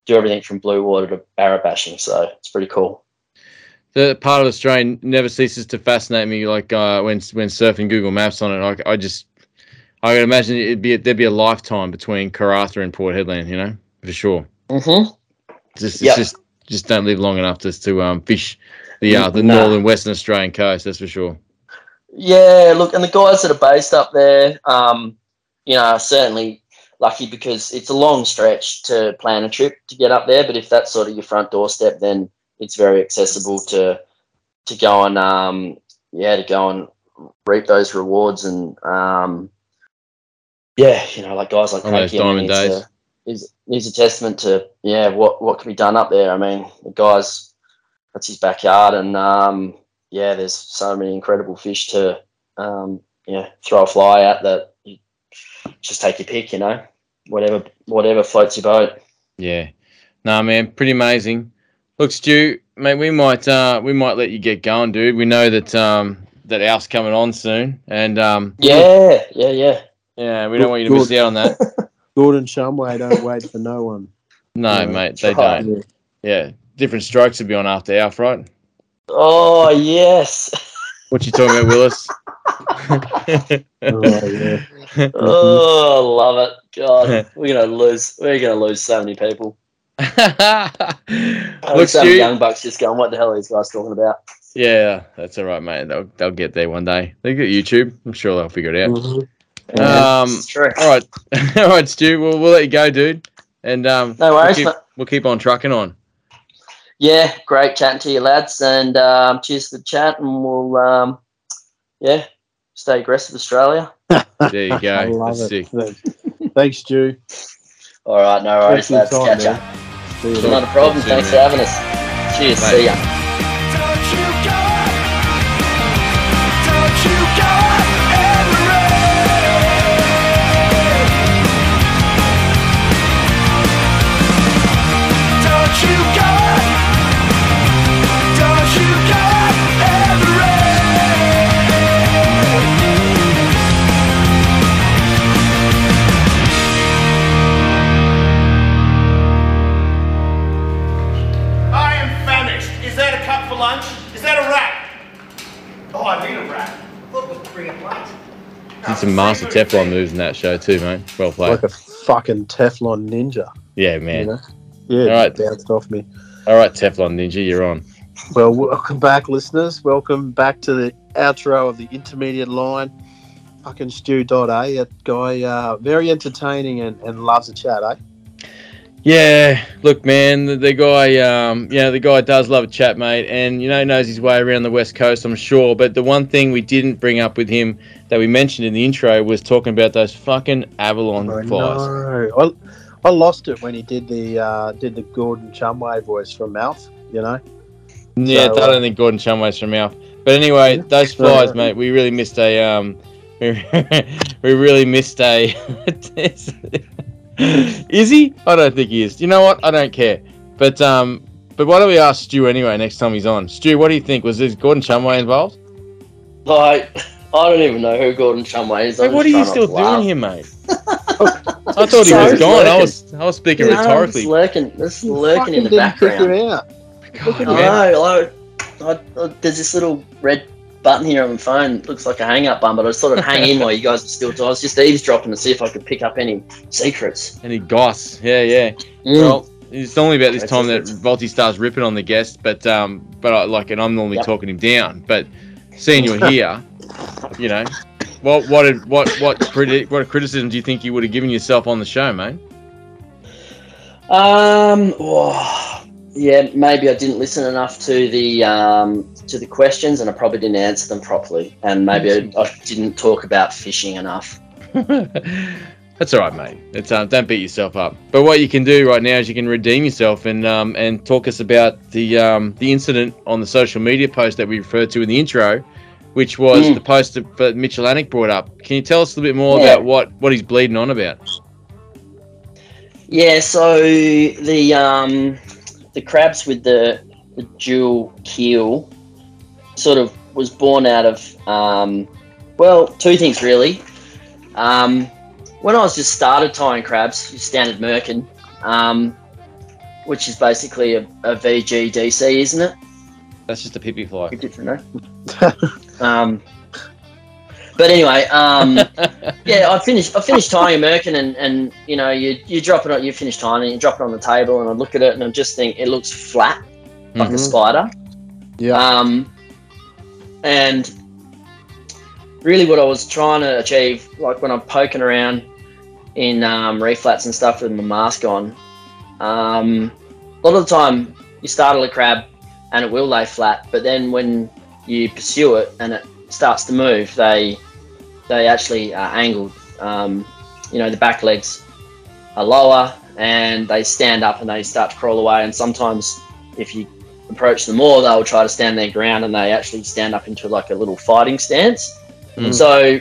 do everything from blue water to barra bashing, so it's pretty cool. the part of Australia never ceases to fascinate me. Like uh, when when surfing Google Maps on it, I, I just I would imagine it'd be there'd be a lifetime between Karratha and Port Hedland, You know, for sure. Mm-hmm. Just Yep. just just don't live long enough just to um, fish the uh, the Nah. northern Western Australian coast. That's for sure. Yeah, look, and the guys that are based up there, um, you know, are certainly lucky because it's a long stretch to plan a trip to get up there. But if that's sort of your front doorstep, then it's very accessible to to go and um, yeah, to go and reap those rewards and um, yeah, you know, like guys like On those Cranky, I mean, diamond days. a- is is a testament to yeah what what can be done up there. I mean, the guys, that's his backyard, and um, yeah, there's so many incredible fish to um, yeah throw a fly at that you just take your pick, you know, whatever whatever floats your boat. Yeah. no man, pretty amazing. Look, Stu, mate, we might uh, we might let you get going, dude. We know that um, that Alf's coming on soon, and um, Yeah, yeah, yeah. yeah, we don't want you to miss out on that. Gordon Shumway don't wait for no one. No, Yeah, mate, they don't. Yeah, different strokes will be on after Alf, right? Oh yes. What you talking about, Willis? Oh, yeah. oh, love it. God, we're gonna lose. We're gonna lose so many people. Look, Look, some Stu. young bucks just going, "What the hell are these guys talking about?" Yeah, that's all right, mate. They'll they'll get there one day. They got YouTube. I'm sure they'll figure it out. Mm-hmm. Mhm. Um, true. all right, all right, Stu. We'll we'll let you go, dude. And um, No worries, we'll keep, we'll keep on trucking on. Yeah, great chatting to you, lads, and um, cheers for the chat, and we'll um, yeah, stay aggressive, Australia. There you I go. love That's it. sick. Thanks, Stu. All right, no worries, Thanks lads. time, Catch man. up. See you Not a problem. Talk soon, Thanks for having us. Cheers. Bye. See ya. Some master Teflon moves in that show too, mate. Well played. Like a fucking Teflon ninja. yeah, You man. know? Yeah, All right. bounced off me. All right, Teflon Ninja, you're on. Well, welcome back, listeners. Welcome back to the outro of the intermediate line. Fucking Stu eh? That guy, uh, very entertaining and, and loves a chat, eh? Yeah, look, man, the, the guy, um, you know, the guy does love a chat, mate, and you know knows his way around the west coast, I'm sure. But the one thing we didn't bring up with him that we mentioned in the intro was talking about those fucking Avalon I flies. know. I, I lost it when he did the uh, did the Gordon Shumway voice from Mouth. You know, Yeah, So, I uh, don't think Gordon Shumway's from Mouth. But anyway, those flies, uh, mate, we really missed a um, we, we really missed a. is he? I don't think he is. You know what? I don't care. But um, but why don't we ask Stu anyway next time he's on? Stu, what do you think? Was this Gordon Shumway involved? Like, I don't even know who Gordon Shumway is. Mate, I'm what are you still not laugh. doing here, mate? I thought he So was gone. I was I was speaking No, rhetorically. Just lurking, just You lurking in the background. him out. God, I know. Like, I, I, there's this little red button here on my phone. Looks like a hang-up button, but I just thought I'd hang in while you guys are still. I was just eavesdropping to see if I could pick up any secrets. Any goss? Yeah, yeah. Mm. Well, it's only about this time that it. Volty starts ripping on the guest, but um, but I, like, and I'm normally Yep. talking him down. But seeing you're here, you know, what what did, what what criti- what criticism do you think you would have given yourself on the show, mate? Um. oh, yeah, maybe I didn't listen enough to the um, to the questions, and I probably didn't answer them properly, and maybe I, I didn't talk about fishing enough. That's all right, mate. It's um, don't beat yourself up. But what you can do right now is you can redeem yourself and um, and talk us about the um, the incident on the social media post that we referred to in the intro, which was Mm. the post that that Mitch Atlantic brought up. Can you tell us a little bit more Yeah. about what what he's bleeding on about? Yeah, so the um, the crabs with the, the dual keel sort of was born out of um, well, two things really. Um, when I was just started tying crabs, standard merkin, um, which is basically a, a VGDC, isn't it? That's just a pippy fly. A different no? um, but anyway, um, yeah, I finished. I finished tying a merkin, and, and you know, you you drop it on, you finish tying it, you drop it on the table, and I look at it, and I just think it looks flat, like a Mhm. spider. Yeah. Um, and really, what I was trying to achieve, like when I'm poking around in um, reef flats and stuff with my mask on, um, a lot of the time you startle a crab and it will lay flat, but then when you pursue it and it starts to move, they they actually are angled. Um, you know, the back legs are lower and they stand up and they start to crawl away. And sometimes, if you approach them more, they'll try to stand their ground and they actually stand up into like a little fighting stance. Mm. So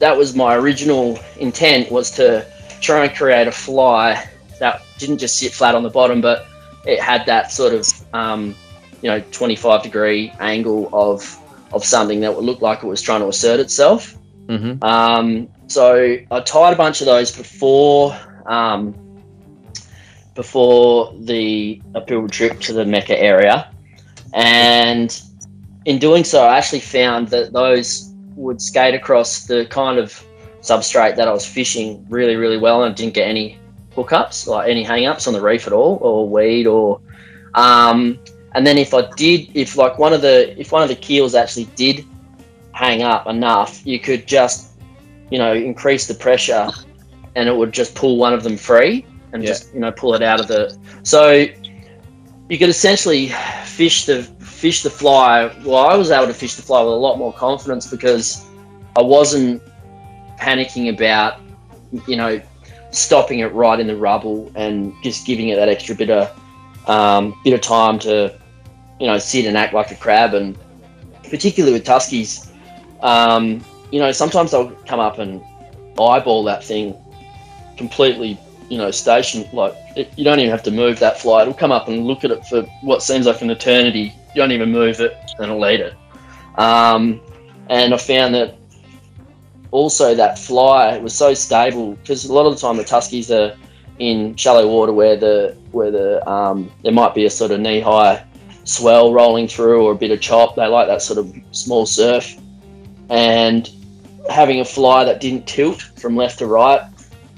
that was my original intent was to try and create a fly that didn't just sit flat on the bottom, but it had that sort of um, you know 25 degree angle of of something that would look like it was trying to assert itself. Mm-hmm. Um, so I tied a bunch of those before um, before the Apil trip to the Mecca area, and in doing so, I actually found that those would skate across the kind of substrate that I was fishing really, really well, and didn't get any hookups, like any hang-ups on the reef at all, or weed, or um, and then if I did, if like one of the if one of the keels actually did hang up enough, you could just you know increase the pressure, and it would just pull one of them free and Yeah. just you know pull it out of the. So you could essentially fish the fish the fly. Well, I was able to fish the fly with a lot more confidence because I wasn't panicking about you know stopping it right in the rubble and just giving it that extra bit of um, bit of time to you know sit and act like a crab and particularly with tuskies um, you know sometimes they'll come up and eyeball that thing completely you know station like it, you don't even have to move that fly it'll come up and look at it for what seems like an eternity you don't even move it and it'll eat it um, and i found that also that fly was so stable because a lot of the time the tuskies are in shallow water where the where the um, there might be a sort of knee high swell rolling through or a bit of chop they like that sort of small surf and having a fly that didn't tilt from left to right.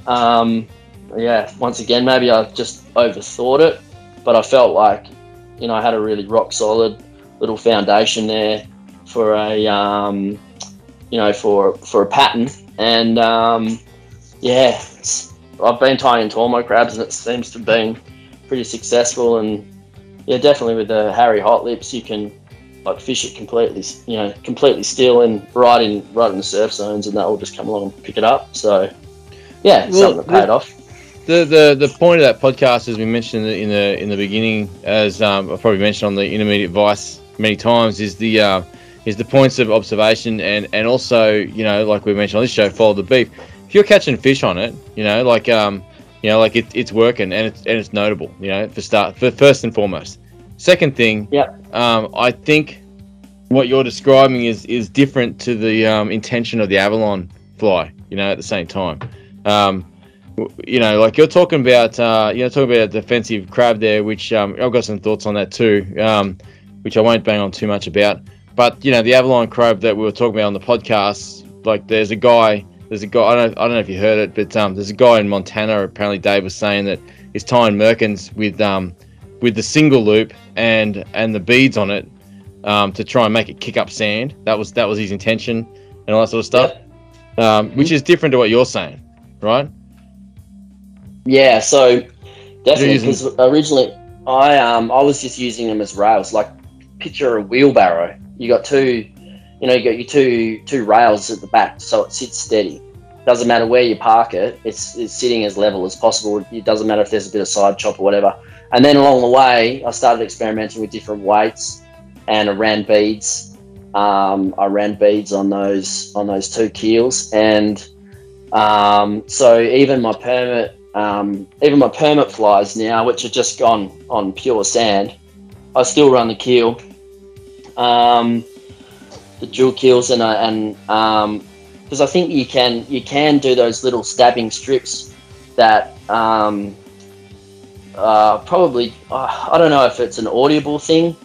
Um, yeah, once again, maybe I just overthought it, but I felt like, you know, I had a really rock solid little foundation there for a, um, you know, for for a pattern, and um, yeah, it's, I've been tying Tormo crabs, and it seems to have been pretty successful, and yeah, definitely with the Harry Hot Lips, you can like fish it completely, you know, completely still and right in right in the surf zones, and that will just come along and pick it up. So yeah, Well, something that paid off. The, the the point of that podcast, as we mentioned in the in the beginning, as um, I probably mentioned on the intermediate vice many times, is the uh, is the points of observation and and also you know like we mentioned on this show, follow the beef. If you're catching fish on it, you know like um you know like it, it's working and it's and it's notable. You know for start for first and foremost. Second thing, Yep. um, I think what you're describing is is different to the um, intention of the Avalon fly. You know, at the same time, um, you know, like you're talking about, uh, you know, talking about a defensive crab there, which um, I've got some thoughts on that too, um, which I won't bang on too much about. But you know, the Avalon crab that we were talking about on the podcast, like there's a guy, there's a guy. I don't, I don't know if you heard it, but um, there's a guy in Montana. Apparently, Dave was saying that he's tying merkins with um, with the single loop and and the beads on it um, to try and make it kick up sand. That was that was his intention and all that sort of stuff, um, which is different to what you're saying, right? Yeah, so definitely because originally I um I was just using them as rails. Like picture a wheelbarrow. You got two, you know, you got your two two rails at the back, so it sits steady. Doesn't matter where you park it; it's it's sitting as level as possible. It doesn't matter if there's a bit of side chop or whatever. And then along the way, I started experimenting with different weights, and I ran beads. Um, I ran beads on those on those two keels, and um, so even my permit um, even my permit flies now, which are just gone on pure sand, I still run the keel, um, the dual keels, and I, and because I think you can you can do those little stabbing strips that um, uh, probably uh, I don't know if it's an audible thing.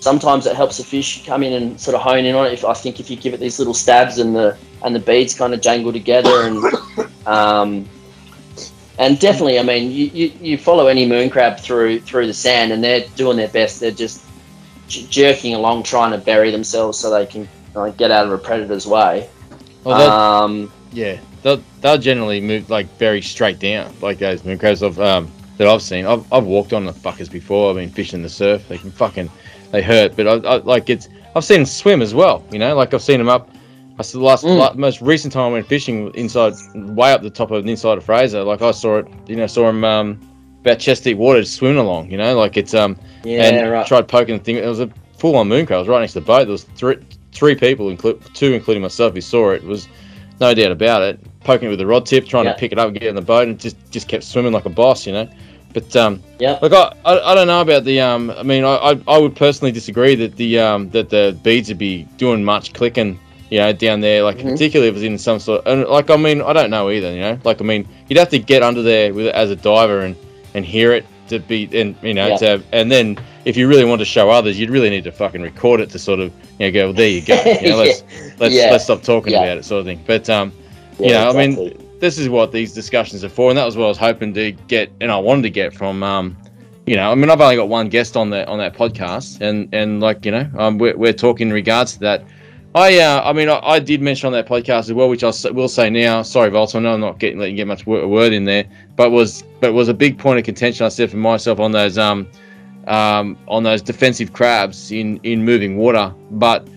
Sometimes it helps the fish come in and sort of hone in on it. If I think if you give it these little stabs and the and the beads kind of jangle together and um, and definitely, I mean, you, you, you follow any moon crab through through the sand, and they're doing their best. They're just j- jerking along, trying to bury themselves so they can like, get out of a predator's way. Well, Um, yeah, they'll, they'll generally move like very straight down, like those moon crabs I've, um, that I've seen. I've, I've walked on the fuckers before. I've been fishing the surf. They can fucking they hurt, but I, I like it's. I've seen them swim as well. You know, like I've seen them up. I saw the last, Mm. la- most recent time I went fishing inside, way up the top of the inside of Fraser. Like I saw it, you know, saw him um, about chest deep water swimming along. You know, like it's um, yeah, and right. tried poking the thing. It was a full on moon crab. It was right next to the boat. There was three three people, include two, including myself, who saw it. It was no doubt about it. Poking it with a rod tip, trying Yeah. to pick it up and get it in the boat, and just just kept swimming like a boss, you know. But um, Yeah. look, I, I, I don't know about the um. I mean, I, I, I would personally disagree that the um that the beads would be doing much clicking, you know, down there. Like Mhm. particularly if it's in some sort. And like I mean, I don't know either. You know, like I mean, you'd have to get under there with as a diver and and hear it to be and you know Yeah. to have, and then if you really want to show others, you'd really need to fucking record it to sort of you know go well, there you go. You know, let's let's Yeah. let's stop talking Yeah. about it, sort of thing. But um, Yeah, you know, I mean, this is what these discussions are for, and that was what I was hoping to get, and I wanted to get from, um, you know, I mean, I've only got one guest on that on that podcast, and and like you know, um, we're, we're talking in regards to that. I, uh, I mean, I, I did mention on that podcast as well, which I will say now. Sorry, Volta, I know I'm not getting letting get much wo- word in there, but was but was a big point of contention. I said for myself on those um, um, on those defensive crabs in in moving water, but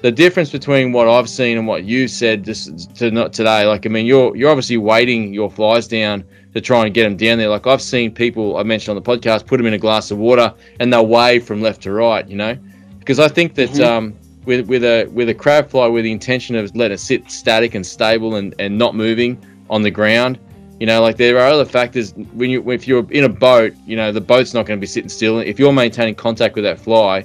the difference between what I've seen and what you said just to not today, like I mean, you're you're obviously weighting your flies down to try and get them down there. Like I've seen people I mentioned on the podcast put them in a glass of water and they'll wave from left to right, you know, because I think that Mhm. um, with with a with a crab fly with the intention of letting it sit static and stable and, and not moving on the ground, you know, like there are other factors when you if you're in a boat, you know, the boat's not going to be sitting still. If you're maintaining contact with that fly,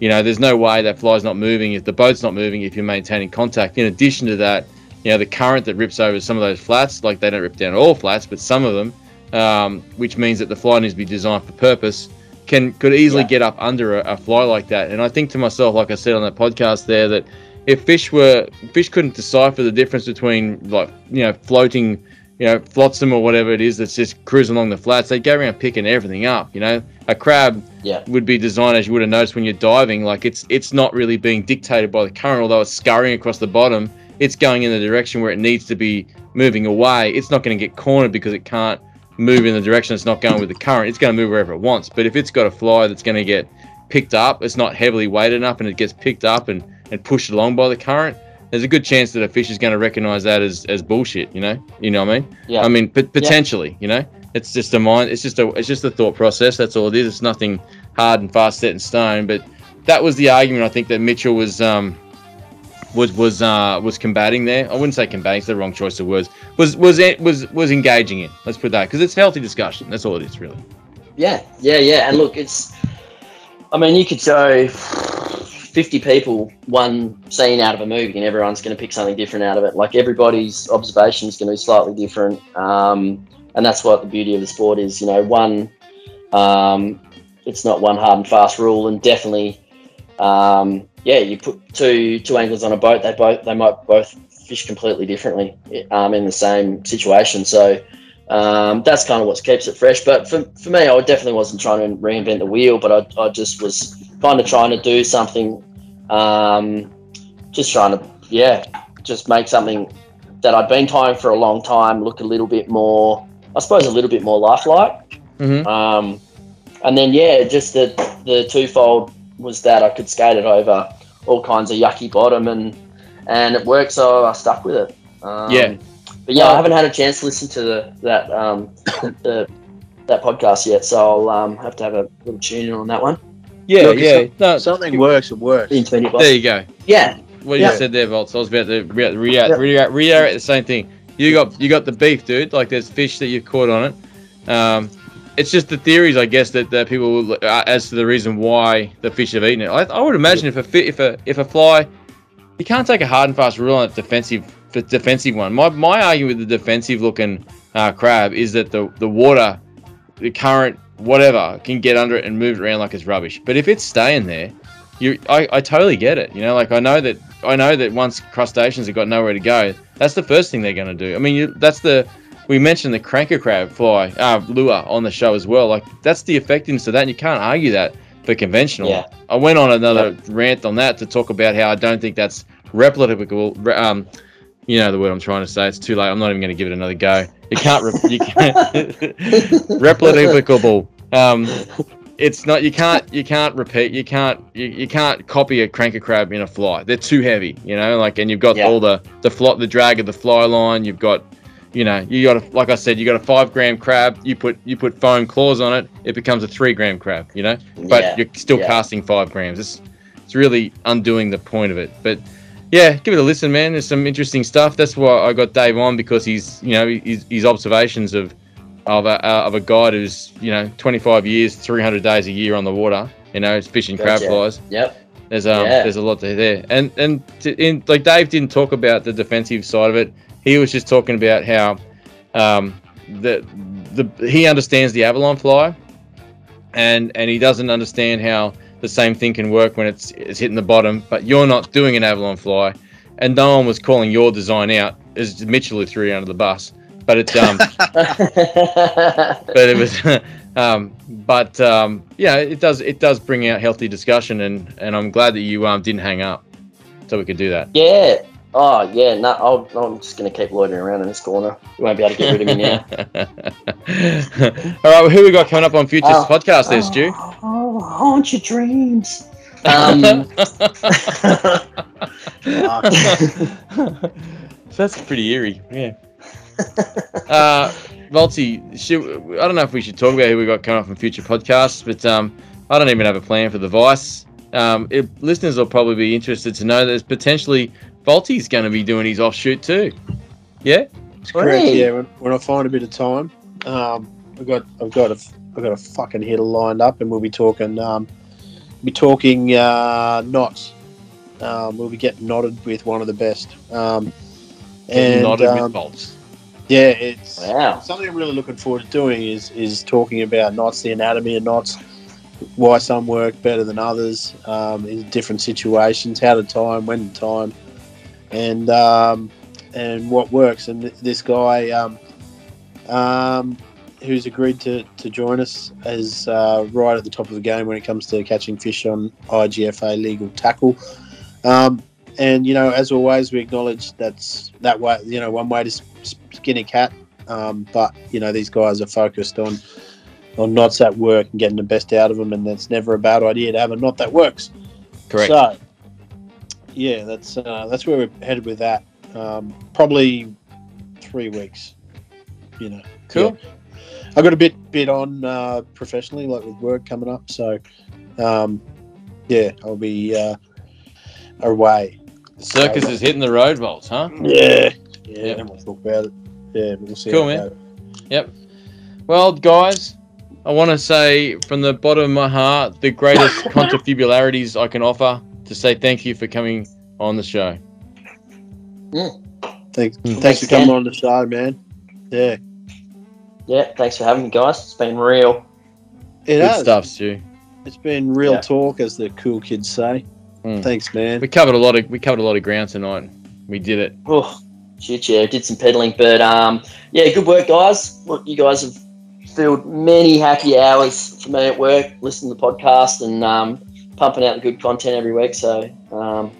you know, there's no way that fly's not moving if the boat's not moving if you're maintaining contact. In addition to that, you know, the current that rips over some of those flats, like they don't rip down all flats, but some of them, um, which means that the fly needs to be designed for purpose, can could easily Yeah. get up under a, a fly like that. And I think to myself, like I said on that podcast there, that if fish were fish couldn't decipher the difference between like you know floating, you know flotsam or whatever it is that's just cruising along the flats, they'd go around picking everything up. You know, a crab Yeah. would be designed as you would have noticed when you're diving. Like it's it's not really being dictated by the current, although it's scurrying across the bottom. It's going in the direction where it needs to be moving away. It's not going to get cornered because it can't move in the direction it's not going with the current. It's going to move wherever it wants. But if it's got a fly that's going to get picked up, it's not heavily weighted enough, and it gets picked up and, and pushed along by the current. There's a good chance that a fish is going to recognize that as, as bullshit. You know, you know what I mean? Yeah. I mean, p- potentially. You know, it's just a mind. It's just a it's just a thought process. That's all it is. It's nothing hard and fast set in stone. But that was the argument I think that Mitchell was um was was uh was combating there. I wouldn't say combating. It's the wrong choice of words. Was was it was was engaging in. Let's put that because it's healthy discussion. That's all it is really. Yeah, yeah, yeah. And look, it's. I mean, you could show fifty people one scene out of a movie, and everyone's going to pick something different out of it. Like everybody's observation is going to be slightly different, um, and that's what the beauty of the sport is. You know, one. Um, it's not one hard and fast rule, and definitely, um, yeah, you put two two anglers on a boat, they both they might both fish completely differently um, in the same situation. So um, that's kind of what keeps it fresh. But for, for me, I definitely wasn't trying to reinvent the wheel, but I, I just was kind of trying to do something, um, just trying to, yeah, just make something that I'd been tying for a long time look a little bit more, I suppose, a little bit more lifelike. Mhm. Um, and then, yeah, just the, the twofold was that I could skate it over all kinds of yucky bottom and, and it worked, so I stuck with it. Um, Yeah. but yeah, I haven't had a chance to listen to the, that um, the that podcast yet, so I'll um, have to have a little tune in on that one. Yeah, Look, yeah. No, Something works, it works. Into there you go. Yeah, What Yeah. you said there, Volts. I was about to re- re- Yeah. re- reiterate the same thing. You got you got the beef, dude. Like there's fish that you've caught on it. Um, it's just the theories, I guess, that, that people uh, as to the reason why the fish have eaten it. I, I would imagine if a fi- if a if a fly, you can't take a hard and fast rule on a defensive the defensive one. My my argument with the defensive looking uh, crab is that the the water, the current, whatever, can get under it and move it around like it's rubbish. But if it's staying there, you I, I totally get it. You know, like I know that I know that once crustaceans have got nowhere to go, that's the first thing they're going to do. I mean, you, that's the we mentioned the Cranka crab fly uh, lure on the show as well. Like that's the effectiveness of that, and you can't argue that for conventional. Yeah. I went on another rant on that to talk about how I don't think that's replicable. Um, you know the word I'm trying to say. It's too late. I'm not even going to give it another go. You can't. Re- you can't replicable. Um, it's not. You can't. You can't repeat. You can't. You, you can't copy a Cranka crab in a fly. They're too heavy. You know. Like, and you've got Yeah. all the the flop, the drag of the fly line. You've got. You know, you got a, like I said, you got a five gram crab. You put you put foam claws on it, it becomes a three gram crab. You know, but Yeah, you're still yeah. casting five grams. It's it's really undoing the point of it. But yeah, give it a listen, man. There's some interesting stuff. That's why I got Dave on because he's you know his, his observations of of a uh, of a guide who's you know 25 years, 300 days a year on the water. You know, it's fishing crab flies. Yep. There's um Yeah. there's a lot there. And and to, in like Dave didn't talk about the defensive side of it. He was just talking about how um the the he understands the Avalon fly and and he doesn't understand how the same thing can work when it's it's hitting the bottom, but you're not doing an Avalon fly. And no one was calling your design out. as Mitchell who threw you under the bus. But it's um but it was um but um yeah it does it does bring out healthy discussion and and i'm glad that you um didn't hang up so we could do that yeah. Oh yeah. No, I'll, I'm just gonna keep loitering around in this corner. You won't be able to get rid of me now. all right well, who we got coming up on future Oh. podcast there stu Oh, haunt your dreams. Um, that's pretty eerie yeah uh Volty, should, I don't know if we should talk about who we got coming up on future podcasts, but um, I don't even have a plan for the Vice. Um, it, listeners will probably be interested to know that there's potentially Volty's going to be doing his offshoot too. Yeah, It's correct. Hey. Yeah, when, when I find a bit of time, um, I've got I've got a I've got a fucking hitter lined up, and we'll be talking um, be talking uh, knots. Um, we'll be getting knotted with one of the best. Um, and nodded um, with Volts. yeah, it's wow. something I'm really looking forward to doing is is talking about knots, the anatomy of knots, why some work better than others um, in different situations, how to time, when to time, and um, and what works. And th- this guy, um, um, who's agreed to, to join us, is uh, right at the top of the game when it comes to catching fish on IGFA legal tackle. Um, and you know, as always, we acknowledge that's that way. You know, one way to skin a cat, um, but you know, these guys are focused on on knots that work and getting the best out of them, and it's never a bad idea to have a knot that works. Correct. So, yeah, that's uh, that's where we're headed with that. Um, probably three weeks. You know, cool. I got a bit bit on uh, professionally, like with work coming up. So, um, yeah, I'll be uh, away. Circus is hitting the road Volts, huh? Yeah, yeah. Yep. And we'll talk about it. Yeah, we'll see. Cool, man. Yep. Well, guys, I want to say from the bottom of my heart, the greatest contribularities I can offer to say thank you for coming on the show. Thanks, Thanks thanks for coming again. on the show, man. Yeah, Yeah, thanks for having me, guys. It's been real. it Good has. stuff, Stu. It's been real Yeah. talk, as the cool kids say. Mm. Thanks, man. We covered a lot of we covered a lot of ground tonight. We did it. Oh, shit, yeah, did some pedaling, but um, yeah, good work, guys. Look, you guys have filled many happy hours for me at work, listening to the podcast and um, pumping out good content every week. So um,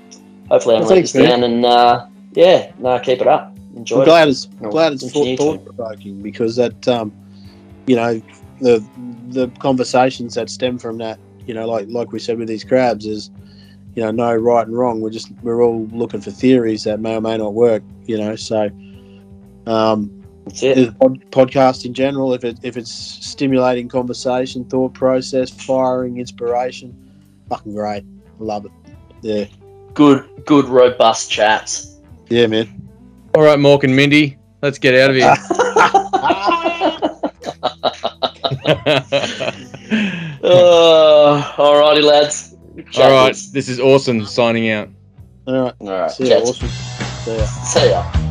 hopefully, I haven't let this down. And uh, yeah, no, keep it up. Enjoy I'm it. glad it's No, glad it's thought provoking because that um, you know the the conversations that stem from that you know like like we said with these crabs is you know no right and wrong we're just we're all looking for theories that may or may not work you know so um, That's it. the pod, podcast in general if it if it's stimulating conversation thought process firing inspiration fucking great love it yeah Good, good, robust chats. yeah man All right, Mork and Mindy, let's get out of here. uh, alrighty, lads. All right, this is awesome. Signing out. all right All right. see ya Cats. awesome see ya See ya.